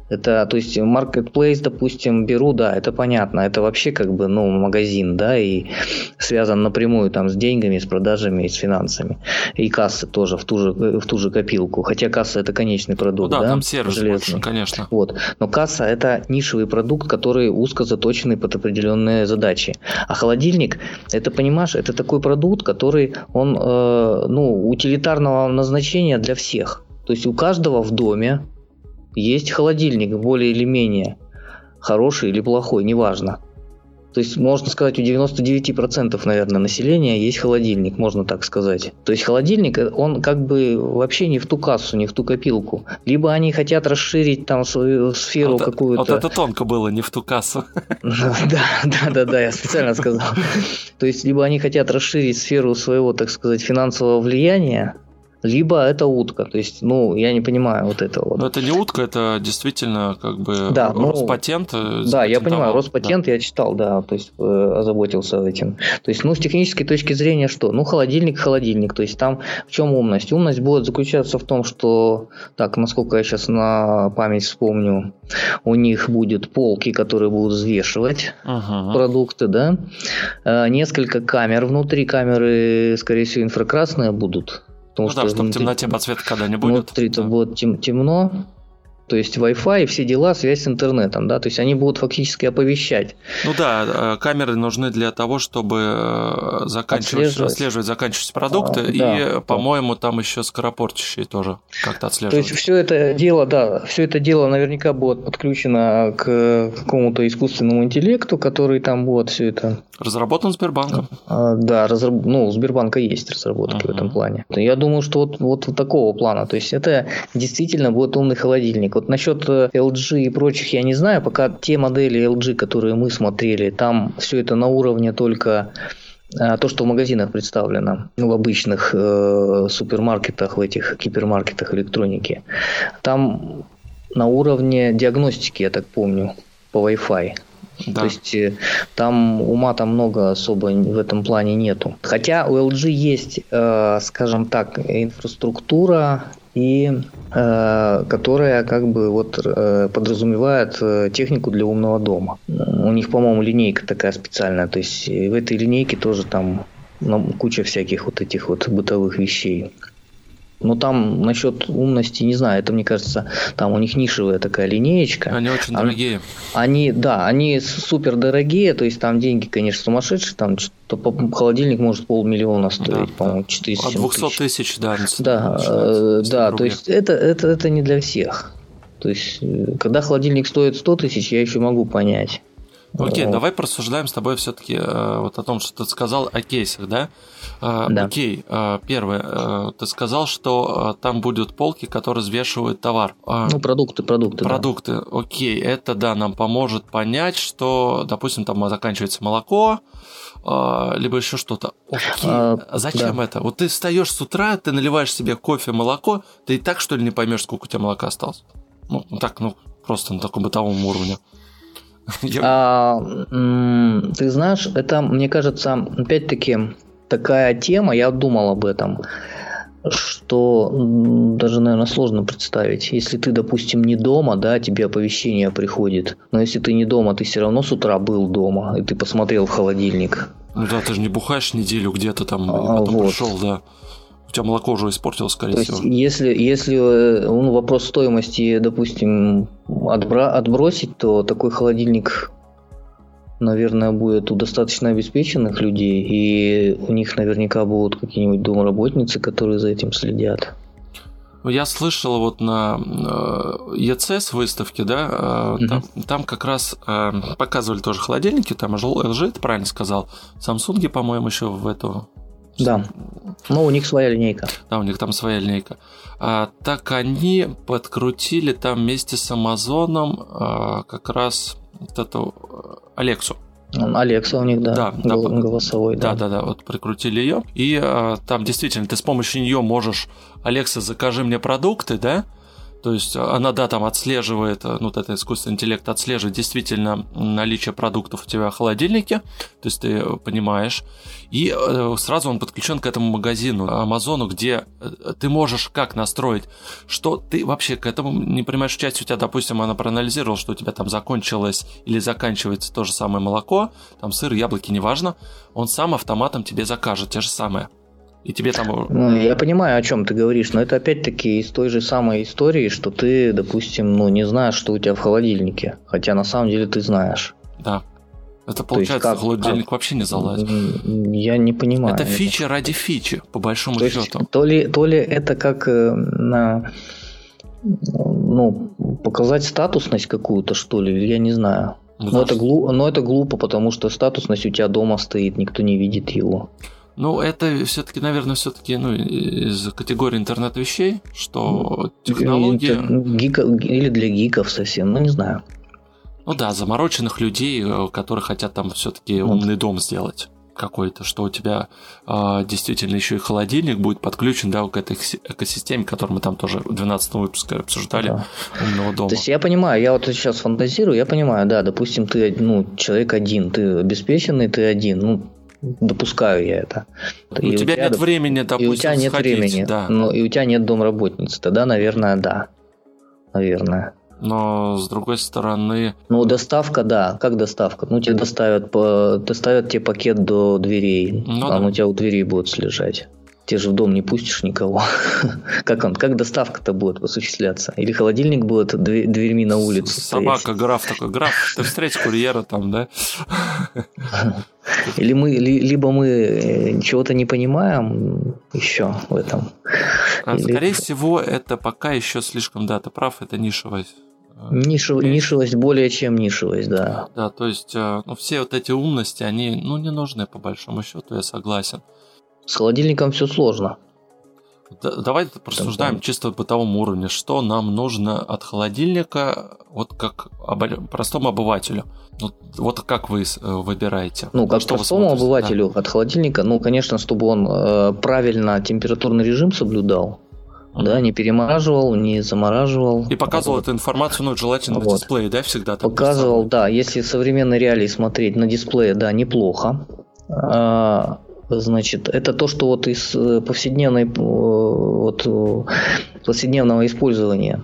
Это, то есть, marketplace, допустим, беру, да, это понятно. Это вообще как бы, ну, магазин, да, и связан напрямую там с деньгами, с продажами, с финансами. И касса тоже в ту же, в ту же копилку. Хотя касса это конечный продукт, ну, да, да, там сервис железный. больше, конечно. Вот. Но касса это нишевый продукт, который узко заточенный под определенные задачи. А холодильник, это, понимаешь, это такой продукт, который, он, э, ну, утилитарного назначения для всех. То есть у каждого в доме есть холодильник, более или менее хороший или плохой, неважно. То есть, можно сказать, у 99% наверное, населения есть холодильник, можно так сказать. То есть, холодильник, он как бы вообще не в ту кассу, не в ту копилку. Либо они хотят расширить там свою сферу вот, какую-то. Вот это тонко было, не в ту кассу. Да, да, да, да, я специально сказал. То есть, либо они хотят расширить сферу своего, так сказать, финансового влияния, либо это утка. То есть, ну, я не понимаю вот этого. Вот. Но это не утка, это действительно как бы да, ну, Роспатент. Э, да, я понимаю, Роспатент да. я читал, да, то есть э, озаботился этим. То есть, ну, с технической точки зрения что? Ну, холодильник, холодильник. То есть, там в чем умность? Умность будет заключаться в том, что, так, насколько я сейчас на память вспомню, у них будет полки, которые будут взвешивать uh-huh. продукты, да, э, несколько камер внутри, камеры, скорее всего, инфракрасные будут, Потому ну что да, чтобы внутри, в темноте подсветка когда не будет. Внутри-то да. будет тем, темно, то есть Wi-Fi и все дела, связь с интернетом, да, то есть они будут фактически оповещать. Ну да, э, камеры нужны для того, чтобы э, заканчивать, отслеживать, отслеживать заканчивать продукты, а, и, да, по-моему, там еще скоропортящие тоже как-то отслеживать. То есть все это дело, да, все это дело наверняка будет подключено к какому-то искусственному интеллекту, который там будет все это. Разработан Сбербанком. А, да, разраб... ну, у Сбербанка есть разработки uh-huh. в этом плане. Я думаю, что вот, вот такого плана, то есть это действительно будет умный холодильник вот насчет LG э, и прочих я не знаю, пока те модели LG, которые мы смотрели, там все это на уровне только э, то, что в магазинах представлено, в обычных э, супермаркетах, в этих гипермаркетах электроники, там на уровне диагностики, я так помню, по Wi-Fi. Да. То есть э, там ума там много особо в этом плане нету. Хотя у LG есть, э, скажем так, инфраструктура и э, которая как бы вот э, подразумевает э, технику для умного дома. У них, по-моему, линейка такая специальная, то есть в этой линейке тоже там ну, куча всяких вот этих вот бытовых вещей. Но там насчет умности, не знаю, это мне кажется, там у них нишевая такая линеечка. Они очень дорогие. Они, да, они супер дорогие, то есть там деньги, конечно, сумасшедшие, там что холодильник может полмиллиона стоить, да, по-моему, 400 От 200 тысяч, тысяч да. Да, э, да, то есть это, это, это не для всех. То есть, э, когда холодильник стоит 100 тысяч, я еще могу понять. Окей, вот. давай порассуждаем с тобой все-таки э, вот о том, что ты сказал о кейсах, да? Э, да. Окей, э, первое, ты сказал, что там будут полки, которые взвешивают товар. Э, ну, продукты, продукты. Продукты, да. окей, это, да, нам поможет понять, что, допустим, там заканчивается молоко, либо еще что-то. Окей, а, зачем да. это? Вот ты встаешь с утра, ты наливаешь себе кофе, молоко, ты и так, что ли, не поймешь, сколько у тебя молока осталось? Ну, так, ну, просто на таком бытовом уровне. А, ты знаешь, это, мне кажется, опять-таки такая тема, я думал об этом, что даже, наверное, сложно представить. Если ты, допустим, не дома, да, тебе оповещение приходит, но если ты не дома, ты все равно с утра был дома, и ты посмотрел в холодильник. Ну да, ты же не бухаешь неделю где-то там, а, потом вот. пришел, да. У тебя молоко уже испортилось, скорее То всего. Есть, если, если э, ну, вопрос стоимости, допустим, отбра- отбросить, то такой холодильник, наверное, будет у достаточно обеспеченных людей, и у них наверняка будут какие-нибудь домработницы, которые за этим следят. Ну, я слышал вот на ECS выставке, да, mm-hmm. там, там как раз э, показывали тоже холодильники, там LG, ты правильно сказал, Samsung, по-моему, еще в эту да. Но у них своя линейка. Да, у них там своя линейка. А, так они подкрутили там вместе с Амазоном а, как раз вот эту Алексу. Алекса у них, да, да, да голосовой. Да, да, да, вот прикрутили ее. И а, там действительно ты с помощью нее можешь, Алекса, закажи мне продукты, да, То есть она, да, там отслеживает, ну, вот это искусственный интеллект отслеживает действительно наличие продуктов у тебя в холодильнике, то есть ты понимаешь, и э, сразу он подключен к этому магазину, Амазону, где э, ты можешь как настроить, что ты вообще к этому не понимаешь часть у тебя, допустим, она проанализировала, что у тебя там закончилось или заканчивается то же самое молоко, там сыр, яблоки, неважно, он сам автоматом тебе закажет те же самые. И тебе там... Ну, я понимаю, о чем ты говоришь, но это опять-таки из той же самой истории, что ты, допустим, ну, не знаешь, что у тебя в холодильнике. Хотя на самом деле ты знаешь. Да. Это получается, как, холодильник как? вообще не залазит. Я не понимаю. Это фича ради фичи, по большому то счету. Есть, то, ли, то ли это как э, на ну, показать статусность какую-то, что ли, я не знаю. Да. Но, это глупо, но это глупо, потому что статусность у тебя дома стоит, никто не видит его. Ну, это все-таки, наверное, все-таки ну, из категории интернет-вещей, что технологии... Гика, или для гиков совсем, ну не знаю. Ну да, замороченных людей, э, которые хотят там все-таки умный дом сделать какой-то, что у тебя э, действительно еще и холодильник будет подключен да, к этой экосистеме, которую мы там тоже в 12 выпуске обсуждали, да. умного дома. То есть я понимаю, я вот сейчас фантазирую, я понимаю, да, допустим, ты ну, человек один, ты обеспеченный, ты один, ну, допускаю я это. И у, тебя, тебя нет времени, допустим, И у тебя нет сходить, времени, да. ну, и у тебя нет домработницы, тогда, наверное, да. Наверное. Но с другой стороны... Ну, доставка, да. Как доставка? Ну, тебе доставят, доставят тебе пакет до дверей. Ну, а да. он у тебя у дверей будет лежать. Те же в дом не пустишь никого. как он, как доставка-то будет осуществляться? Или холодильник будет дверьми на улицу? Собака, граф такой, граф, ты встретишь курьера там, да? Или мы, либо мы э, чего-то не понимаем еще в этом. А, Или... Скорее всего, это пока еще слишком, да, ты прав, это нишевая Нишев, нишевость более чем нишевость, да. Да, то есть э, ну, все вот эти умности, они ну, не нужны по большому счету, я согласен. С холодильником все сложно. Да, давай порассуждаем Там, чисто бытовом уровне, что нам нужно от холодильника, вот как об, простому обывателю. Вот, вот как вы э, выбираете? Ну, как что простому обывателю да. от холодильника, ну, конечно, чтобы он э, правильно температурный режим соблюдал, uh-huh. да, не перемораживал, не замораживал. И показывал вот. эту информацию, ну, желательно вот. на дисплее, да, всегда? Показывал, да, если современные реалии смотреть на дисплее, да, неплохо. А, Значит, это то, что вот из э, повседневной, э, вот, э, повседневного использования.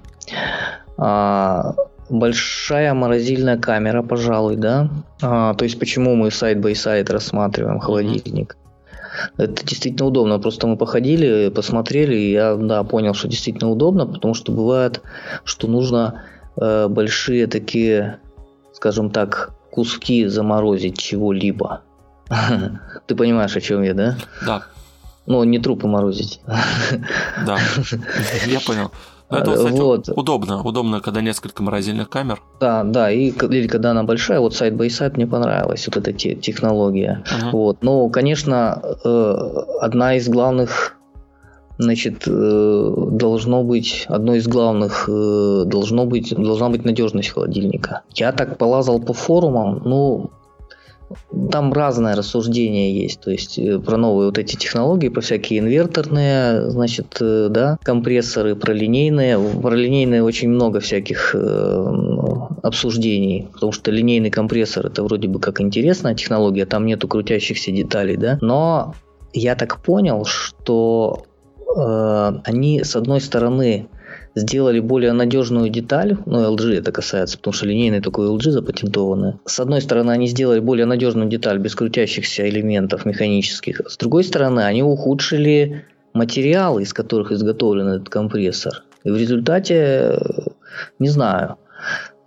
А, большая морозильная камера, пожалуй, да. А, то есть почему мы сайт by сайт рассматриваем холодильник? Это действительно удобно. Просто мы походили, посмотрели, и я да, понял, что действительно удобно, потому что бывает, что нужно э, большие такие, скажем так, куски заморозить чего-либо. Ты понимаешь, о чем я, да? Да. Ну, не трупы морозить. Да, я понял. Но это, кстати, вот. удобно. Удобно, когда несколько морозильных камер. Да, да, и или когда она большая, вот сайт by сайт мне понравилась вот эта технология. Uh-huh. Вот. Но, конечно, э, одна из главных значит, э, должно быть, одно из главных, э, должно быть, должна быть надежность холодильника. Я так полазал по форумам, ну, там разное рассуждение есть, то есть э, про новые вот эти технологии, про всякие инверторные, значит, э, да, компрессоры, про линейные. Про линейные очень много всяких э, обсуждений, потому что линейный компрессор это вроде бы как интересная технология, там нету крутящихся деталей, да, но я так понял, что э, они с одной стороны сделали более надежную деталь, ну LG это касается, потому что линейный такой LG запатентованный. С одной стороны, они сделали более надежную деталь без крутящихся элементов механических. С другой стороны, они ухудшили материалы, из которых изготовлен этот компрессор. И в результате, не знаю,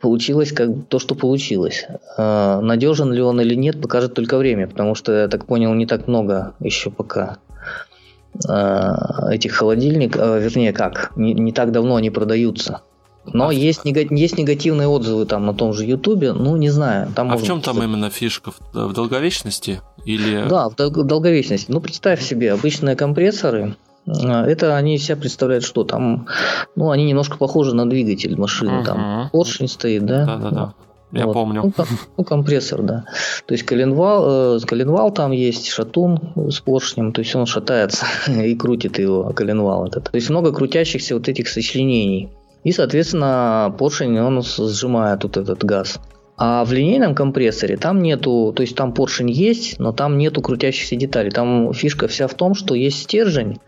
получилось как то, что получилось. А, надежен ли он или нет, покажет только время, потому что, я так понял, не так много еще пока Э, этих холодильников, э, вернее как, не, не так давно они продаются. Но а есть, нега- есть негативные отзывы там на том же Ютубе, ну не знаю. Там а в чем там именно фишка? В долговечности? Или... Да, в долговечности. Ну представь себе, обычные компрессоры, э, это они себя представляют что? Там, ну, они немножко похожи на двигатель машины. Uh-huh. Там поршень стоит, да? Да, да, да. Я вот. помню. Ну, ну, компрессор, да. То есть коленвал, э, коленвал там есть, шатун с поршнем, то есть он шатается и крутит его, коленвал этот. То есть много крутящихся вот этих сочленений. И, соответственно, поршень, он сжимает вот этот газ. А в линейном компрессоре там нету, то есть там поршень есть, но там нету крутящихся деталей. Там фишка вся в том, что есть стержень,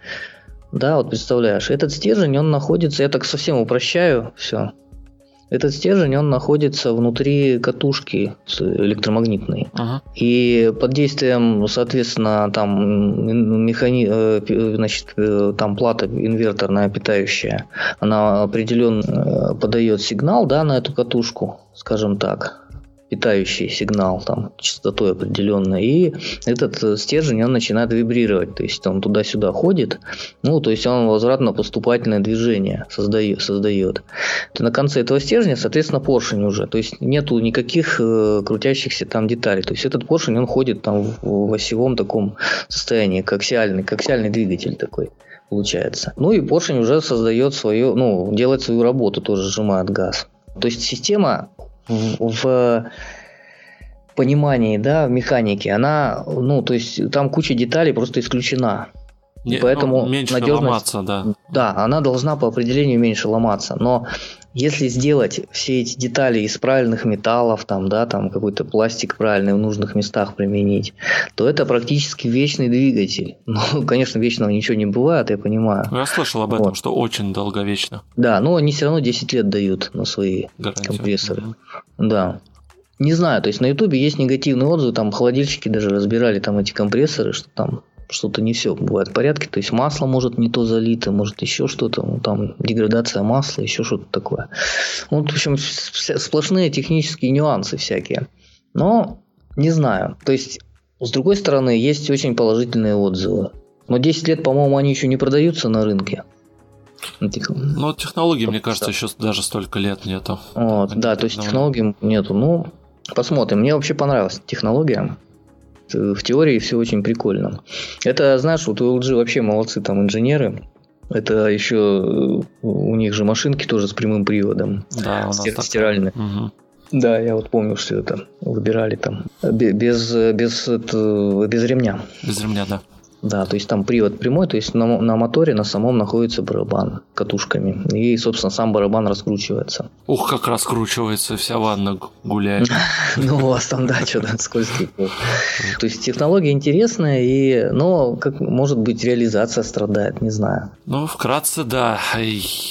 да, вот представляешь, этот стержень, он находится, я так совсем упрощаю все, этот стержень, он находится внутри катушки электромагнитной. Ага. И под действием, соответственно, там механи... Э, значит, э, там плата инверторная питающая, она определенно э, подает сигнал, да, на эту катушку, скажем так питающий сигнал там частотой определенной, и этот э, стержень он начинает вибрировать, то есть он туда-сюда ходит, ну, то есть он возвратно-поступательное движение создает. создает. На конце этого стержня, соответственно, поршень уже, то есть нету никаких э, крутящихся там деталей, то есть этот поршень он ходит там в, в осевом таком состоянии, как аксиальный, как аксиальный двигатель такой получается. Ну и поршень уже создает свою, ну, делает свою работу, тоже сжимает газ. То есть система в, понимании, да, в механике, она, ну, то есть там куча деталей просто исключена. Не, поэтому ну, меньше надежность, ломаться, да. Да, она должна по определению меньше ломаться. Но если сделать все эти детали из правильных металлов, там, да, там какой-то пластик правильный в нужных местах применить, то это практически вечный двигатель. Ну, конечно, вечного ничего не бывает, я понимаю. Я слышал об этом, вот. что очень долговечно. Да, но они все равно 10 лет дают на свои Гарантию. компрессоры. Угу. Да. Не знаю, то есть на Ютубе есть негативные отзывы, там холодильщики даже разбирали там эти компрессоры, что там что-то не все бывает в порядке. То есть масло может не то залито, может еще что-то, ну, там деградация масла, еще что-то такое. Вот, в общем, сплошные технические нюансы всякие. Но не знаю. То есть, с другой стороны, есть очень положительные отзывы. Но 10 лет, по-моему, они еще не продаются на рынке. Ну, технологий, мне кажется, еще даже столько лет нету. Вот, да, то есть технологий нету. Ну, посмотрим. Мне вообще понравилась технология в теории все очень прикольно. Это, знаешь, вот у LG вообще молодцы там инженеры. Это еще э, у них же машинки тоже с прямым приводом. Да, у нас Стир- стиральные. Угу. Да, я вот помню, что это выбирали там без, без, без, без ремня. Без ремня, да. Да, то есть там привод прямой, то есть на, на моторе на самом находится барабан катушками. И, собственно, сам барабан раскручивается. Ух, как раскручивается, вся ванна гуляет. Ну, у вас там, да, что-то скользкий То есть технология интересная, и, но, как может быть, реализация страдает, не знаю. Ну, вкратце, да.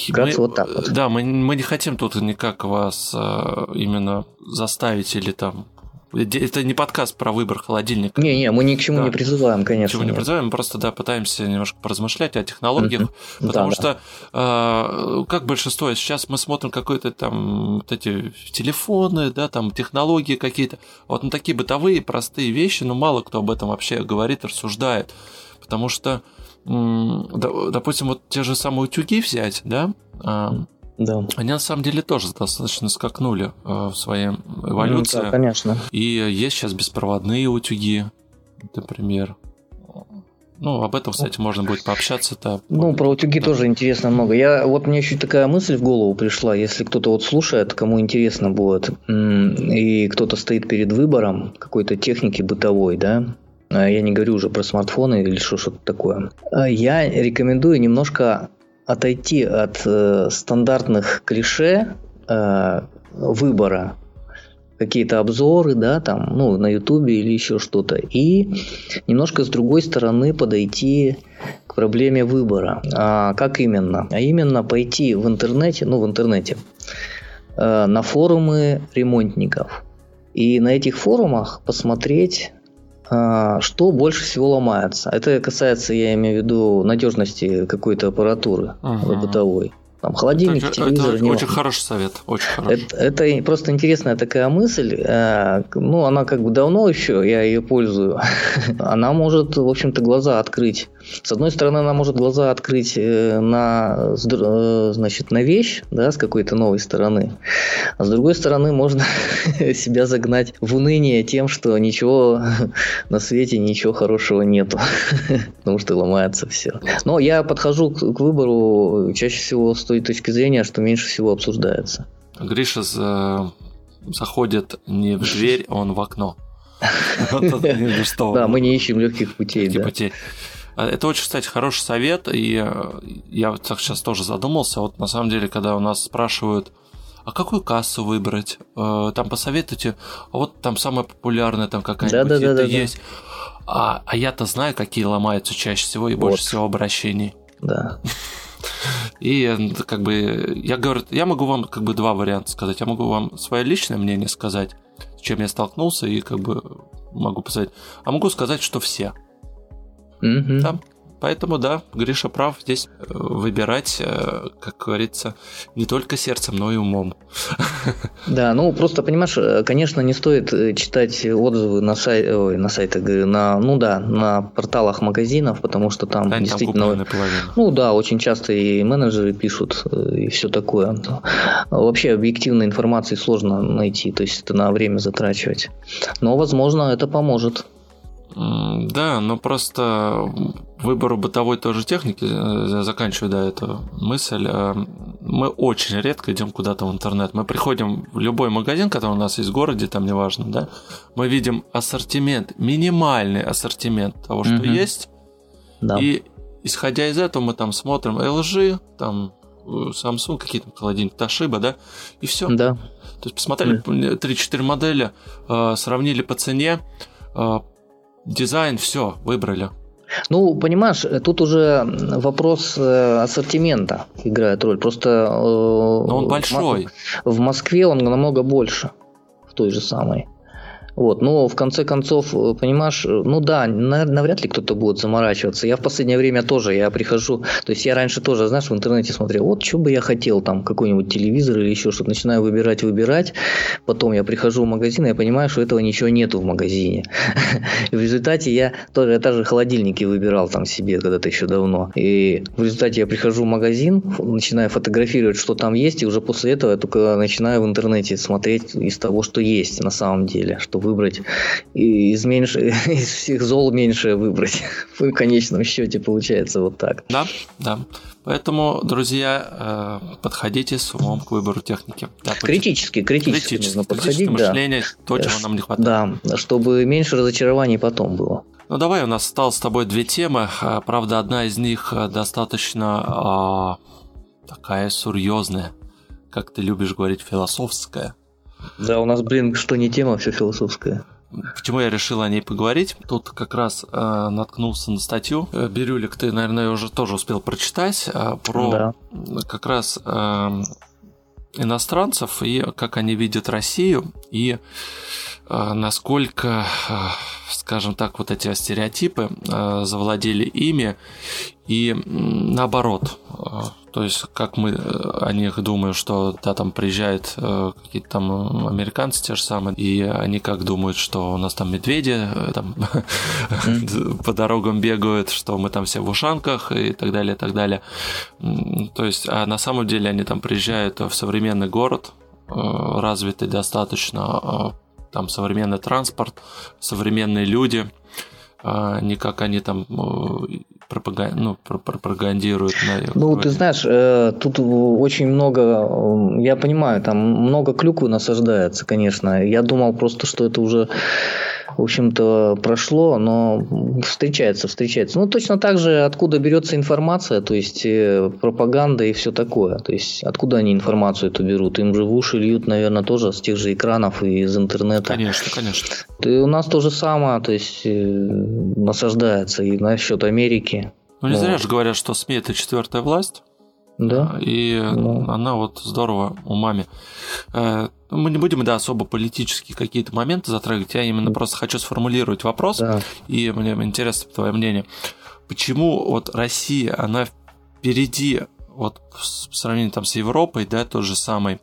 Вкратце вот так вот. Да, мы, не хотим тут никак вас э, именно заставить или там это не подкаст про выбор холодильника. Не-не, мы ни к чему да. не призываем, конечно. Ни к чему не призываем, мы просто да, пытаемся немножко поразмышлять о технологиях, mm-hmm. потому да, что, да. Э, как большинство, сейчас мы смотрим какие-то там вот эти телефоны, да, там технологии какие-то, вот на такие бытовые простые вещи, но мало кто об этом вообще говорит, рассуждает, потому что, допустим, вот те же самые утюги взять, да, да. Они на самом деле тоже достаточно скакнули э, в своей эволюции. Ну, да, конечно. И есть сейчас беспроводные утюги, например. Ну, об этом, кстати, можно будет пообщаться-то. Ну, про утюги да. тоже интересно много. Я, вот мне еще такая мысль в голову пришла, если кто-то вот слушает, кому интересно будет, и кто-то стоит перед выбором какой-то техники бытовой, да, а я не говорю уже про смартфоны или что-то такое. А я рекомендую немножко отойти от э, стандартных клише э, выбора какие-то обзоры, да, там, ну, на Ютубе или еще что-то, и немножко с другой стороны подойти к проблеме выбора. А как именно? А именно пойти в интернете, ну, в интернете, э, на форумы ремонтников. И на этих форумах посмотреть что больше всего ломается? Это касается, я имею в виду, надежности какой-то аппаратуры uh-huh. бытовой. Там холодильник, это, телевизор. Это очень хороший совет, очень хороший. Это, это просто интересная такая мысль. Э, ну, она как бы давно еще, я ее пользую. она может, в общем-то, глаза открыть. С одной стороны, она может глаза открыть э, на, э, значит, на вещь, да, с какой-то новой стороны. А с другой стороны, можно себя загнать в уныние тем, что ничего на свете, ничего хорошего нету. Потому что ломается все. Но я подхожу к выбору чаще всего с той точки зрения, что меньше всего обсуждается. Гриша за... заходит не в дверь, он в окно. Да, мы не ищем легких путей. Это очень, кстати, хороший совет, и я вот сейчас тоже задумался, вот на самом деле, когда у нас спрашивают, а какую кассу выбрать? Там посоветуйте, а вот там самая популярная там какая-нибудь да, да, да, есть. Да. А, а я-то знаю, какие ломаются чаще всего и вот. больше всего обращений. Да. И как бы я говорю, я могу вам как бы два варианта сказать. Я могу вам свое личное мнение сказать, с чем я столкнулся, и как бы могу сказать. А могу сказать, что все. Mm-hmm. Да? Поэтому, да, Гриша прав, здесь э, выбирать, э, как говорится, не только сердцем, но и умом. Да, ну просто, понимаешь, э, конечно, не стоит читать отзывы на, сай... Ой, на сайтах, на, ну да, на порталах магазинов, потому что там да, действительно... Там ну да, очень часто и менеджеры пишут, и все такое. Вообще объективной информации сложно найти, то есть это на время затрачивать. Но, возможно, это поможет. Да, но просто выбору бытовой тоже техники, э, заканчиваю, да, эту мысль, э, мы очень редко идем куда-то в интернет. Мы приходим в любой магазин, который у нас есть в городе, там неважно, да, мы видим ассортимент, минимальный ассортимент того, что угу. есть, да. и исходя из этого мы там смотрим LG, там э, Samsung, какие-то холодильники, Toshiba, да, и все. Да. То есть посмотрели 3-4 модели, сравнили по цене, дизайн, все, выбрали. Ну, понимаешь, тут уже вопрос э, ассортимента играет роль. Просто э, Но он большой. В Москве он намного больше в той же самой. Вот, но в конце концов, э, понимаешь, э, ну да, навряд ли кто-то будет заморачиваться. Я в последнее время тоже, я прихожу, то есть я раньше тоже, знаешь, в интернете смотрел, вот что бы я хотел, там, какой-нибудь телевизор или еще что-то, начинаю выбирать, выбирать, потом я прихожу в магазин, и я понимаю, что этого ничего нету в магазине. В результате я тоже, я даже холодильники выбирал там себе когда-то еще давно, и в результате я прихожу в магазин, начинаю фотографировать, что там есть, и уже после этого я только начинаю в интернете смотреть из того, что есть на самом деле, что выбрать и из, меньше, из всех зол меньше выбрать. В конечном счете получается вот так. Да, да. Поэтому, друзья, э, подходите с умом к выбору техники. Да, критически, критически, критически нужно подходить. мышление, да. то, чего нам не хватает. Да, чтобы меньше разочарований потом было. Ну давай, у нас осталось с тобой две темы. А, правда, одна из них э, достаточно а, такая серьезная, как ты любишь говорить, философская. Да, у нас, блин, что не тема, все философская. Почему я решил о ней поговорить? Тут как раз э, наткнулся на статью. Э, Бирюлик, ты, наверное, уже тоже успел прочитать э, про да. как раз э, иностранцев и как они видят Россию и насколько, э, скажем так, вот эти стереотипы э, завладели ими и наоборот. Э, то есть, как мы э, о них думаем, что да, там приезжают э, какие-то там американцы те же самые, и они как думают, что у нас там медведи там, по дорогам бегают, что мы там все в ушанках и так далее, и так далее. То есть, а на самом деле они там приезжают в современный город, развитый достаточно, там современный транспорт, современные люди, не как они там пропаган... ну, пропагандируют. На... Ну, ты знаешь, э, тут очень много, я понимаю, там много клюквы насаждается, конечно. Я думал просто, что это уже в общем-то, прошло, но встречается, встречается. Ну, точно так же, откуда берется информация, то есть э, пропаганда и все такое. То есть, откуда они информацию эту берут? Им же в уши льют, наверное, тоже с тех же экранов и из интернета. Конечно, конечно. И у нас то же самое, то есть, э, насаждается и насчет Америки. Ну, не вот. зря же говорят, что СМИ – это четвертая власть. Да. И да. она вот здорово умами. Э, мы не будем, да, особо политические какие-то моменты затрагивать. Я именно просто хочу сформулировать вопрос, да. и мне интересно твое мнение. Почему вот Россия, она впереди, вот в сравнении там с Европой, да, тот же самый,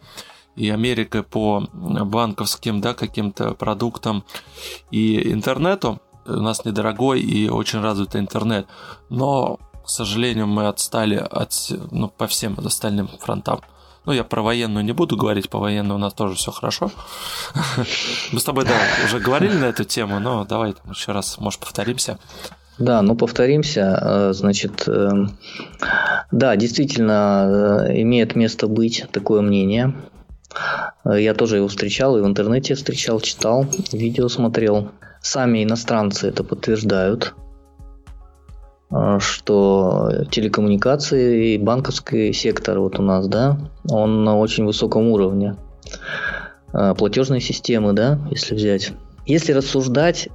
и Америкой по банковским, да, каким-то продуктам и интернету, у нас недорогой и очень развитый интернет, но к сожалению, мы отстали от, ну, по всем остальным фронтам. Ну, я про военную не буду говорить, по военной у нас тоже все хорошо. Мы с тобой, да, уже говорили на эту тему, но давай еще раз, может, повторимся. Да, ну повторимся, э, значит, э, да, действительно э, имеет место быть такое мнение. Я тоже его встречал, и в интернете встречал, читал, видео смотрел. Сами иностранцы это подтверждают. Что телекоммуникации и банковский сектор вот у нас, да, он на очень высоком уровне. Платежные системы, да, если взять. Если рассуждать,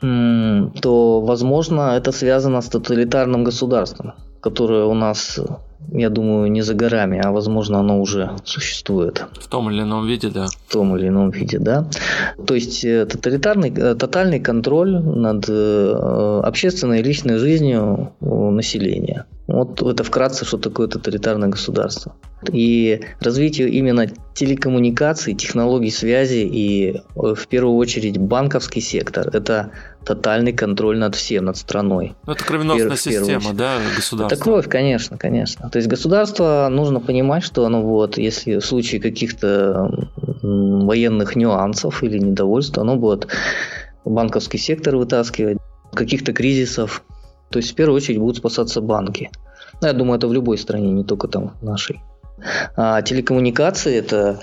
то, возможно, это связано с тоталитарным государством, которое у нас я думаю, не за горами, а возможно оно уже существует. В том или ином виде, да. В том или ином виде, да. То есть э, тоталитарный, э, тотальный контроль над э, общественной и личной жизнью населения. Вот это вкратце, что такое тоталитарное государство. И развитие именно телекоммуникаций, технологий связи и в первую очередь банковский сектор – это тотальный контроль над всем, над страной. Ну, это кровеносная в, система, да, государства? Это кровь, конечно, конечно. То есть государство нужно понимать, что оно вот, если в случае каких-то военных нюансов или недовольства, оно будет банковский сектор вытаскивать, каких-то кризисов. То есть в первую очередь будут спасаться банки. Ну, я думаю, это в любой стране, не только там в нашей. А телекоммуникации это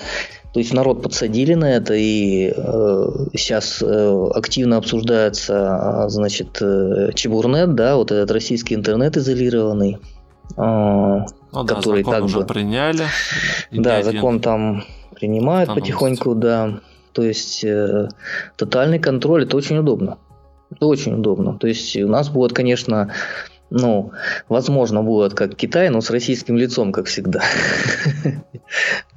то есть народ подсадили на это, и э, сейчас э, активно обсуждается, а, значит, э, Чебурнет, да, вот этот российский интернет изолированный, э, ну, который да, закон уже бы, приняли. Да, закон там принимают потихоньку, да. То есть э, тотальный контроль это очень удобно. Это очень удобно. То есть у нас будет, конечно, ну, возможно, будет как Китай, но с российским лицом, как всегда.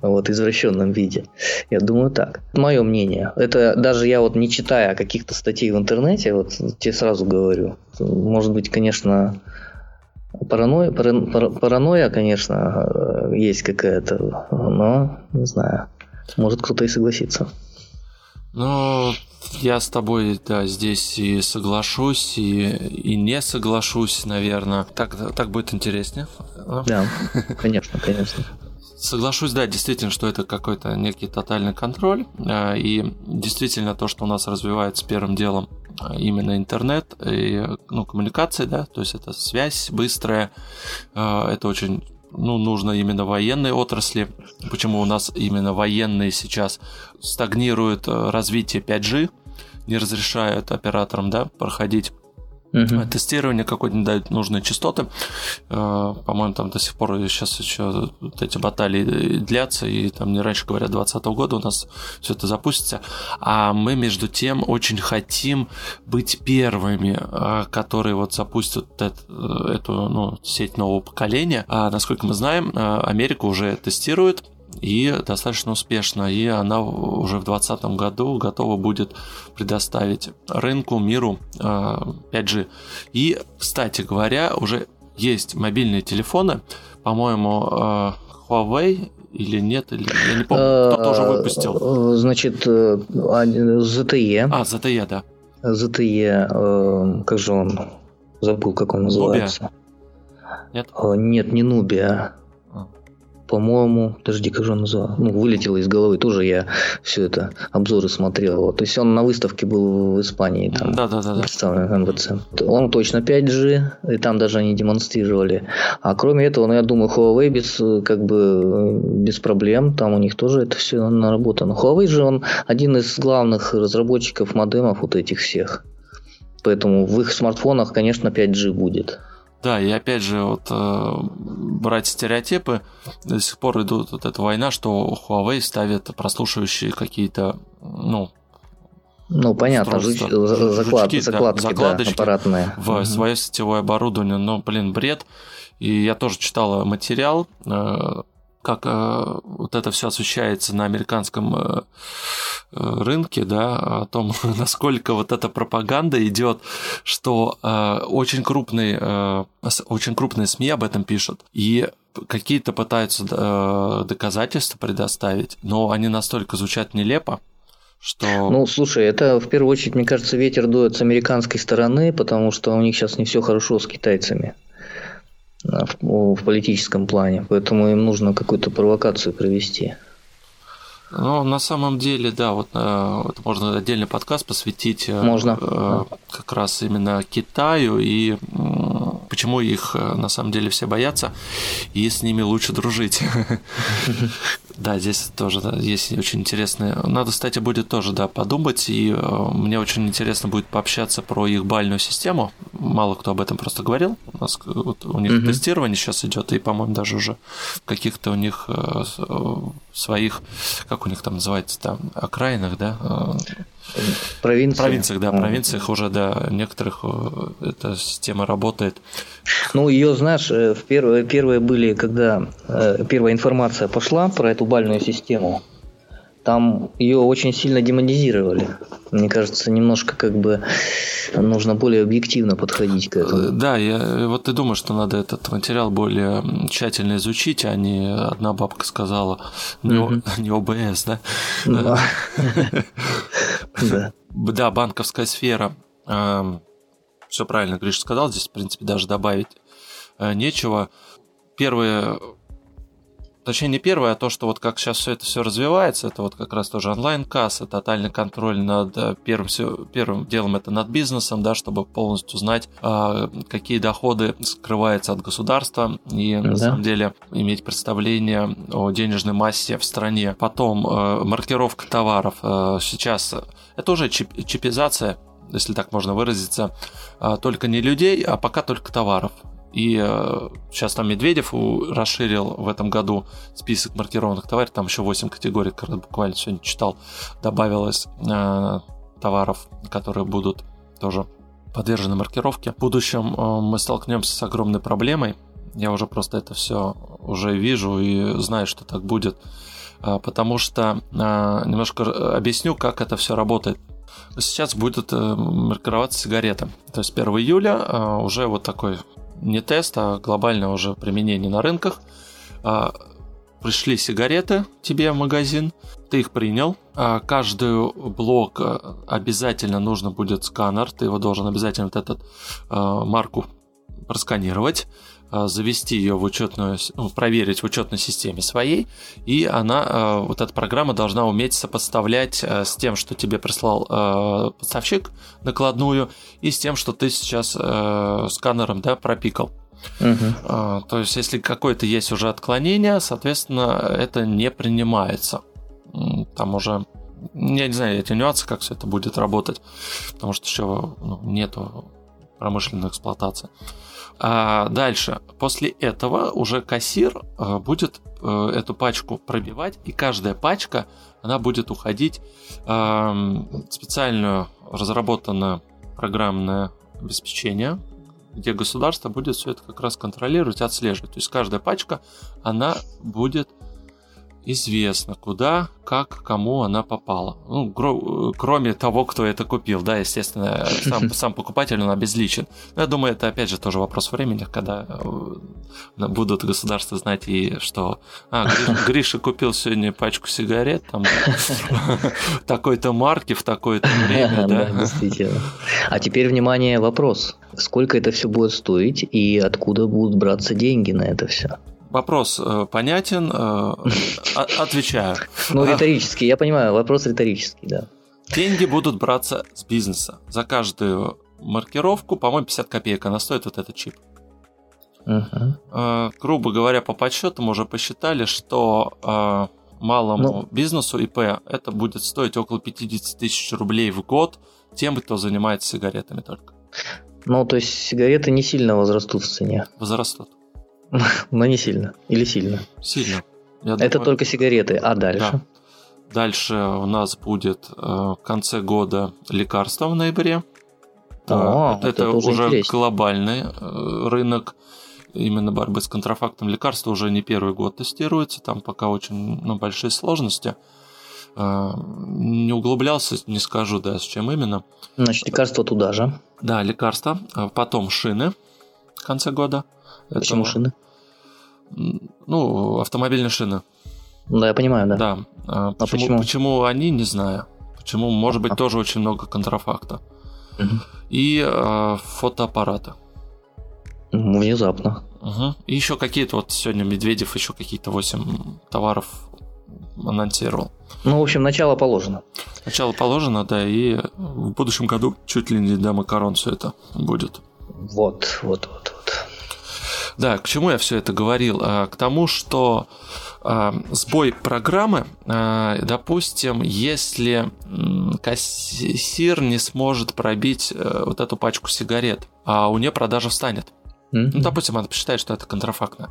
Вот, извращенном виде. Я думаю так. Мое мнение. Это даже я вот не читая каких-то статей в интернете, вот тебе сразу говорю. Может быть, конечно, паранойя, паранойя, конечно, есть какая-то, но не знаю. Может, кто-то и согласится. Ну, я с тобой, да, здесь и соглашусь, и, и не соглашусь, наверное. Так, так будет интереснее. Да, конечно, конечно. Соглашусь, да, действительно, что это какой-то некий тотальный контроль. А, и действительно то, что у нас развивается первым делом а, именно интернет и ну, коммуникации, да, то есть это связь быстрая, а, это очень ну, нужно именно военной отрасли. Почему у нас именно военные сейчас стагнируют э, развитие 5G, не разрешают операторам да, проходить Угу. Тестирование какой-то дают нужные частоты. Э, по-моему, там до сих пор сейчас еще вот эти баталии длятся, и там не раньше, говорят, 2020 года у нас все это запустится. А мы, между тем, очень хотим быть первыми, э, которые вот запустят эту, ну, сеть нового поколения. А насколько мы знаем, э, Америка уже тестирует и достаточно успешно. И она уже в 2020 году готова будет предоставить рынку, миру 5G. Э, и, кстати говоря, уже есть мобильные телефоны, по-моему, э, Huawei или нет, или я не помню, кто тоже выпустил. Э, значит, ZTE. А, ZTE, да. ZTE, как же он, забыл, как он называется. Nubia? Нет? Нет, не Nubia по-моему, подожди, как же он называл? Ну, вылетело из головы, тоже я все это обзоры смотрел. Вот. То есть он на выставке был в Испании, там да, да, да, представлен МВЦ. Он точно 5G, и там даже они демонстрировали. А кроме этого, ну, я думаю, Huawei без, как бы, без проблем, там у них тоже это все наработано. Huawei же он один из главных разработчиков модемов вот этих всех. Поэтому в их смартфонах, конечно, 5G будет. Да, и опять же, вот э, брать стереотипы, до сих пор идут вот эта война, что Huawei ставит прослушивающие какие-то, ну, ну, понятно, жуч... заклад... жучки, закладки, да, да, аппаратные. В угу. свое сетевое оборудование, но, блин, бред. И я тоже читала материал, э, как э, вот это все освещается на американском э, э, рынке, да, о том, насколько вот эта пропаганда идет, что э, очень крупные, э, очень крупные СМИ об этом пишут, и какие-то пытаются э, доказательства предоставить, но они настолько звучат нелепо, что... Ну, слушай, это в первую очередь, мне кажется, ветер дует с американской стороны, потому что у них сейчас не все хорошо с китайцами в, в политическом плане, поэтому им нужно какую-то провокацию провести. Ну, на самом деле, да, вот это можно отдельный подкаст посвятить. Э, можно. Э, как раз именно Китаю и почему их э, на самом деле все боятся, и с ними лучше дружить. Да, здесь тоже да, есть очень интересные. Надо, кстати, будет тоже, да, подумать, и мне очень интересно будет пообщаться про их бальную систему. Мало кто об этом просто говорил. У нас вот, у них тестирование сейчас идет, и, по-моему, даже уже в каких-то у них своих, как у них там называется, там, окраинах, да, Провинции. Провинциях, да, провинциях уже, да, некоторых э, эта система работает. Ну, ее, знаешь, э, в первые, первые были, когда э, первая информация пошла про эту бальную систему, там ее очень сильно демонизировали. Мне кажется, немножко как бы нужно более объективно подходить к этому. Да, я вот и думаю, что надо этот материал более тщательно изучить, а не одна бабка сказала не, угу. не ОБС, да? Да. Да, банковская сфера. Эм, Все правильно Гриш сказал, здесь, в принципе, даже добавить э, нечего. Первые точнее не первое, а то, что вот как сейчас все это все развивается, это вот как раз тоже онлайн-касса, тотальный контроль над э, первым, первым делом это над бизнесом, да, чтобы полностью знать, а, какие доходы скрываются от государства и да. на самом деле иметь представление о денежной массе в стране. Потом э, маркировка товаров. Э, сейчас это уже чип, чипизация, если так можно выразиться, а, только не людей, а пока только товаров. И э, сейчас там Медведев расширил в этом году список маркированных товаров, там еще 8 категорий, как буквально сегодня читал, добавилось э, товаров, которые будут тоже подвержены маркировке. В будущем э, мы столкнемся с огромной проблемой. Я уже просто это все уже вижу и знаю, что так будет. Э, потому что э, немножко объясню, как это все работает сейчас будет э, маркироваться сигарета. То есть 1 июля э, уже вот такой не тест, а глобальное уже применение на рынках. А, пришли сигареты тебе в магазин, ты их принял. А, каждый блок а, обязательно нужно будет сканер, ты его должен обязательно вот этот марку просканировать. Э, завести ее в учетную, ну, проверить в учетной системе своей, и она, э, вот эта программа должна уметь сопоставлять э, с тем, что тебе прислал поставщик накладную, и с тем, что ты сейчас сканером да, пропикал. Угу. То есть, если какое-то есть уже отклонение, соответственно, это не принимается. Там уже я не знаю эти нюансы, как все это будет работать, потому что еще ну, нету промышленной эксплуатации. А дальше, после этого уже кассир э, будет э, эту пачку пробивать, и каждая пачка, она будет уходить в специальную разработанное программное обеспечение, где государство будет все это как раз контролировать, отслеживать. То есть каждая пачка, она будет известно, куда, как, кому она попала. Ну, кроме того, кто это купил, да, естественно, сам, сам покупатель, он обезличен. Но я думаю, это опять же тоже вопрос времени, когда э, будут государства знать и что а, Гриша купил сегодня пачку сигарет, там, такой-то марки в такое-то время, да. действительно. А теперь, внимание, вопрос. Сколько это все будет стоить и откуда будут браться деньги на это все? Вопрос э, понятен, э, отвечаю. Ну, риторический, я понимаю, вопрос риторический, да. Деньги будут браться с бизнеса. За каждую маркировку, по-моему, 50 копеек она стоит вот этот чип. Uh-huh. грубо говоря, по подсчетам уже посчитали, что малому ну, бизнесу ИП это будет стоить около 50 тысяч рублей в год тем, кто занимается сигаретами только. Ну, то есть сигареты не сильно возрастут в цене. Возрастут. Но не сильно. Или сильно? Сильно. Я Это думаю... только сигареты. А дальше? Да. Дальше у нас будет э, в конце года лекарства в ноябре. О, это, это, это уже интереснее. глобальный э, рынок именно борьбы с контрафактом. Лекарства уже не первый год тестируется, там пока очень ну, большие сложности. Э, не углублялся, не скажу, да, с чем именно. Значит, лекарства туда же. Да, лекарства. Потом шины в конце года. Почему Это, шины? Ну, автомобильные шины. Да, я понимаю, да. Да. А, а почему, почему? почему они, не знаю. Почему, может быть, а. тоже очень много контрафакта. Угу. И э, фотоаппараты. Внезапно. Угу. И еще какие-то, вот сегодня Медведев еще какие-то 8 товаров анонсировал. Ну, в общем, начало положено. Начало положено, да, и в будущем году чуть ли не до макарон все это будет. Вот, вот, вот, вот. Да, к чему я все это говорил? А, к тому, что а, сбой программы, а, допустим, если кассир не сможет пробить э, вот эту пачку сигарет, а у нее продажа встанет. Mm-hmm. Ну, допустим, она посчитает, что это контрафактно.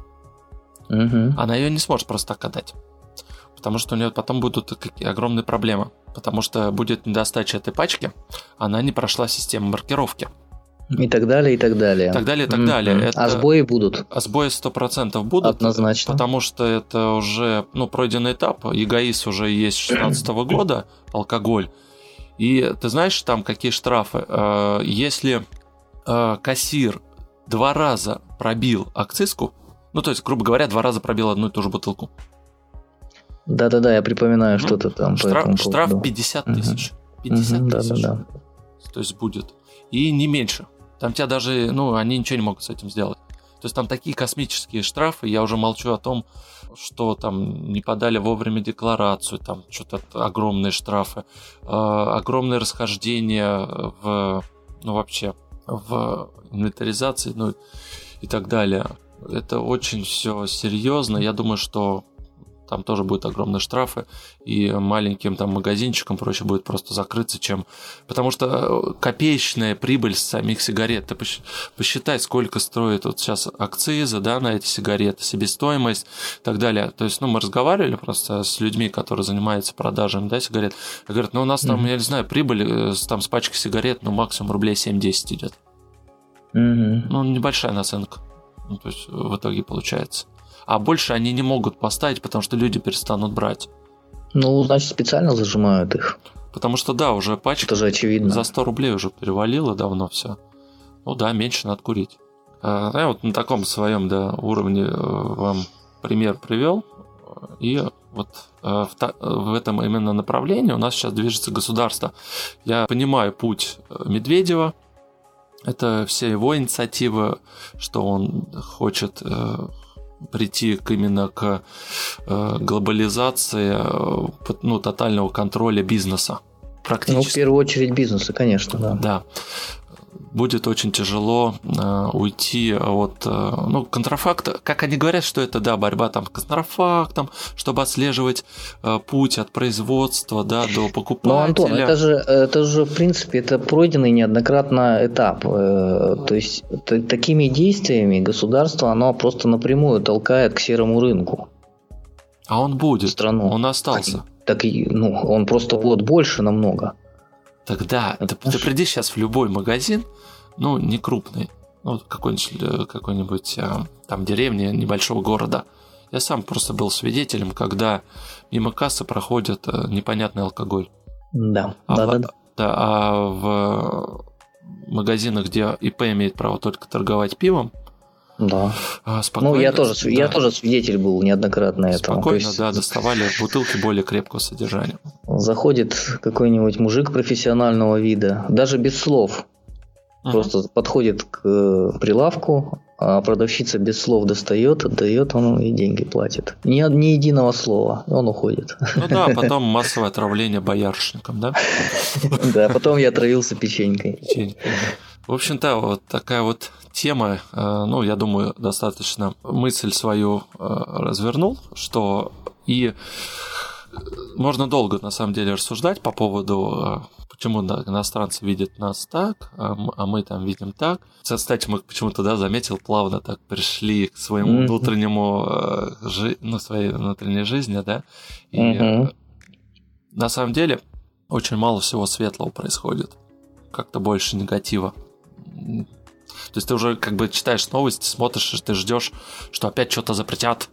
Mm-hmm. Она ее не сможет просто так отдать. Потому что у нее потом будут огромные проблемы. Потому что будет недостача этой пачки, она не прошла систему маркировки. И так далее, и так далее. И так далее, и так далее. Mm-hmm. Это... А сбои будут? А сбои 100% будут. Однозначно. Потому что это уже ну, пройденный этап. ЕГАИС уже есть с 2016 года, алкоголь. И ты знаешь, там какие штрафы? Э, если э, кассир два раза пробил акцизку, ну, то есть, грубо говоря, два раза пробил одну и ту же бутылку. Да-да-да, я припоминаю ну, что-то там. Штраф, штраф 50 тысяч. 50 угу, тысяч. То есть будет. И не меньше. Там тебя даже, ну, они ничего не могут с этим сделать. То есть там такие космические штрафы, я уже молчу о том, что там не подали вовремя декларацию, там что-то огромные штрафы, э, огромные расхождения в, ну вообще, в инвентаризации, ну и так далее. Это очень все серьезно. Я думаю, что там тоже будут огромные штрафы, и маленьким там магазинчикам проще будет просто закрыться, чем... Потому что э, копеечная прибыль с самих сигарет, ты посчитай, сколько стоит вот сейчас акцизы, да, на эти сигареты, себестоимость и так далее. То есть, ну, мы разговаривали просто с людьми, которые занимаются продажами, да, сигарет, и говорят, ну, у нас там, mm-hmm. я не знаю, прибыль э, там с пачки сигарет, ну, максимум рублей 7-10 идет. Mm-hmm. Ну, небольшая наценка. Ну, то есть, в итоге получается а больше они не могут поставить, потому что люди перестанут брать. Ну, значит, специально зажимают их. Потому что, да, уже пачка Это же очевидно. за 100 рублей уже перевалило давно все. Ну да, меньше надо курить. А, я вот на таком своем да, уровне э, вам пример привел. И вот э, в, в этом именно направлении у нас сейчас движется государство. Я понимаю путь э, Медведева, это все его инициативы, что он хочет прийти к, именно к э, глобализации, э, ну, тотального контроля бизнеса. Практически. Ну, в первую очередь бизнеса, конечно, да. Да будет очень тяжело э, уйти от э, ну, контрафакта. Как они говорят, что это, да, борьба там с контрафактом, чтобы отслеживать э, путь от производства, да, до покупателя. Ну, Антон, это же, это же, в принципе, это пройденный неоднократно этап. Э, то есть, т- такими действиями государство, оно просто напрямую толкает к серому рынку. А он будет. Страну. Он остался. Так, так ну, он просто вот больше намного. Тогда ты, ты приди сейчас в любой магазин, ну, не крупный, ну, какой-нибудь, э, какой-нибудь а, там деревни небольшого города. Я сам просто был свидетелем, когда мимо кассы проходит э, непонятный алкоголь. Да, а да, в, да, да. Да, а в магазинах, где ИП имеет право только торговать пивом, да. А, спокойно, ну, я тоже, да. я тоже свидетель был неоднократно этому. Спокойно, есть... да, доставали бутылки более крепкого содержания. Заходит какой-нибудь мужик профессионального вида, даже без слов. uh Просто подходит к прилавку, а продавщица без слов достает, отдает, он и деньги платит. Ни, ни единого слова, он уходит. Ну да, потом массовое отравление боярышником, да? Да, потом я отравился. Печенькой, В общем-то, вот такая вот тема, э, ну, я думаю, достаточно мысль свою э, развернул, что и можно долго, на самом деле, рассуждать по поводу, э, почему иностранцы видят нас так, а, а мы там видим так. Кстати, мы почему-то, да, заметил, плавно так пришли к своему внутреннему, ну, своей внутренней жизни, да, и на самом деле очень мало всего светлого происходит, как-то больше негатива то есть ты уже как бы читаешь новости, смотришь, ты ждешь, что опять что-то запретят,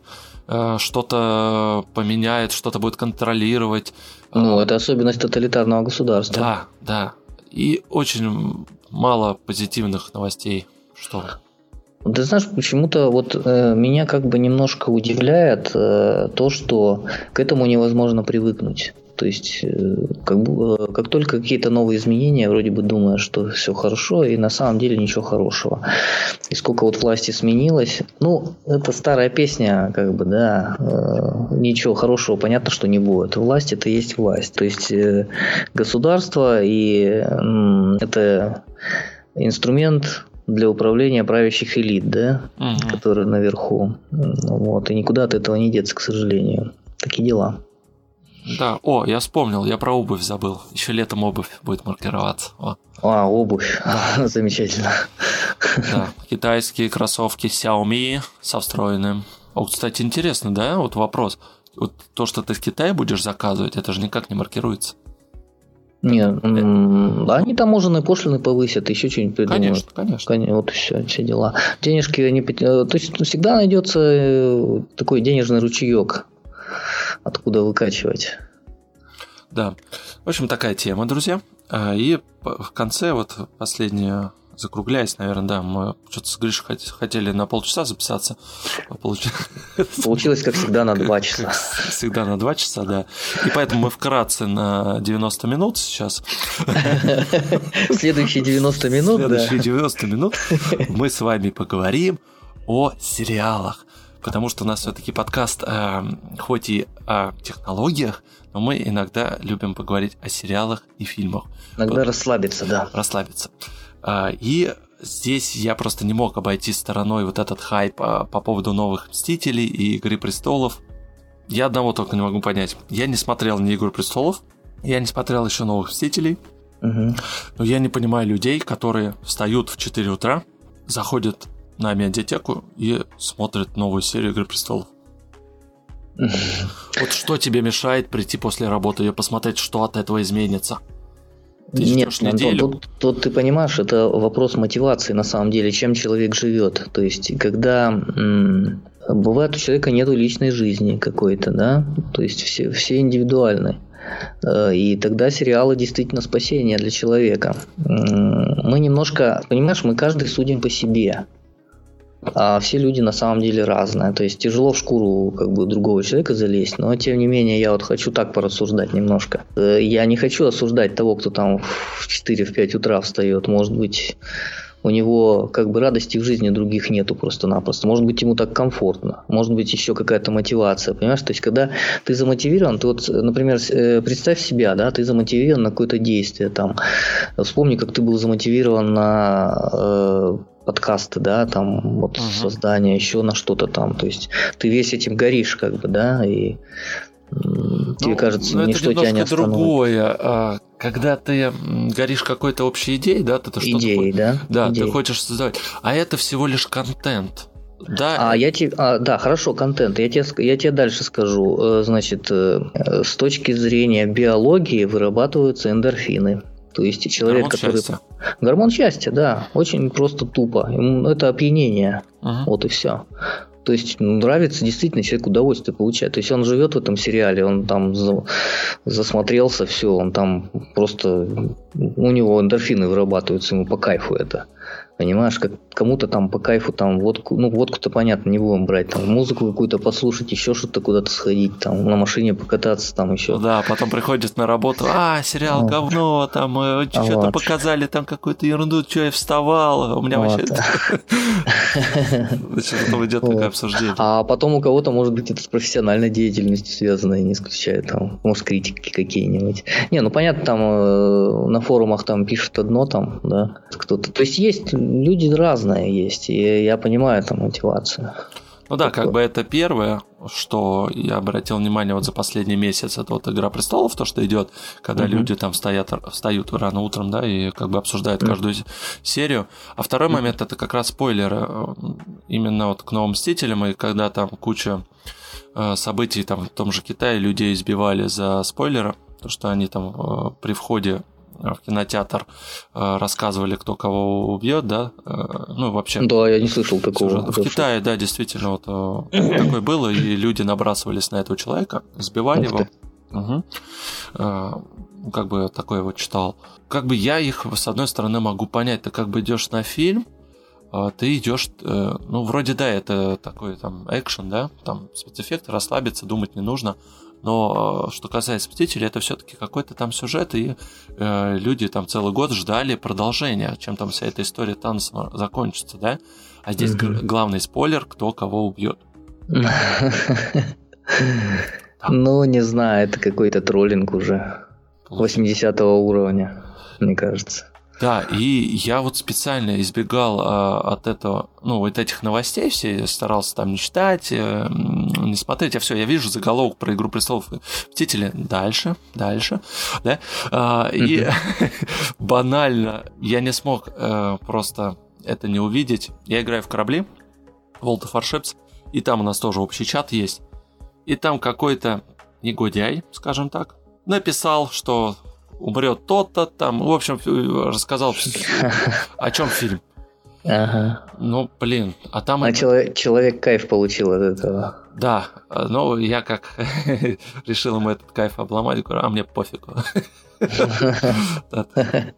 э, что-то поменяет, что-то будет контролировать. Ну, это особенность тоталитарного государства. Да, да. И очень мало позитивных новостей. Что? Ты знаешь, почему-то вот э, меня как бы немножко удивляет э, то, что к этому невозможно привыкнуть. То есть, э, как, бы, как только какие-то новые изменения, вроде бы думаешь, что все хорошо, и на самом деле ничего хорошего. И сколько вот власти сменилось, ну, это старая песня, как бы, да, э, ничего хорошего, понятно, что не будет. Власть это есть власть. То есть, э, государство, и э, это инструмент для управления правящих элит, да, угу. которые наверху. Вот, и никуда от этого не деться, к сожалению. Такие дела. Да, о, я вспомнил, я про обувь забыл. Еще летом обувь будет маркироваться. О. А, обувь. Да. Замечательно. Да, китайские кроссовки Xiaomi со встроенным. О, кстати, интересно, да, вот вопрос. Вот то, что ты в Китае будешь заказывать, это же никак не маркируется. Нет, э... они таможенные пошлины повысят, еще что-нибудь придумают. Конечно, конечно. конечно вот все, все дела. Денежки, они, э, то есть всегда найдется э, такой денежный ручеек, откуда выкачивать. Да. В общем, такая тема, друзья. А, и в конце, вот последняя закругляясь, наверное, да, мы что-то с Гришей хотели на полчаса записаться. А Получилось, как всегда, на два часа. Как всегда на два часа, да. И поэтому мы вкратце на 90 минут сейчас. Следующие 90 минут, Следующие 90 минут мы с вами поговорим о сериалах. Потому что у нас все-таки подкаст, э, хоть и о технологиях, но мы иногда любим поговорить о сериалах и фильмах. Иногда вот. расслабиться, да. Расслабиться. А, и здесь я просто не мог обойти стороной вот этот хайп а, по поводу новых Мстителей и Игры Престолов. Я одного только не могу понять. Я не смотрел ни Игру Престолов, я не смотрел еще новых Мстителей, угу. но я не понимаю людей, которые встают в 4 утра, заходят на медиатеку и смотрят новую серию Игры Престолов. Вот что тебе мешает прийти после работы и посмотреть, что от этого изменится? Ты Нет, Антон, тут, тут ты понимаешь, это вопрос мотивации на самом деле, чем человек живет. То есть, когда м- бывает у человека нету личной жизни какой-то, да, то есть все, все индивидуальны. Э, и тогда сериалы действительно спасение для человека. Мы немножко, понимаешь, мы каждый судим по себе а все люди на самом деле разные. То есть тяжело в шкуру как бы другого человека залезть, но тем не менее я вот хочу так порассуждать немножко. Э, я не хочу осуждать того, кто там в 4-5 утра встает. Может быть, у него как бы радости в жизни других нету просто-напросто. Может быть, ему так комфортно. Может быть, еще какая-то мотивация. Понимаешь, то есть, когда ты замотивирован, ты вот, например, э, представь себя, да, ты замотивирован на какое-то действие там. Вспомни, как ты был замотивирован на э, подкасты, да, там вот uh-huh. создание еще на что-то там, то есть ты весь этим горишь, как бы, да, и тебе ну, кажется, но ничто тебя не остановит. другое. А, когда ты горишь какой-то общей идеей, да, ты что-то идеей, да, да, идеей. ты хочешь создавать, а это всего лишь контент. Да. А я тебе, а, да, хорошо, контент. Я тебе, я тебе дальше скажу. Э, значит, э, с точки зрения биологии вырабатываются эндорфины. То есть человек, Гормон который... Счастья. Гормон счастья, да. Очень просто тупо. Это опьянение. Ага. Вот и все. То есть ну, нравится действительно человек удовольствие получает. То есть он живет в этом сериале, он там за, засмотрелся, все, он там просто у него эндорфины вырабатываются, ему по кайфу это. Понимаешь, как кому-то там по кайфу там водку, ну водку-то понятно, не будем брать, там музыку какую-то послушать, еще что-то куда-то сходить, там на машине покататься, там еще. Да, потом приходит на работу, а, сериал вот. говно, там э, что-то вот. показали, там какую-то ерунду, что я вставал, у меня вот. вообще... Потом идет такое обсуждение. А потом у кого-то, может быть, это с профессиональной деятельностью связано, не исключая там, может, критики какие-нибудь. Не, ну понятно, там э, на форумах там пишут одно, там, да, кто-то. То есть есть люди разные есть, и я понимаю эту мотивацию. Ну да, как бы это первое, что я обратил внимание вот за последний месяц, это вот «Игра престолов», то, что идет, когда uh-huh. люди там стоят, встают рано утром, да, и как бы обсуждают uh-huh. каждую серию. А второй uh-huh. момент – это как раз спойлеры именно вот к «Новым Мстителям», и когда там куча э, событий там в том же Китае людей избивали за спойлеры, то, что они там э, при входе Э, в кинотеатр э, рассказывали, кто кого убьет, да, э, ну вообще. Да, я не слышал такого. В Китае, да, действительно, вот такое было, и люди набрасывались на этого человека, сбивали его. Угу. Как бы такое вот читал. Как бы я их, с одной стороны, могу понять, ты как бы идешь на фильм, а ты идешь, ну, вроде да, это такой там экшен, да, там спецэффекты, расслабиться, думать не нужно, но э, что касается Мстителей, это все-таки какой-то там сюжет, и э, люди там целый год ждали продолжения, чем там вся эта история Танца закончится, да? А здесь mm-hmm. главный спойлер, кто кого убьет. Ну, не знаю, это какой-то троллинг уже 80 уровня, мне кажется. Да, и я вот специально избегал а, от этого, ну, вот этих новостей все, старался там не читать, а, не смотреть, а все, я вижу заголовок про «Игру престолов» в дальше, дальше, да, а, и банально я не смог а, просто это не увидеть. Я играю в корабли, World of Warships, и там у нас тоже общий чат есть, и там какой-то негодяй, скажем так, написал, что умрет тот-то там. В общем, рассказал, о чем фильм. Ага. Ну, блин, а там... А человек, человек кайф получил от этого. Да, но я как решил ему этот кайф обломать, говорю, а мне пофигу.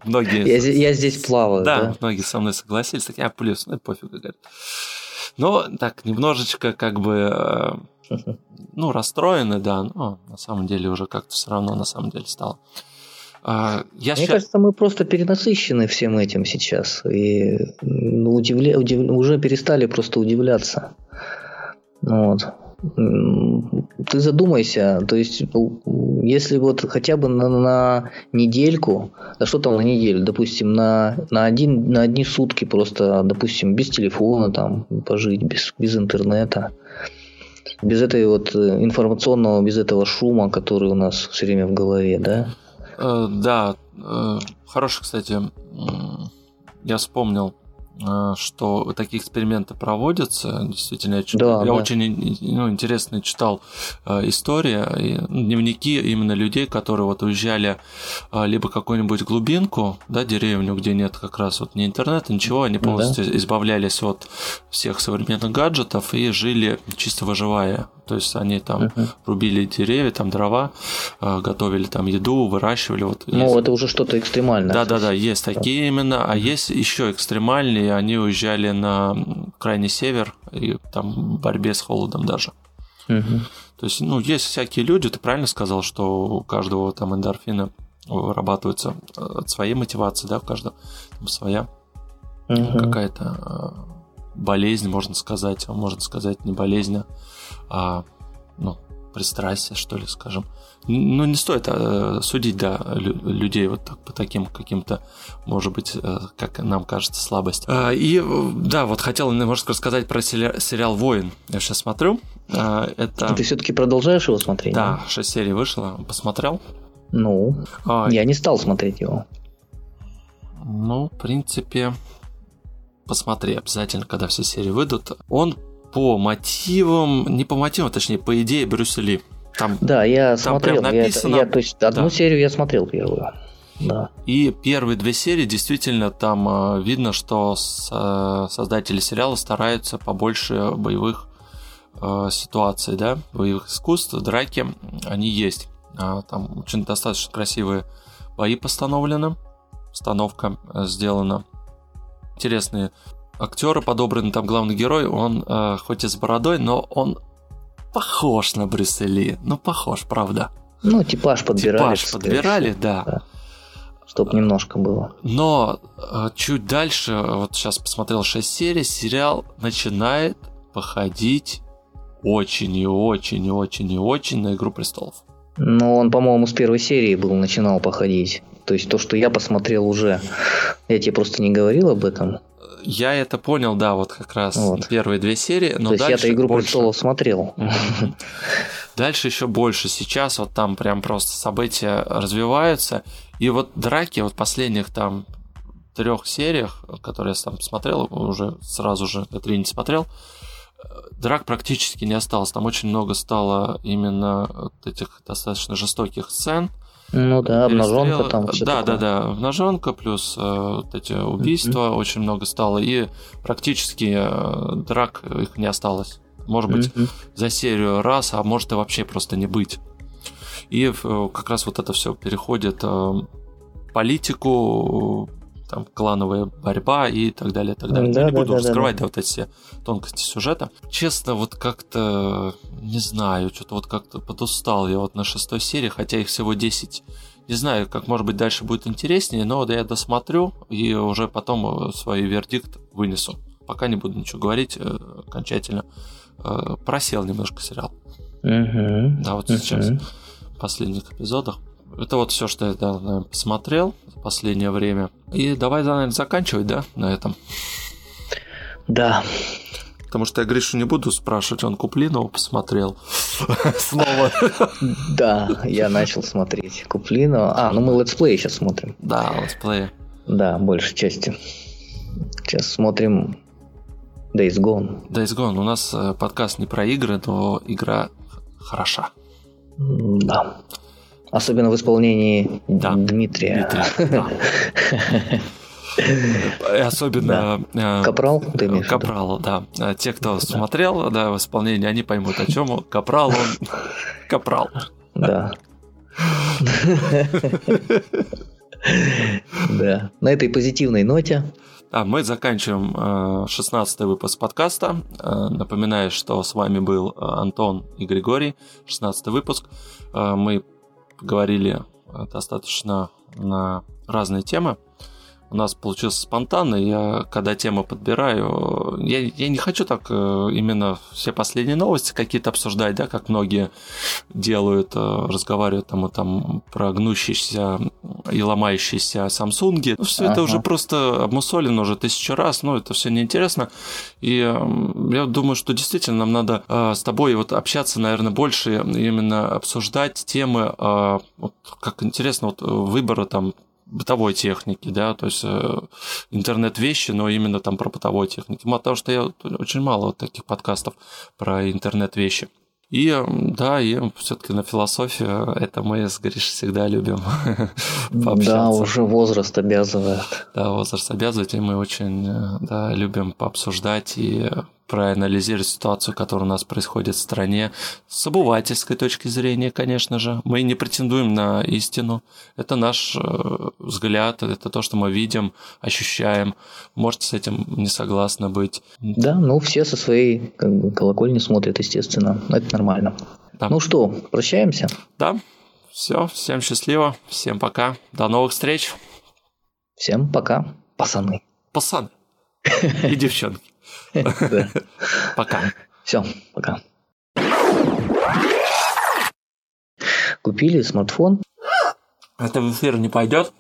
Многие... Я здесь плаваю. Да, многие со мной согласились, так я плюс, ну пофигу, говорят. Но так, немножечко как бы э, ну, расстроены, да, но на самом деле уже как-то все равно на самом деле стало. А, я Мне сейчас... кажется, мы просто перенасыщены всем этим сейчас. И удивля... удив... уже перестали просто удивляться. Вот. Ты задумайся, то есть, если вот хотя бы на, на недельку, да что там на неделю, допустим, на, на, один, на одни сутки просто, допустим, без телефона там пожить, без, без интернета, без этой вот информационного, без этого шума, который у нас все время в голове, да? Э, да, э, хороший, кстати, я вспомнил Э, что такие эксперименты проводятся. Действительно, я, да, я да. очень ну, интересно читал истории, дневники именно людей, которые вот уезжали либо какую-нибудь глубинку, да, деревню, где нет как раз вот ни интернета, ничего, они полностью да. избавлялись от всех современных гаджетов и жили чисто выживая. То есть они там uh-huh. рубили деревья, там дрова, э, готовили там еду, выращивали. Вот, ну, есть... это уже что-то экстремальное. Да, да, да, есть такие да. именно, а есть еще экстремальные, они уезжали на крайний север и там в борьбе с холодом даже. Uh-huh. То есть, ну, есть всякие люди, ты правильно сказал, что у каждого там эндорфина вырабатывается э, от своей мотивации, да, у каждого там своя uh-huh. какая-то э, болезнь, можно сказать, можно сказать не болезнь, а, ну, пристрастие, что ли, скажем. Ну, не стоит а, судить, да, людей вот так, по таким каким-то, может быть, а, как нам кажется, слабость. А, и, да, вот хотел немножко рассказать про сериал «Воин». Я сейчас смотрю. А, это... Ты все-таки продолжаешь его смотреть? Да, шесть серий вышло. Посмотрел? Ну, а, я не стал смотреть его. Ну, в принципе, посмотри обязательно, когда все серии выйдут. Он по мотивам, не по мотивам, точнее, по идее Брюса Ли. Там, да, я там смотрел. Прям написано, я, я, то есть одну да. серию я смотрел первую. Да. И первые две серии действительно там э, видно, что э, создатели сериала стараются побольше боевых э, ситуаций, да, боевых искусств, драки, они есть. А, там очень достаточно красивые бои постановлены, установка э, сделана. Интересные актеры подобраны, там главный герой, он э, хоть и с бородой, но он похож на Брюсселе. Ну, похож, правда. Ну, типаж подбирали. Типаж подбирали, да. да. Чтоб немножко было. Но э, чуть дальше, вот сейчас посмотрел 6 серий, сериал начинает походить очень и очень и очень и очень на Игру Престолов. Ну, он, по-моему, с первой серии был, начинал походить. То есть то, что я посмотрел уже. Я тебе просто не говорил об этом. Я это понял, да, вот как раз вот. первые две серии, но То есть дальше я-то игру больше... престолов смотрел. Дальше еще больше. Сейчас вот там прям просто события развиваются. И вот драки вот последних там трех сериях, которые я там смотрел, уже сразу же это не смотрел, драк практически не осталось. Там очень много стало именно вот этих достаточно жестоких сцен. Ну да, обнаженка там. Да, такое. да, да, обнаженка плюс э, вот эти убийства mm-hmm. очень много стало и практически э, драк их не осталось. Может быть mm-hmm. за серию раз, а может и вообще просто не быть. И э, как раз вот это все переходит э, политику, там клановая борьба и так далее, так далее. Да, Я не да, буду да, раскрывать да, да. вот эти все тонкости сюжета. Честно, вот как-то не знаю, что-то вот как-то подустал я вот на шестой серии, хотя их всего 10. Не знаю, как может быть дальше будет интереснее, но да я досмотрю и уже потом э, свой вердикт вынесу. Пока не буду ничего говорить э, окончательно. Э, просел немножко сериал. Угу. Да, вот угу. сейчас в последних эпизодах Это вот все, что я да, посмотрел в последнее время. И давай, наверное, заканчивать, да, на этом. Да. Потому что я Гришу не буду спрашивать, он Куплинова посмотрел снова. Да, я начал смотреть Куплинова. А, ну мы let's play сейчас смотрим. Да, let's play. Да, большей части. Сейчас смотрим Days Gone. Days Gone. У нас э, подкаст не про игры, но игра хороша. Да. Особенно в исполнении да. Дмитрия. Дмитрия да. Особенно... Да. Э, Капрал, ты имеешь Капрал, да. Э, те, кто смотрел да, в исполнении, они поймут, о чем Капрал, он... Капрал. Да. Да. На этой позитивной ноте а мы заканчиваем 16 выпуск подкаста. Напоминаю, что с вами был Антон и Григорий. 16 выпуск. Мы говорили достаточно на разные темы у нас получился спонтанно. Я, когда тему подбираю, я, я не хочу так э, именно все последние новости какие-то обсуждать, да, как многие делают, э, разговаривают там, там про гнущиеся и ломающиеся Samsung. Ну, все ага. это уже просто обмусолено уже тысячу раз, ну, это все неинтересно. И я думаю, что действительно нам надо э, с тобой вот общаться, наверное, больше, именно обсуждать темы, вот, как интересно, вот выбора там бытовой техники, да, то есть э, интернет-вещи, но именно там про бытовой техники. Потому что я очень мало вот таких подкастов про интернет-вещи. И да, и все-таки на философию это мы с Гришей всегда любим пообщаться. Да, уже возраст обязывает. Да, возраст обязывает, и мы очень э, да, любим пообсуждать и проанализировать ситуацию, которая у нас происходит в стране с обывательской точки зрения, конечно же. Мы не претендуем на истину. Это наш э, взгляд, это то, что мы видим, ощущаем. Можете с этим не согласны быть. Да, ну все со своей как бы, колокольни смотрят, естественно. Это нормально. Да. Ну что, прощаемся? Да. Все, всем счастливо, всем пока. До новых встреч. Всем пока, пацаны. Пацаны. И девчонки. Пока. Все, пока. Купили смартфон. Это в эфир не пойдет?